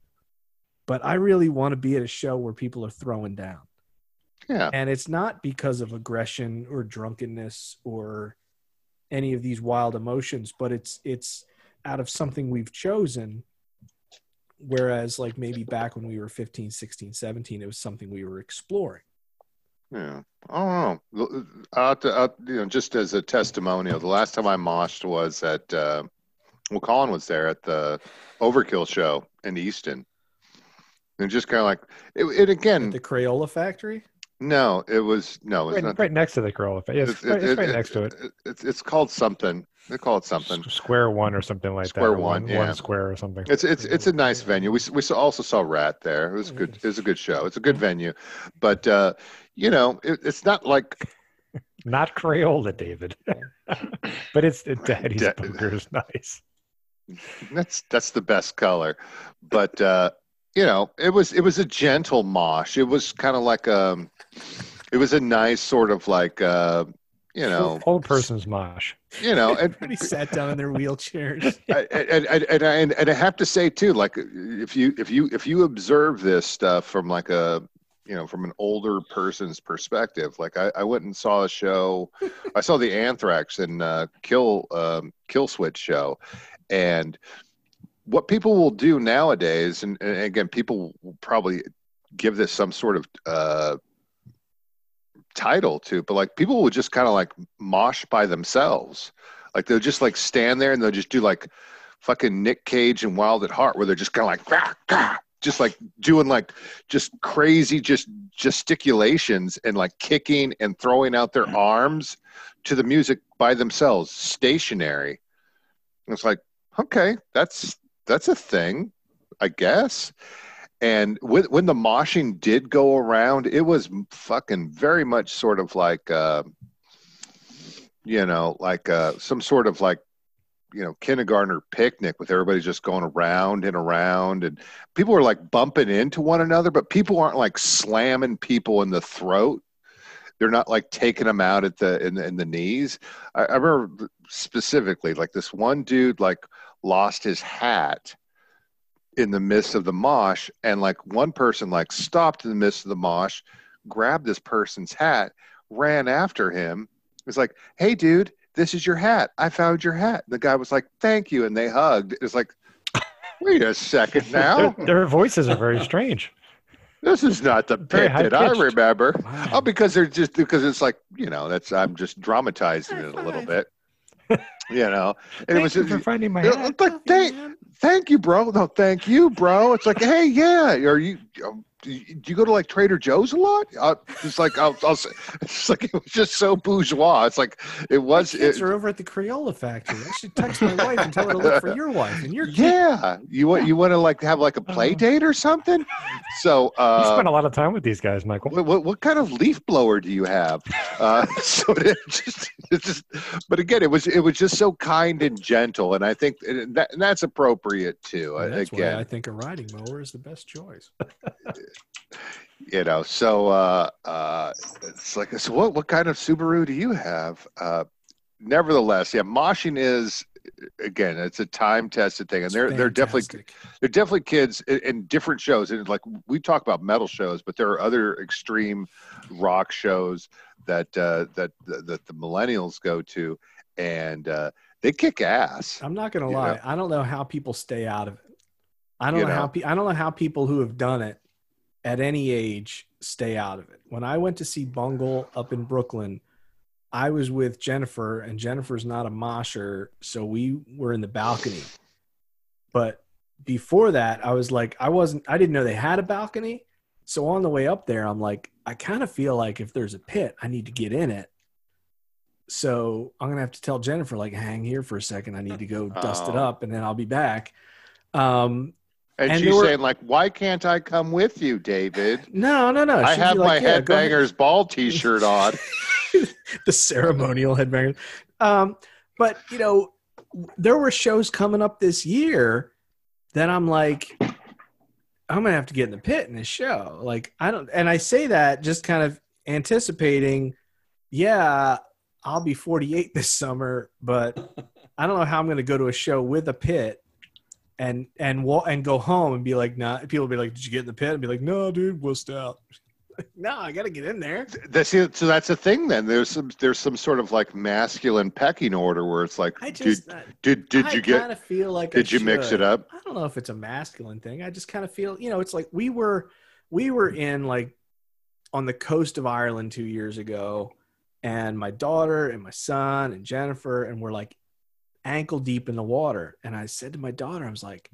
but i really want to be at a show where people are throwing down Yeah. and it's not because of aggression or drunkenness or any of these wild emotions but it's it's out of something we've chosen whereas like maybe back when we were 15 16 17 it was something we were exploring Yeah. I don't know. I'll, I'll, you know, just as a testimonial, the last time I moshed was at, uh, well, Colin was there at the Overkill show in Easton. And just kind of like, it, it again, At the crayola factory no, it was, no, it's Right, not. right next to the Crayola. Yes, it's, right, it's right next to it. It's, it's called something. They call it something. Square One or something like Square that. or One, yeah. One Square or something. It's it's it's a nice venue. We we also saw Ratt there. It was good. It was a good show. It's a good venue, but uh, you know, it, it's not like Not Crayola, David. but it's Daddy's Da- Bunker is nice. that's that's the best color. But uh, you know, it was it was a gentle mosh. It was kind of like a, it was a nice sort of like uh, you know, Old person's mosh. you know, and everybody sat down in their wheelchairs I- and, and, and, and, and I have to say too, like if you if you if you observe this stuff from like a you know from an older person's perspective, like I, I went and saw a show, I saw the Anthrax and uh, Kill um, Kill Switch show, and what people will do nowadays, and, and again, people will probably give this some sort of uh, title to, but like people will just kind of like mosh by themselves. Like they'll just like stand there and they'll just do like fucking Nick Cage and Wild at Heart, where they're just kind of like, "Rah, rah," just like doing like just crazy, just gesticulations and like kicking and throwing out their arms to the music by themselves, stationary. And it's like, okay, that's that's a thing, I guess. And when when the moshing did go around, it was fucking very much sort of like. Uh, you know, like uh, some sort of like, you know, kindergartner picnic with everybody just going around and around, and people were like bumping into one another, but people aren't like slamming people in the throat. They're not like taking them out at the in in the knees. I, I remember specifically like this one dude like lost his hat in the midst of the mosh, and like one person like stopped in the midst of the mosh, grabbed this person's hat, ran after him was like, "Hey, dude, this is your hat. I found your hat." and The guy was like, "Thank you," and they hugged. It's like, wait a second now. Their, their voices are very strange. this is not the Very pit that I remember. Wow. Oh, because they're just because it's like you know that's I'm just dramatizing it a little bit. You know, and Thank it was just, for finding my hat. like, thank, thank you, bro. No, thank you, bro. It's like, hey, yeah, are you? um, Do you go to like Trader Joe's a lot? Uh, it's like I'll, I'll, say- it's like it was just so bourgeois. It's like it My was. kids It, are over at the Crayola factory. I should text my wife and tell her to look for your wife and your kid. yeah, you want you want to like have like a play Uh-huh. date or something. So, you uh, spend a lot of time with these guys, Michael. what, what, what kind of leaf blower do you have? Uh, so it just, it just, but again, it was it was just so kind and gentle, and I think and that, and that's appropriate too. And that's why again, I think a riding mower is the best choice. you know. So uh, uh, it's like, so what what kind of Subaru do you have? Uh, nevertheless, yeah, moshing is again, it's a time tested thing, and they're they're definitely they're definitely kids in, in different shows and like we talk about metal shows but there are other extreme rock shows that uh that that the millennials go to and uh they kick ass I'm not gonna lie. know. I don't know how people stay out of it. I don't You know, how pe- I don't know how people who have done it at any age stay out of it. When I went to see Bungle up in Brooklyn, I was with Jennifer, and Jennifer's not a mosher, so we were in the balcony. But before that, I was like, I wasn't, I didn't know they had a balcony. So on the way up there, I'm like, I kind of feel like if there's a pit, I need to get in it. So I'm gonna have to tell Jennifer, like, hang here for a second. I need to go dust it Oh. up, and then I'll be back. Um, and, And she's were- saying like why can't i come with you david no, no, no. i She'd have my "Yeah, headbangers ball t-shirt on the ceremonial headbangers. Um, but you know, there were shows coming up this year that I'm like, I'm gonna have to get in the pit in this show. Like, I don't, and I say that just kind of anticipating, yeah, I'll be 48 this summer, but I don't know how I'm gonna go to a show with a pit. And and wa- and go home and be like, nah. People will be like, "Did you get in the pit?" And be like, "No, dude, wussed out." no, I got to get in there. That's. So that's a thing. Then there's some there's some sort of like masculine pecking order where it's like, I did just, uh, did did I you get? kind of feel like I Did you mix it up? I don't know if it's a masculine thing. I just kind of feel, you know, it's like we were we were in like on the coast of Ireland 2 years ago and my daughter and my son and Jennifer and we're like ankle deep in the water and I said to my daughter I was like,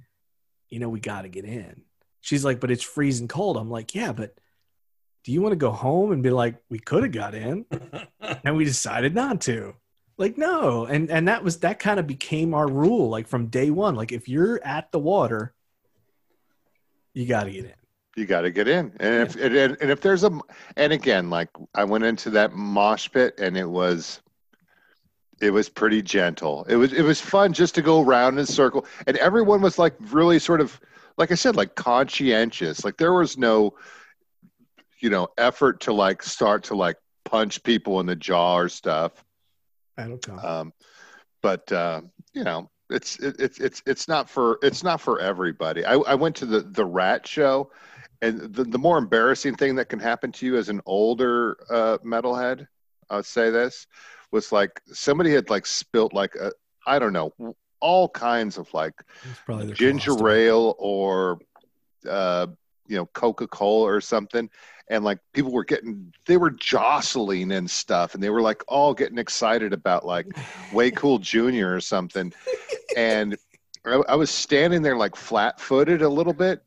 you know, we got to get in. She's like, but it's freezing cold. I'm like, yeah, but do you want to go home and be like, we could have got in and we decided not to? like no and and that was that kind of became our rule like from day one like if you're at the water you got to get in You got to get in, and if and, and if there's a and again, like I went into that mosh pit, and it was it was pretty gentle. It was it was fun just to go around in a circle, and everyone was like really sort of like I said, like conscientious. Like there was no you know effort to like start to like punch people in the jaw or stuff. that'll come Um, but uh, you know, it's it, it's it's it's not for it's not for everybody. I, I went to the the Ratt show, and the, the more embarrassing thing that can happen to you as an older uh, metalhead, I'll say this, was like somebody had like spilt like a I don't know all kinds of like It's probably their ginger ale or uh, you know Coca Cola or something, and like people were getting they were jostling and stuff, and they were like all getting excited about like Way Cool Junior or something, and I, I was standing there like flat footed a little bit.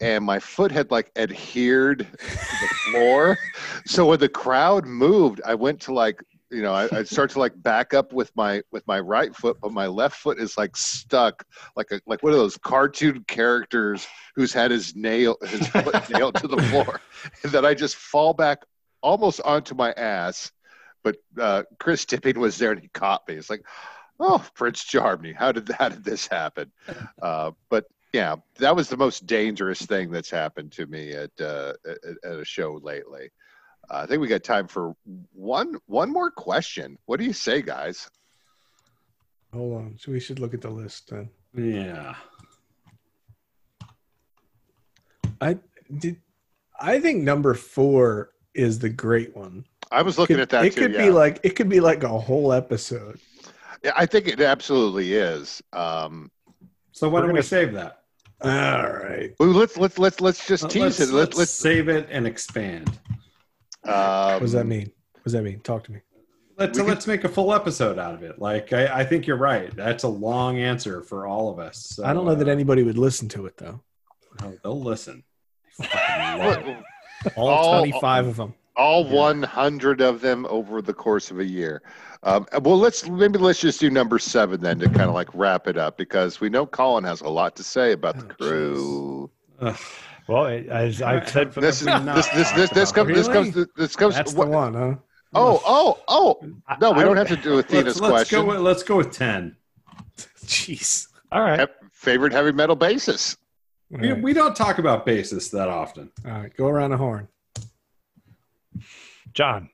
And my foot had like adhered to the floor. So when the crowd moved, I went to like you know, I, I start to like back up with my with my right foot, but my left foot is like stuck, like a like one of those cartoon characters who's had his nail his foot nailed to the floor, and then I just fall back almost onto my ass. But uh, Chris Tipping was there and he caught me. It's like, oh, Prince Charming, how did how did this happen? Uh, but yeah, that was the most dangerous thing that's happened to me at uh, at, at a show lately. Uh, I think we got time for one one more question. What do you say, guys? hold on so we should look at the list then Yeah. i did i think number four is the great one I was looking Could- at that it too. could yeah. be like it could be like a whole episode Yeah, I think it absolutely is. Um, So why We're don't we gonna- save that? all right well, let's let's let's let's just Uh, tease let's, it. Let, let's let's save it and expand. Um, what does that mean what does that mean talk to me Let's We could- let's make a full episode out of it. Like I, I think you're right. That's a long answer for all of us. So, i don't know that uh, anybody would listen to it though oh, they'll listen. They fucking love it. all All- 25 of them all Yeah. 100 of them over the course of a year. Um, well, let's maybe let's just do number seven then to kind of like wrap it up because we know Colin has a lot to say about the Oh, crew. Ugh. Well, as I've said, from This the is this this this this comes this comes this comes. that's what- the one huh Oh oh oh! No, we I- don't have to do Athena's Let's, let's question. go. With, let's go with ten. jeez All right. He- Favorite heavy metal bassist. We, right. we don't talk about basis that often. All right, go around the horn John.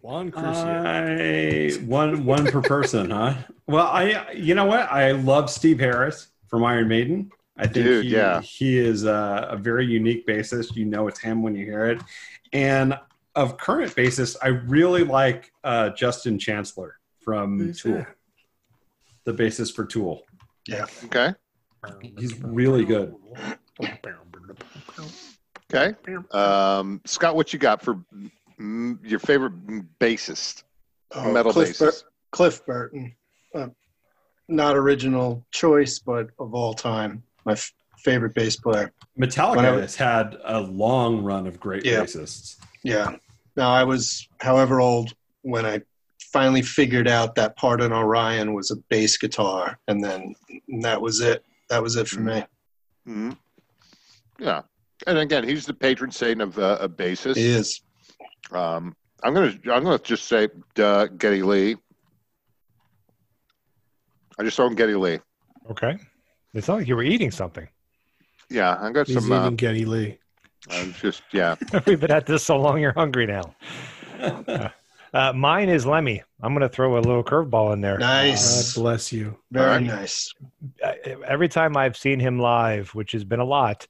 Juan I one one per person, huh? Well, I you know what? I love Steve Harris from Iron Maiden. I think Dude, he, yeah. he is a, a very unique bassist. You know it's him when you hear it. And of current bassists, I really like uh, Justin Chancellor from Who's Tool, that? the bassist for Tool. Yeah. Okay. He's really good. Okay. Um, Scott, what you got for mm, your favorite bassist? Oh, Metal Cliff, Bur- bassist. Cliff Burton. Uh, not original choice, but of all time, my f- favorite bass player. Metallica I has had a long run of great Yeah. bassists. Yeah. Now I was, however old, when I finally figured out that part in Orion was a bass guitar, and then that was it. That was it for me. hmm Yeah. And again, he's the patron saint of uh, a bassist. He is. Um, I'm gonna I'm gonna just say uh, Geddy Lee. I just saw him Geddy Lee. Okay. It not like you were eating something. Yeah, I got He's some. Uh, eating Geddy Lee. I'm just yeah. We've been at this so long, you're hungry now. Uh, mine is Lemmy. I'm going to throw a little curveball in there. God Nice. bless you. Very Alright. nice. Uh, every time I've seen him live, which has been a lot,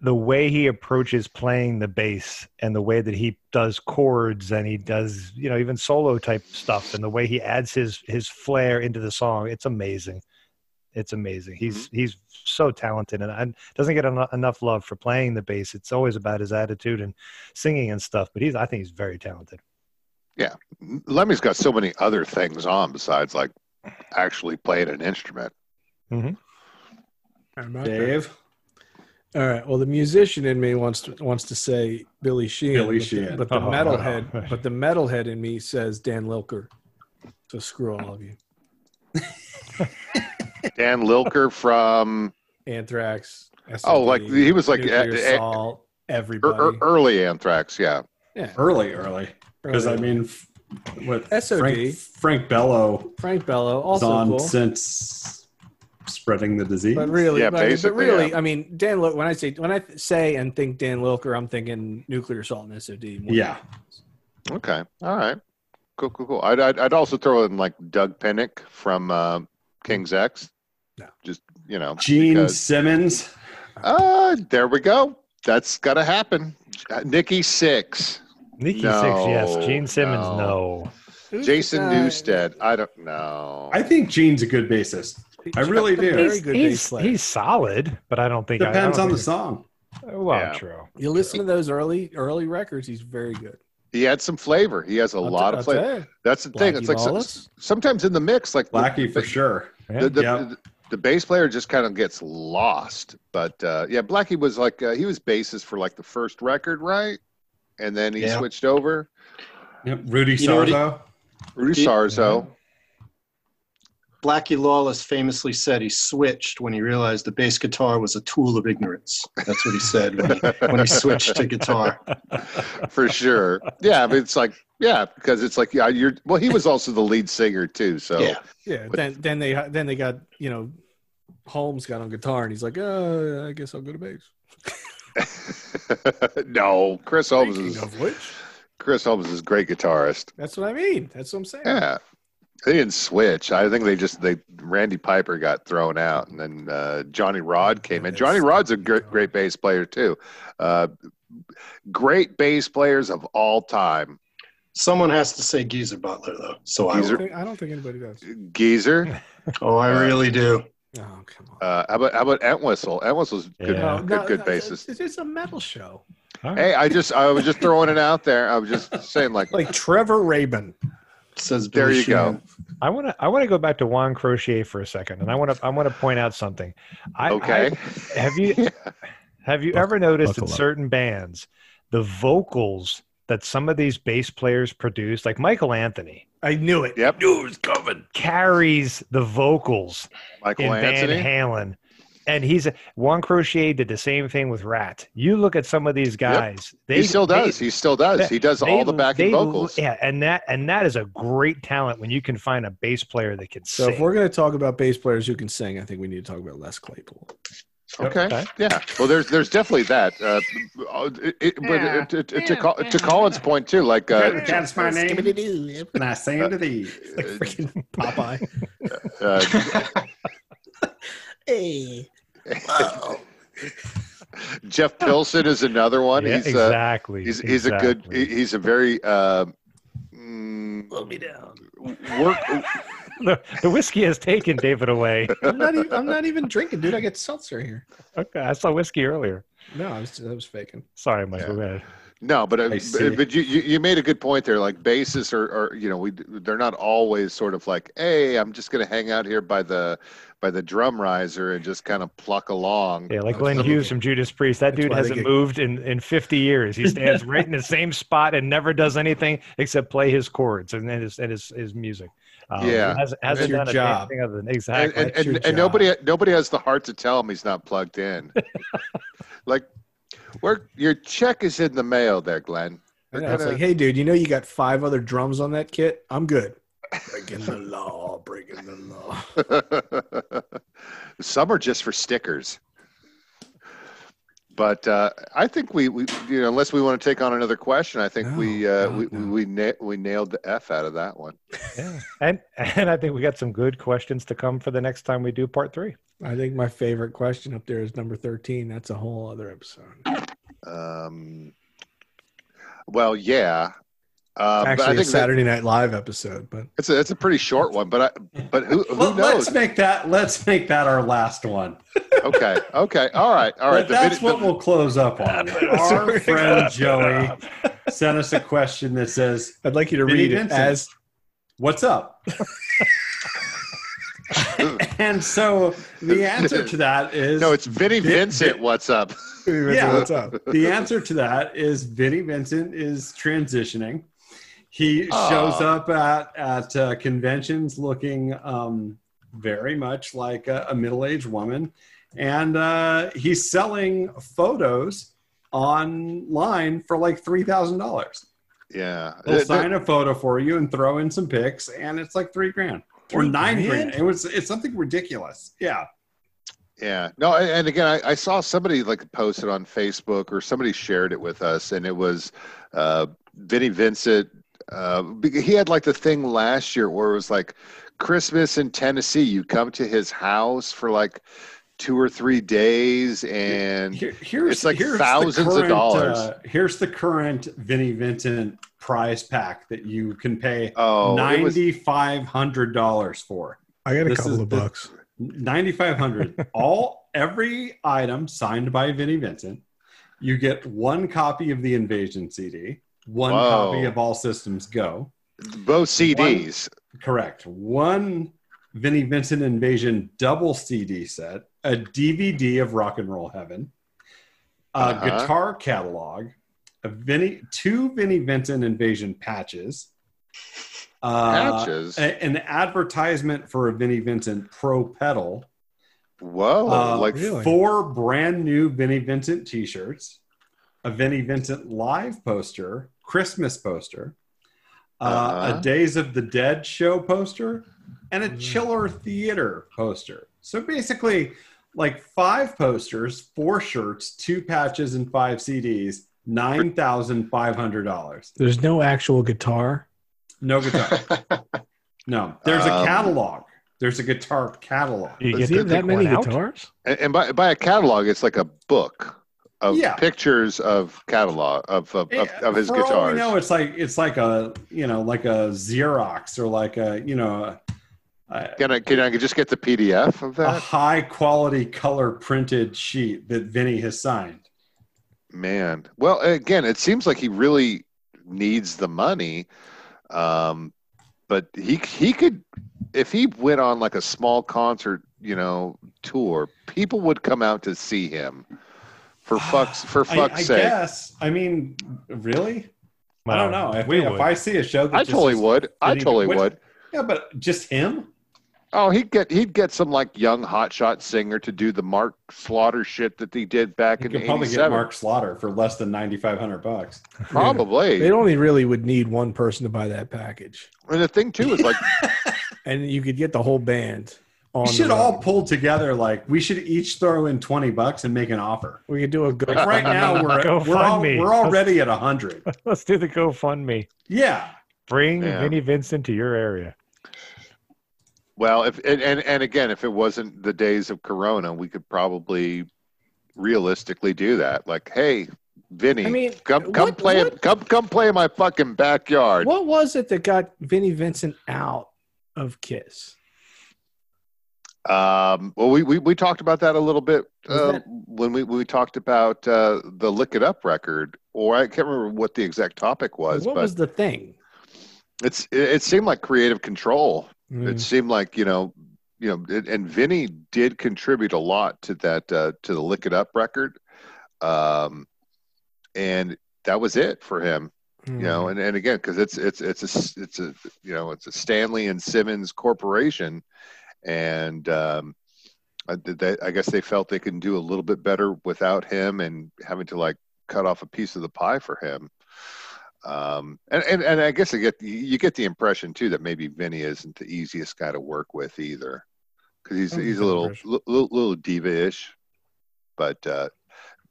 the way he approaches playing the bass and the way that he does chords and he does you know even solo type stuff and the way he adds his his flair into the song it's amazing it's amazing he's mm-hmm. he's so talented and, and doesn't get eno- enough love for playing the bass it's always about his attitude and singing and stuff but he's i think he's very talented Yeah, Lemmy's got so many other things on besides like actually playing an instrument. Mm-hmm. Dave. All right. Well, the musician in me wants to wants to say Billy Sheehan, Billy but Sheehan. The, but the Oh, metalhead, no. but the metalhead in me says Dan Lilker. So screw all of you. Dan Lilker from Anthrax. oh, like he was like Nuclear uh, uh, er- everybody. er- early Anthrax, yeah. yeah. Early, early. Because I mean, with SOD. Frank, Frank Bello Frank Bello also on cool. since spreading the disease. But really, Yeah, but, but really, yeah. I mean, Dan. Lil- When I say when I say and think Dan Lilker, I'm thinking Nuclear Assault and SOD. Yeah. Okay, all right, cool, cool, cool. I'd I'd, I'd also throw in like Doug Pinnick from uh, King's X. No. just you know, Gene because- Simmons. Uh, there we go. That's got to happen. Uh, Nikki Sixx, Nikki No, Six, yes. Gene Simmons, no. no. Jason the Newstead. I don't know. I think Gene's a good bassist. I really do. Very He's, good he's, bass player. he's solid, but I don't think I- I Depends don't on the song. Well, Yeah. true. You listen to those early early records. He's very good. He had some flavor. He has a I'll lot t- of flavor. tell. That's the thing. Blackie It's like so- sometimes in the mix, like the- Blackie for the, sure. The, the, Yeah. the, the bass player just kind of gets lost. But uh, yeah, Blackie was like uh, he was bassist for like the first record, right? And then he Yeah. switched over. Yep. Rudy You know what Sarzo. Rudy Sarzo. Blackie Lawless famously said he switched when he realized the bass guitar was a tool of ignorance. That's what he said when he, when he switched to guitar. for sure. Yeah, I mean, it's like yeah, because it's like yeah, you're well. He was also the lead singer too, so Yeah. Yeah. But- Then then they then they got you know Holmes got on guitar and he's like, oh, I guess I'll go to bass. no, Chris Holmes Speaking is of which, Chris Holmes is a great guitarist. that's what I mean. That's what I'm saying. Yeah. They didn't switch. I think they just they Randy Piper got thrown out, and then uh, Johnny Rod came in. Johnny Rod's a great, great bass player too. Uh, great bass players of all time. Someone has to say Geezer Butler, though. So I, I, don't think, I don't think anybody does. Geezer. oh, I really do. Oh come on. Uh, how about how about Entwistle? Entwistle's good, Yeah. good, good bassist. It's, it's a metal show. All right. Hey, I just I was just throwing it out there. I was just saying like, Like Trevor Rabin. Says There Billy you go. I want to I want to go back to Juan Croucier for a second, and I want to I want to point out something. I, okay. I- have you have you ever noticed in buckle up. certain bands the vocals that some of these bass players produce, like Michael Anthony, I knew it. Yep. Knew it was coming. carries the vocals Michael in Anthony. Van Halen. And he's Juan Croucier did the same thing with Ratt. You look at some of these guys; they he still they- does. he still does. He does they- all the backing they- vocals. Yeah, and that and that is a great talent when you can find a bass player that can sing. So sing. if we're going to talk about bass players who can sing, I think we need to talk about Les Claypool. Okay. Okay. Yeah. Well, there's there's definitely that. Uh, it, it, but it, it, to, Col- to Colin's point too, like uh, That's my name. And I sing to thee. Like freaking Popeye. uh, hey. Jeff Pilson is another one. Yeah, he's uh, exactly. he's he's a good. He's a very uh, mm, Slow me down. work. the, the whiskey has taken David away. I'm not, even, I'm not even drinking, dude. I get seltzer here. Okay, I saw whiskey earlier. No, I was, I was faking. Sorry, Michael. Go ahead. No, but uh, I but, but you, you you made a good point there. Like bassists are, are you know we they're not always sort of like, hey, I'm just gonna hang out here by the by the drum riser and just kind of pluck along. Yeah, like Glenn Hughes from Judas Priest. That that's dude hasn't get- moved in, in 50 years. He stands right in the same spot and never does anything except play his chords and his and his, his music. Um, Yeah. he hasn't, hasn't your done a job. damn thing other than exactly. and, That's your and, and nobody nobody has the heart to tell him he's not plugged in. like, where your check is in the mail, there, Glenn. I We're know, it's gonna- like, hey, dude, you know you got five other drums on that kit? I'm good. Breaking the law, breaking the law. Some are just for stickers. But uh, I think we, we, you know, unless we want to take on another question, I think we, uh, God, we, no. we, na- we nailed the F out of that one. Yeah. And and I think we got some good questions to come for the next time we do part three. I think my favorite question up there is number 13. That's a whole other episode. Um, well, yeah. Uh, but I Actually, a think that- Saturday Night Live episode, but it's a, it's a pretty short one, but I, but who, who Let, knows? us make that. Let's make that our last one. okay. Okay. All right. All right. But that's vid- what we'll close up on. Our friend Joey sent us a question that says, I'd like you to Vinnie read it as "What's up?" and so the answer to that is no, it's Vinnie Vin- Vincent. Vin- What's up? Yeah. what's up? the answer to that is Vinnie Vincent is transitioning. He shows up at at uh, conventions looking um, very much like a, a middle aged woman, and uh, he's selling photos online for like three thousand dollars. Yeah. Uh, sign a photo for you and throw in some pics, and it's like three grand or nine grand. grand? It was it's something ridiculous. Yeah. Yeah. No, and again, I, I saw somebody like posted on Facebook or somebody shared it with us, and it was uh, Vinnie Vincent. Uh, he had like the thing last year where it was like Christmas in Tennessee. You come to his house for like two or three days, and Here, here's It's like here's the thousands of dollars. uh, here's the current Vinnie Vincent prize pack that you can pay oh, ninety five hundred dollars for. I got a This couple of bucks. Ninety five hundred. All every item signed by Vinnie Vincent. You get one copy of the Invasion CD, one Whoa. copy of All Systems Go. both CDs. Correct. One Vinnie Vincent Invasion double CD set, a DVD of Rock and Roll Heaven, a Uh-huh. guitar catalog, a Vinnie, two Vinnie Vincent Invasion patches, uh, Patches. a- an advertisement for a Vinnie Vincent Pro pedal, Whoa! uh, like really? four brand new Vinnie Vincent T-shirts, a Vinnie Vincent live poster, Christmas poster, uh, Uh-huh. a Days of the Dead show poster, and a Mm. Chiller Theater poster. So basically, like five posters, four shirts, two patches, and five CDs. Nine thousand five hundred dollars. There's no actual guitar. No guitar. no, there's a Um, catalog. There's a guitar catalog. You get Does he have that many out? guitars? and, and by by a catalog, it's like a book of Yeah. pictures of catalog of of, of, of his For all we know, it's like it's like a you know like a Xerox or like a you know a, Can I can I can just get the PDF of that? a high quality color printed sheet that Vinnie has signed. Man, well, again, it seems like he really needs the money, um, but he he could if he went on like a small concert, you know, tour, people would come out to see him. For fuck's for I- fuck's I, sake, guess. I mean, really? I don't know. If, we if. I see a show that I just totally would. I totally what- would. Yeah, but just him? Oh, he'd get he'd get some like young hotshot singer to do the Mark Slaughter shit that he did back You in could probably get '87. Mark Slaughter for less than ninety five hundred bucks. Probably. They only really would need one person to buy that package, And the thing too is like and you could get the whole band. On We should all pull together. Like we should each throw in twenty bucks and make an offer. We could do a good. Like right now, we're Go we're, all, me. we're already at hundred. Let's do the GoFundMe. Yeah, Bring Yeah. Vinnie Vincent to your area. Well, if and, and and again, if it wasn't the days of Corona, we could probably realistically do that. Like, hey, Vinnie, I mean, come come what- play what- come come play in my fucking backyard. What was it that got Vinnie Vincent out of Kiss? Um, well, we, we we talked about that a little bit uh, that- when we when we talked about uh, the Lick It Up record, or I can't remember what the exact topic was, what but was the thing? it's it, it seemed like creative control. Mm. It seemed like you know, you know, it, and Vinnie did contribute a lot to that uh, to the Lick It Up record, um, and that was it for him. Mm. You know, and, and again, because it's it's it's a it's a you know it's a Stanley and Simmons corporation, and um, I, they, I guess they felt they can do a little bit better without him and having to like cut off a piece of the pie for him. Um, and, and, and I guess I get you get the impression too that maybe Vinnie isn't the easiest guy to work with either, because he's he's a little little, little diva-ish, but uh,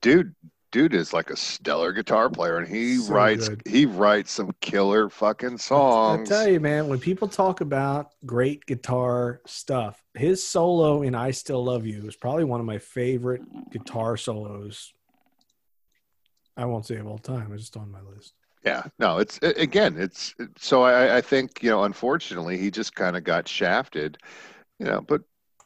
dude, dude is like a stellar guitar player, and he So writes good. he writes some killer fucking songs. I tell you, man, when people talk about great guitar stuff, his solo in "I Still Love You" is probably one of my favorite guitar solos. I won't say of all time; it's just on my list. Yeah, no, it's a- again, it's so I, I think you know, unfortunately, he just kind of got shafted, you know. But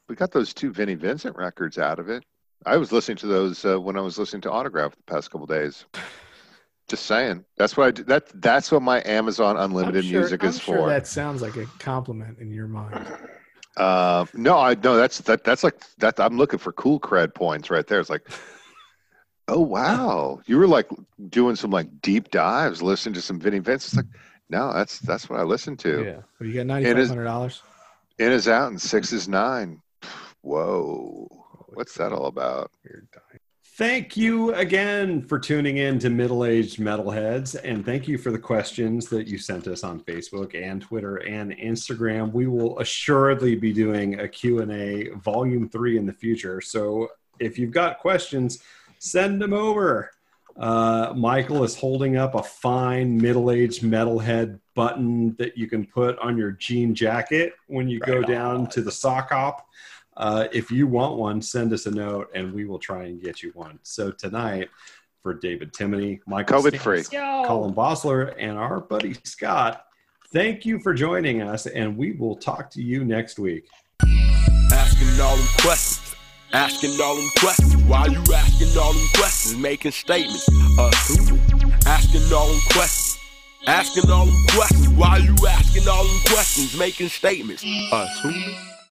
we got those two Vinnie Vincent records out of it. I was listening to those uh, when I was listening to Autograph the past couple days. Just saying, that's what I do. That that's what my Amazon Unlimited I'm sure- music I'm is sure for. that sounds like a compliment in your mind. Uh, no, I no, that's that that's like that. I'm looking for cool cred points right there. It's like, oh wow, you were like doing some like deep dives, listening to some Vinnie Vincent. It's like, no, that's that's what I listen to. Yeah, well, you got ninety It hundred dollars. In is out and six is nine. Whoa, what's that all about? Thank you again for tuning in to Middle Aged Metalheads, and thank you for the questions that you sent us on Facebook and Twitter and Instagram. We will assuredly be doing a Q&A volume 3 in the future. So if you've got questions, send them over. Uh, Michael is holding up a fine middle-aged metalhead button that you can put on your jean jacket when you go Right down on. to the sock hop. Uh, if you want one, send us a note and we will try and get you one. So tonight, for David Timoney, Michael COVID free. Colin Bossler, and our buddy Scott, thank you for joining us, and we will talk to you next week. Asking all them questions. Asking all them questions. Why you asking all them questions? Making statements. Assuming. Asking all them questions. Asking all them questions. Why you asking all them questions? Making statements. Assuming.